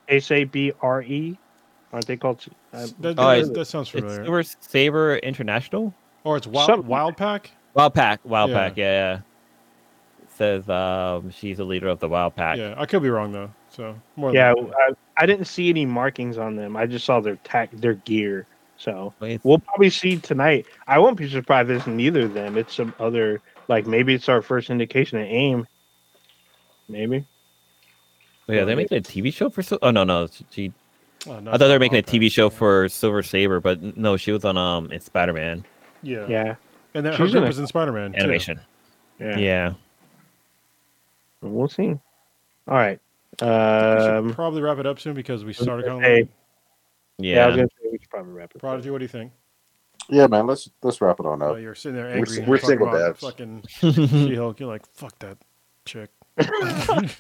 B: S A B R E. Aren't they called? Uh,
C: that,
D: Oh,
C: that,
D: it's-
C: that sounds
D: It's
C: familiar.
D: Silver Saber International.
C: or it's Wild
B: Something-
C: Wild Pack.
D: Wild Pack, Wild
C: Yeah.
D: Pack, yeah, yeah. It says um, she's the leader of the Wild Pack.
C: Yeah, I could be wrong though. So more
B: yeah,
C: than
B: I, I didn't see any markings on them. I just saw their tack, their gear. So
D: But it's-
B: we'll probably see tonight. I won't be surprised if it's neither of them. It's some other, like maybe it's our first indication of AIM. Maybe.
D: oh, yeah, they're making a TV show for. Sil- Oh no, no, she.
C: Oh, no,
D: I thought they were making a TV show for Silver Saber, but no, she was on um in Spider Man
C: Yeah,
B: Yeah.
C: and that her
B: She's in
C: group
B: a-
C: in Spider Man
D: animation.
B: Yeah.
D: Yeah.
B: We'll see. All right.
C: We
B: Um,
C: probably wrap it up soon because we started kind of
B: hey,
C: late.
B: yeah. I was
D: Yeah.
B: gonna say we should probably wrap it. up.
C: Prodigy, what do you think?
A: Yeah, man. Let's let's wrap it on
C: Oh,
A: up.
C: you're sitting there
A: We're
C: angry.
A: si- we're single dads.
C: Fucking She-Hulk. You're like, fuck that chick.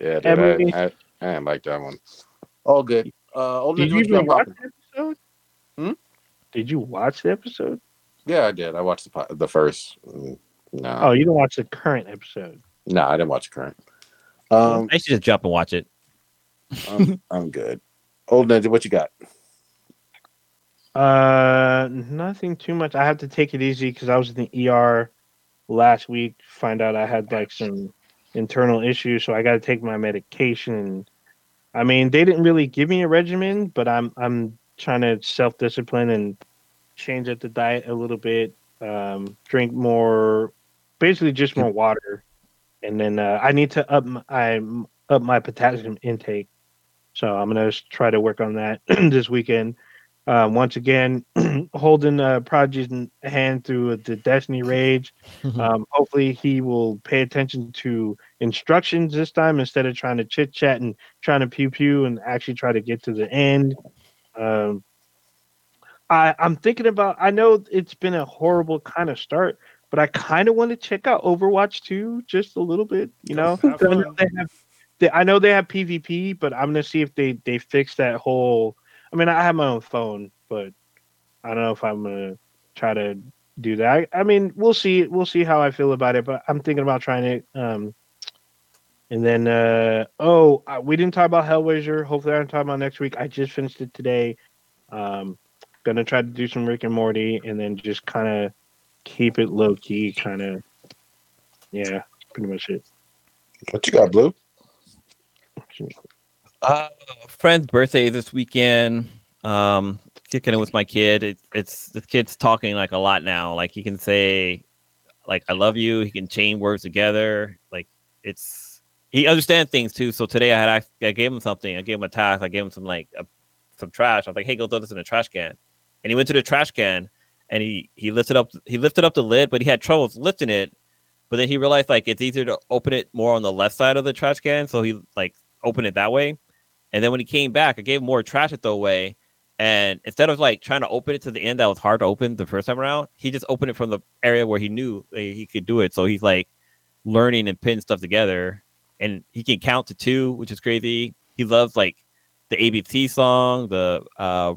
A: Yeah, dude,
B: I
A: I, I, I didn't like that one. All good. Uh, old
B: Did you even watch the episode?
A: Hmm?
B: Did you watch the episode?
A: Yeah, I did. I watched the po- the first. Mm, No,
B: Oh, you didn't watch the current episode.
A: no, I didn't watch current. Um,
D: I should just jump and watch it.
A: I'm, I'm good. Old Ninja, what you got?
B: Uh, nothing too much. I have to take it easy because I was in the ER last week. Find out I had like some internal issues, so I got to take my medication. I mean, they didn't really give me a regimen, but I'm I'm trying to self discipline and change up the diet a little bit. Um, drink more, basically just more water, and then uh, I need to up my, I up my potassium intake. So I'm gonna try to work on that this weekend. Uh, once again, holding uh, Prodigy's hand through the Destiny raid. Um, hopefully, he will pay attention to instructions this time instead of trying to chit chat and trying to pew pew and actually try to get to the end. Um, I, I'm thinking about. I know it's been a horrible kind of start, but I kind of want to check out Overwatch 2 just a little bit. You know, I know they have, they, I know they have PvP, but I'm gonna see if they they fix that whole. I mean, I have my own phone, but I don't know if I'm gonna try to do that. I, I mean, we'll see. We'll see how I feel about it, but I'm thinking about trying it. Um, and then, uh, oh, we didn't talk about Hellraiser. Hopefully, I don't talk about next week. I just finished it today. Um, gonna try to do some Rick and Morty, and then just kind of keep it low key. Kind of, yeah, pretty much it.
A: What you got, Blue?
D: Uh, friend's birthday this weekend. Um, kicking it with my kid. It, it's the kid's talking like a lot now. Like he can say, like "I love you." He can chain words together. Like it's he understands things too. So today I had I gave him something. I gave him a task. I gave him some like a, some trash. I was like, "Hey, go throw this in the trash can." And he went to the trash can and he he lifted up he lifted up the lid, but he had troubles lifting it. But then he realized like it's easier to open it more on the left side of the trash can, so he like opened it that way. And then when he came back, I gave him more trash to throw away. And instead of like trying to open it to the end that was hard to open the first time around, he just opened it from the area where he knew he could do it. So he's like learning and putting stuff together. And he can count to two, which is crazy. He loves like the ABC song, the uh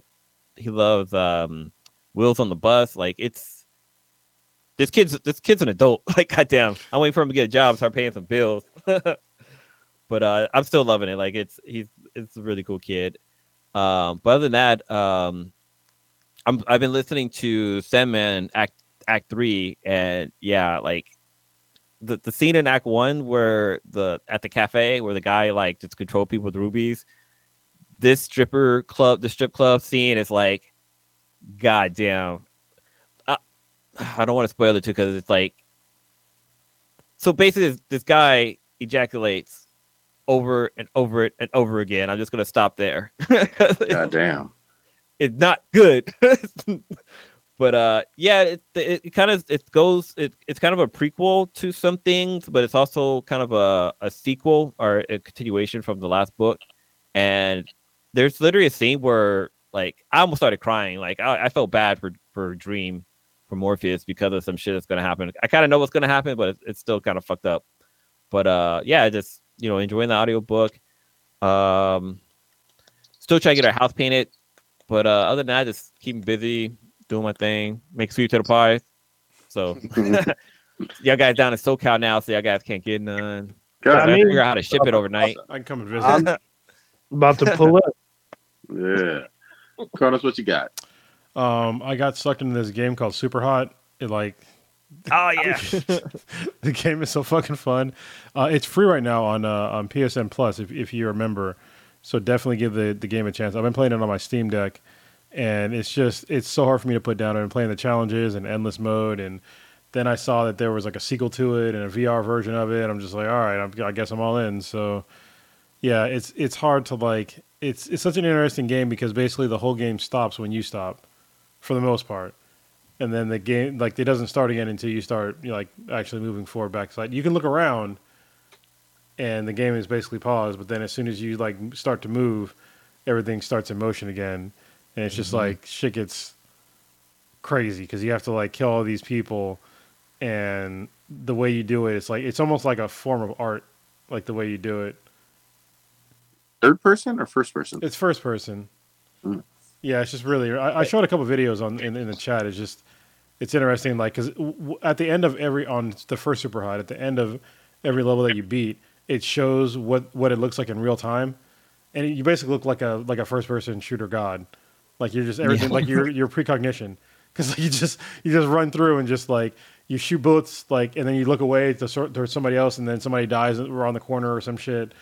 D: he loves um Wheels on the Bus. Like it's this kid's this kid's an adult. Like goddamn, I'm waiting for him to get a job, start paying some bills. but uh, I'm still loving it. Like it's he's it's a really cool kid. Um, but other than that, um, I'm I've been listening to Sandman Act Act Three, and yeah, like the the scene in Act One where the at the cafe where the guy like just control people with rubies. This stripper club, the strip club scene is like, goddamn. I, I don't want to spoil it too because it's like, so basically, this guy ejaculates over and over it and over again. I'm just gonna stop there.
A: God damn.
D: it's not good. but uh yeah, it it, it kind of it goes it, it's kind of a prequel to some things, but it's also kind of a, a sequel or a continuation from the last book. And there's literally a scene where like I almost started crying. Like I, I felt bad for for Dream for Morpheus because of some shit that's gonna happen. I kind of know what's gonna happen, but it's, it's still kind of fucked up. But uh yeah, I just you know, enjoying the audiobook. Um still trying to get our house painted. But uh other than that, just keeping busy, doing my thing, make sweet to the pie. So y'all guys down in SoCal now, so y'all guys can't get none.
A: God,
D: I
B: I mean-
D: figure out how to ship it overnight.
C: I can come and visit.
B: I'm about to pull up.
A: yeah. Cronus, what you got?
C: Um, I got sucked into this game called Superhot. It like
D: oh yeah.
C: the game is so fucking fun. Uh, it's free right now on uh, on PSN Plus if if you remember. So definitely give the the game a chance. I've been playing it on my Steam Deck, and it's just it's so hard for me to put down. I've been playing the challenges and endless mode, and then I saw that there was like a sequel to it and a VR version of it. I'm just like, all right, I'm, I guess I'm all in. So yeah, it's it's hard to like. It's it's such an interesting game because basically the whole game stops when you stop, for the most part and then the game like it doesn't start again until you start you know, like actually moving forward backside. You can look around, and the game is basically paused. But then as soon as you like start to move, everything starts in motion again, and it's just like shit gets crazy because you have to like kill all these people, and the way you do it, it's like it's almost like a form of art, like the way you do it.
A: Third person or first person?
C: It's first person.
A: Mm.
C: Yeah, it's just really. I, I showed a couple videos on in, in the chat. It's just it's interesting, like because w- at the end of every on the first Superhot, at the end of every level that you beat, it shows what what it looks like in real time, and you basically look like a like a first person shooter god, like you're just everything
D: Yeah.
C: like your your precognition because you just you just run through and just like you shoot bullets like and then you look away to sort towards somebody else and then somebody dies around the corner or some shit,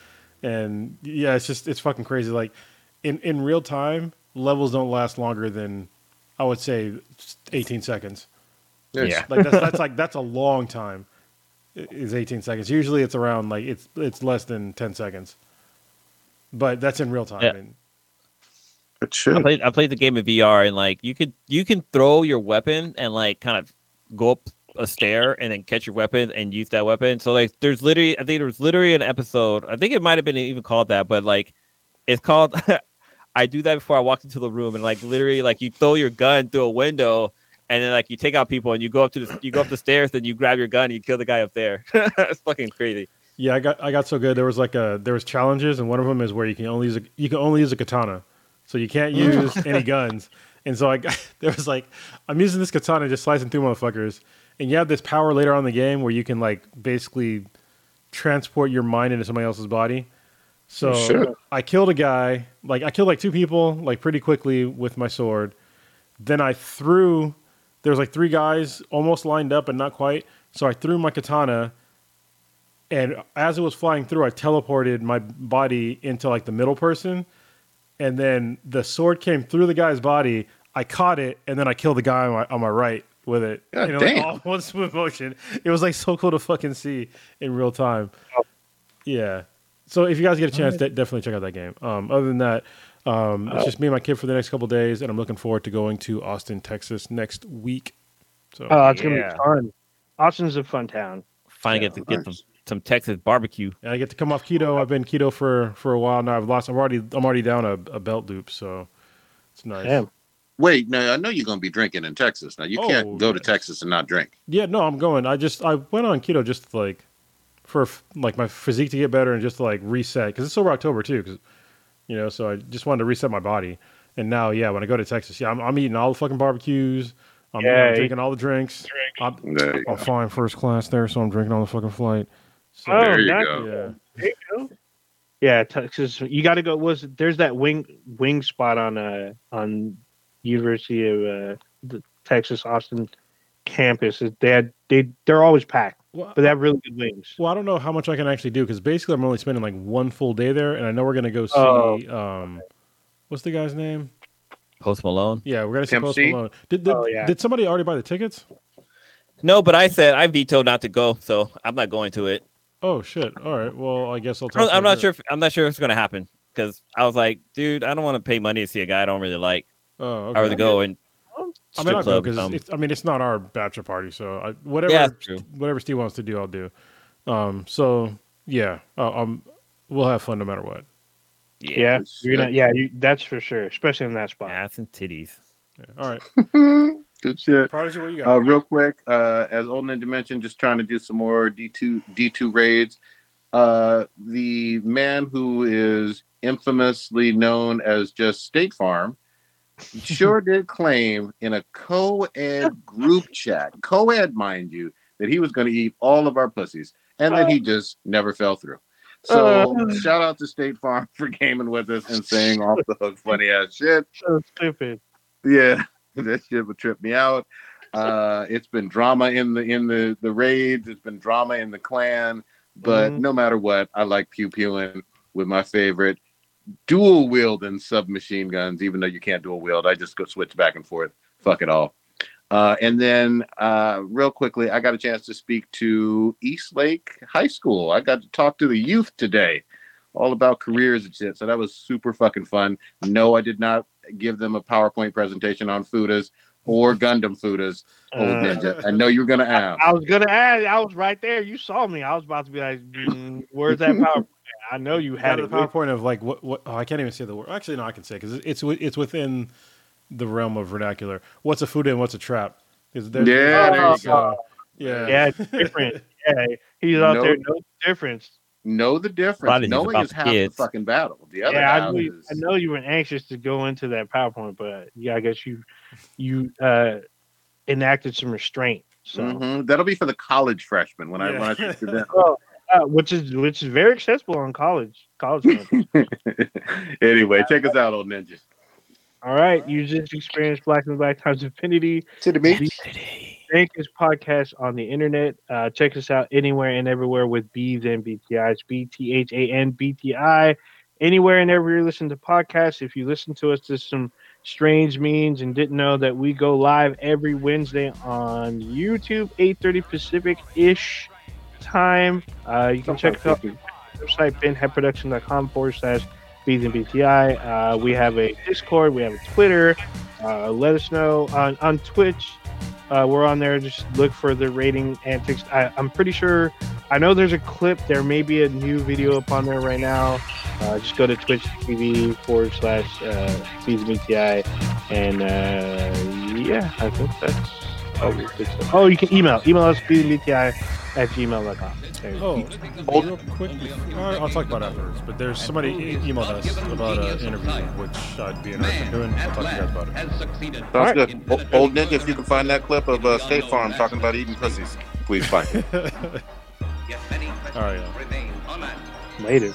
C: and yeah, it's just it's fucking crazy. Like in in real time, levels don't last longer than I would say 18 seconds.
D: Yeah.
C: Like that's that's like that's a long time. Is 18 seconds. Usually it's around like it's it's less than 10 seconds. But that's in real time.
D: Yeah.
C: And
A: It
D: I played I played the game in VR and like you could you can throw your weapon and like kind of go up a stair and then catch your weapon and use that weapon. So like there's literally I think there's literally an episode. I think it might have been even called that, but like it's called I do that before I walked into the room and like literally like you throw your gun through a window and then like you take out people and you go up to the you go up the stairs and you grab your gun and you kill the guy up there. it's fucking crazy.
C: yeah, I got I got so good. There was like a there was challenges and one of them is where you can only use a, you can only use a katana. So you can't mm. use any guns. And so I got, there was like I'm using this katana just slicing through motherfuckers. And you have this power later on in the game where you can like basically transport your mind into somebody else's body. So
A: Shit.
C: I killed a guy, like I killed like two people like pretty quickly with my sword. Then I threw there was like three guys almost lined up but not quite. So I threw my katana and as it was flying through, I teleported my body into like the middle person, and then the sword came through the guy's body. I caught it, and then I killed the guy on my, on my right with it.
A: God
C: you know, like,
A: damn.
C: all one smooth motion. It was like so cool to fucking see in real time. Oh. Yeah. So if you guys get a chance, de- definitely check out that game. Um, other than that, um, it's just me and my kid for the next couple days, and I'm looking forward to going to Austin, Texas next week. So
B: Oh, it's gonna be fun. Austin's a fun town.
D: Finally
C: Yeah,
D: get to get some
A: nice.
D: some Texas barbecue.
C: And I get to come off keto. I've been keto for for a while now. I've lost. I'm already. I'm already down a, a belt loop. So it's nice.
B: Damn.
A: Wait, no, I know you're gonna be drinking in Texas. Now you
C: Oh,
A: can't go to. Texas and not drink.
C: Yeah. No, I'm going. I just I went on keto just like for like my physique to get better and just to like reset because it's over October too. Because you know, so I just wanted to reset my body. And now, yeah, when I go to Texas, yeah, I'm, I'm eating all the fucking barbecues. I'm, you know,
B: Yay.
C: drinking all the drinks. I'm,
A: There
C: I'm flying first class there, so I'm drinking on the fucking flight. So,
B: Oh,
A: There you
B: nice.
A: go.
C: yeah.
B: There you go. Yeah, Texas. You got to go. Was there's that wing wing spot on uh on University of uh, the Texas Austin campus? They had they they're always packed,
C: Well,
B: but they have really good wings.
C: Well, I don't know how much I can actually do because basically I'm only spending like one full day there, and I know we're gonna go see.
B: Oh.
C: Um, what's the guy's name?
D: Post Malone.
C: Yeah, we're gonna see
A: Pimp
C: Post
A: C?
C: Malone. Did did,
B: Oh, yeah.
C: did somebody already buy the tickets?
D: No, but I said I vetoed not to go, so I'm not going to it.
C: Oh shit! All right. Well, I guess I'll.
D: I'm
C: talk to
D: I'm not
C: later.
D: sure. If, I'm not sure if it's gonna happen because I was like, dude, I don't want to pay money to see a guy I don't really like.
C: Oh,
D: I'd
C: okay.
D: rather go and
C: I mean,
D: strip
C: I'll go
D: club.
C: because
D: um,
C: it's, I mean it's not our bachelor party, so I, whatever
D: yeah,
C: whatever Steve wants to do, I'll do. Um, so yeah, uh, um, we'll have fun no matter what.
B: Yeah, you're gonna. Yeah, you, that's for sure, especially in that spot.
D: ass and titties.
C: Yeah. All right,
A: Good shit.
C: Prodigy, what you got?
A: Uh, real quick, uh, as Old Ninja mentioned, just trying to do some more D two D two raids. Uh, the man who is infamously known as just State Farm sure did claim in a co-ed group chat, co-ed, mind you, that he was going to eat all of our pussies, and then he just never fell through. So shout out to State Farm for gaming with us and saying off the hook funny ass shit.
B: So stupid.
A: Yeah, that shit would trip me out. Uh, it's been drama in the in the the raids. It's been drama in the clan. But
B: Mhm.
A: no matter what, I like pew pewing with my favorite dual wield wielding submachine guns. Even though you can't dual wield, I just go switch back and forth. Fuck it all. Uh, and then, uh, real quickly, I got a chance to speak to East Lake High School. I got to talk to the youth today, all about careers and shit. So that was super fucking fun. No, I did not give them a PowerPoint presentation on Fudas or Gundam Fudas. Old
B: Uh,
A: Ninja. I know you're gonna ask.
B: I was gonna add. I was right there. You saw me. I was about to be like, mm, "Where's that power?" I know you
C: had
B: had
C: the
B: it. with-
C: PowerPoint of like what what oh, I can't even say the word. Actually, no, I can say because it's it's within the realm of vernacular. What's a food and what's a trap? Is there,
A: Yeah,
B: there you
C: so, yeah,
B: Yeah, it's different. Yeah, he's out
A: No.
B: there. No difference.
A: Know the difference.
D: Prodigy's
A: Knowing
D: about
A: is
D: the
A: half
D: kids.
A: the fucking battle. The other
B: Yeah, I
A: half
B: know, you,
A: is
B: I know you were anxious to go into that PowerPoint, but yeah, I guess you you uh enacted some restraint. So
A: Mhm. that'll be for the college freshmen when I when I speak to them.
B: Oh, uh, which is which is very accessible on college college
A: anyway, check us out on Ninjas.
B: All right, you just experienced Black and Black Times Infinity.
A: To the beach.
B: Thank podcast on the internet. Uh, check us out anywhere and everywhere with B's and BTIs, B T H A N B T I. Anywhere and everywhere you listen to podcasts. If you listen to us, there's some strange means and didn't know that we go live every Wednesday on YouTube, 8:30 Pacific ish time. Uh, you can check out our website, benheadproduction.com forward slash B's and BTI. Uh, we have a Discord, we have a Twitter. Uh, let us know on, on Twitch. Uh, we're on there. Just look for the rating antics. I, I'm pretty sure. I know there's a clip. There may be a new video up on there right now. Uh, just go to Twitch TV forward slash uh, BTI. And uh, yeah, I think that's. Oh, oh, you can email. Email us, BTI at gmail.com. There you.
C: Oh, real quick, uh, I'll talk about it afterwards. But there's somebody e- emailed us about an interview, which I'd be interested in doing. I'll talk to you guys about it.
A: Sounds good. O- Old Ninja, if you can find that clip of uh, State Farm talking about eating pussies, please find it.
C: All right, yeah.
B: Later.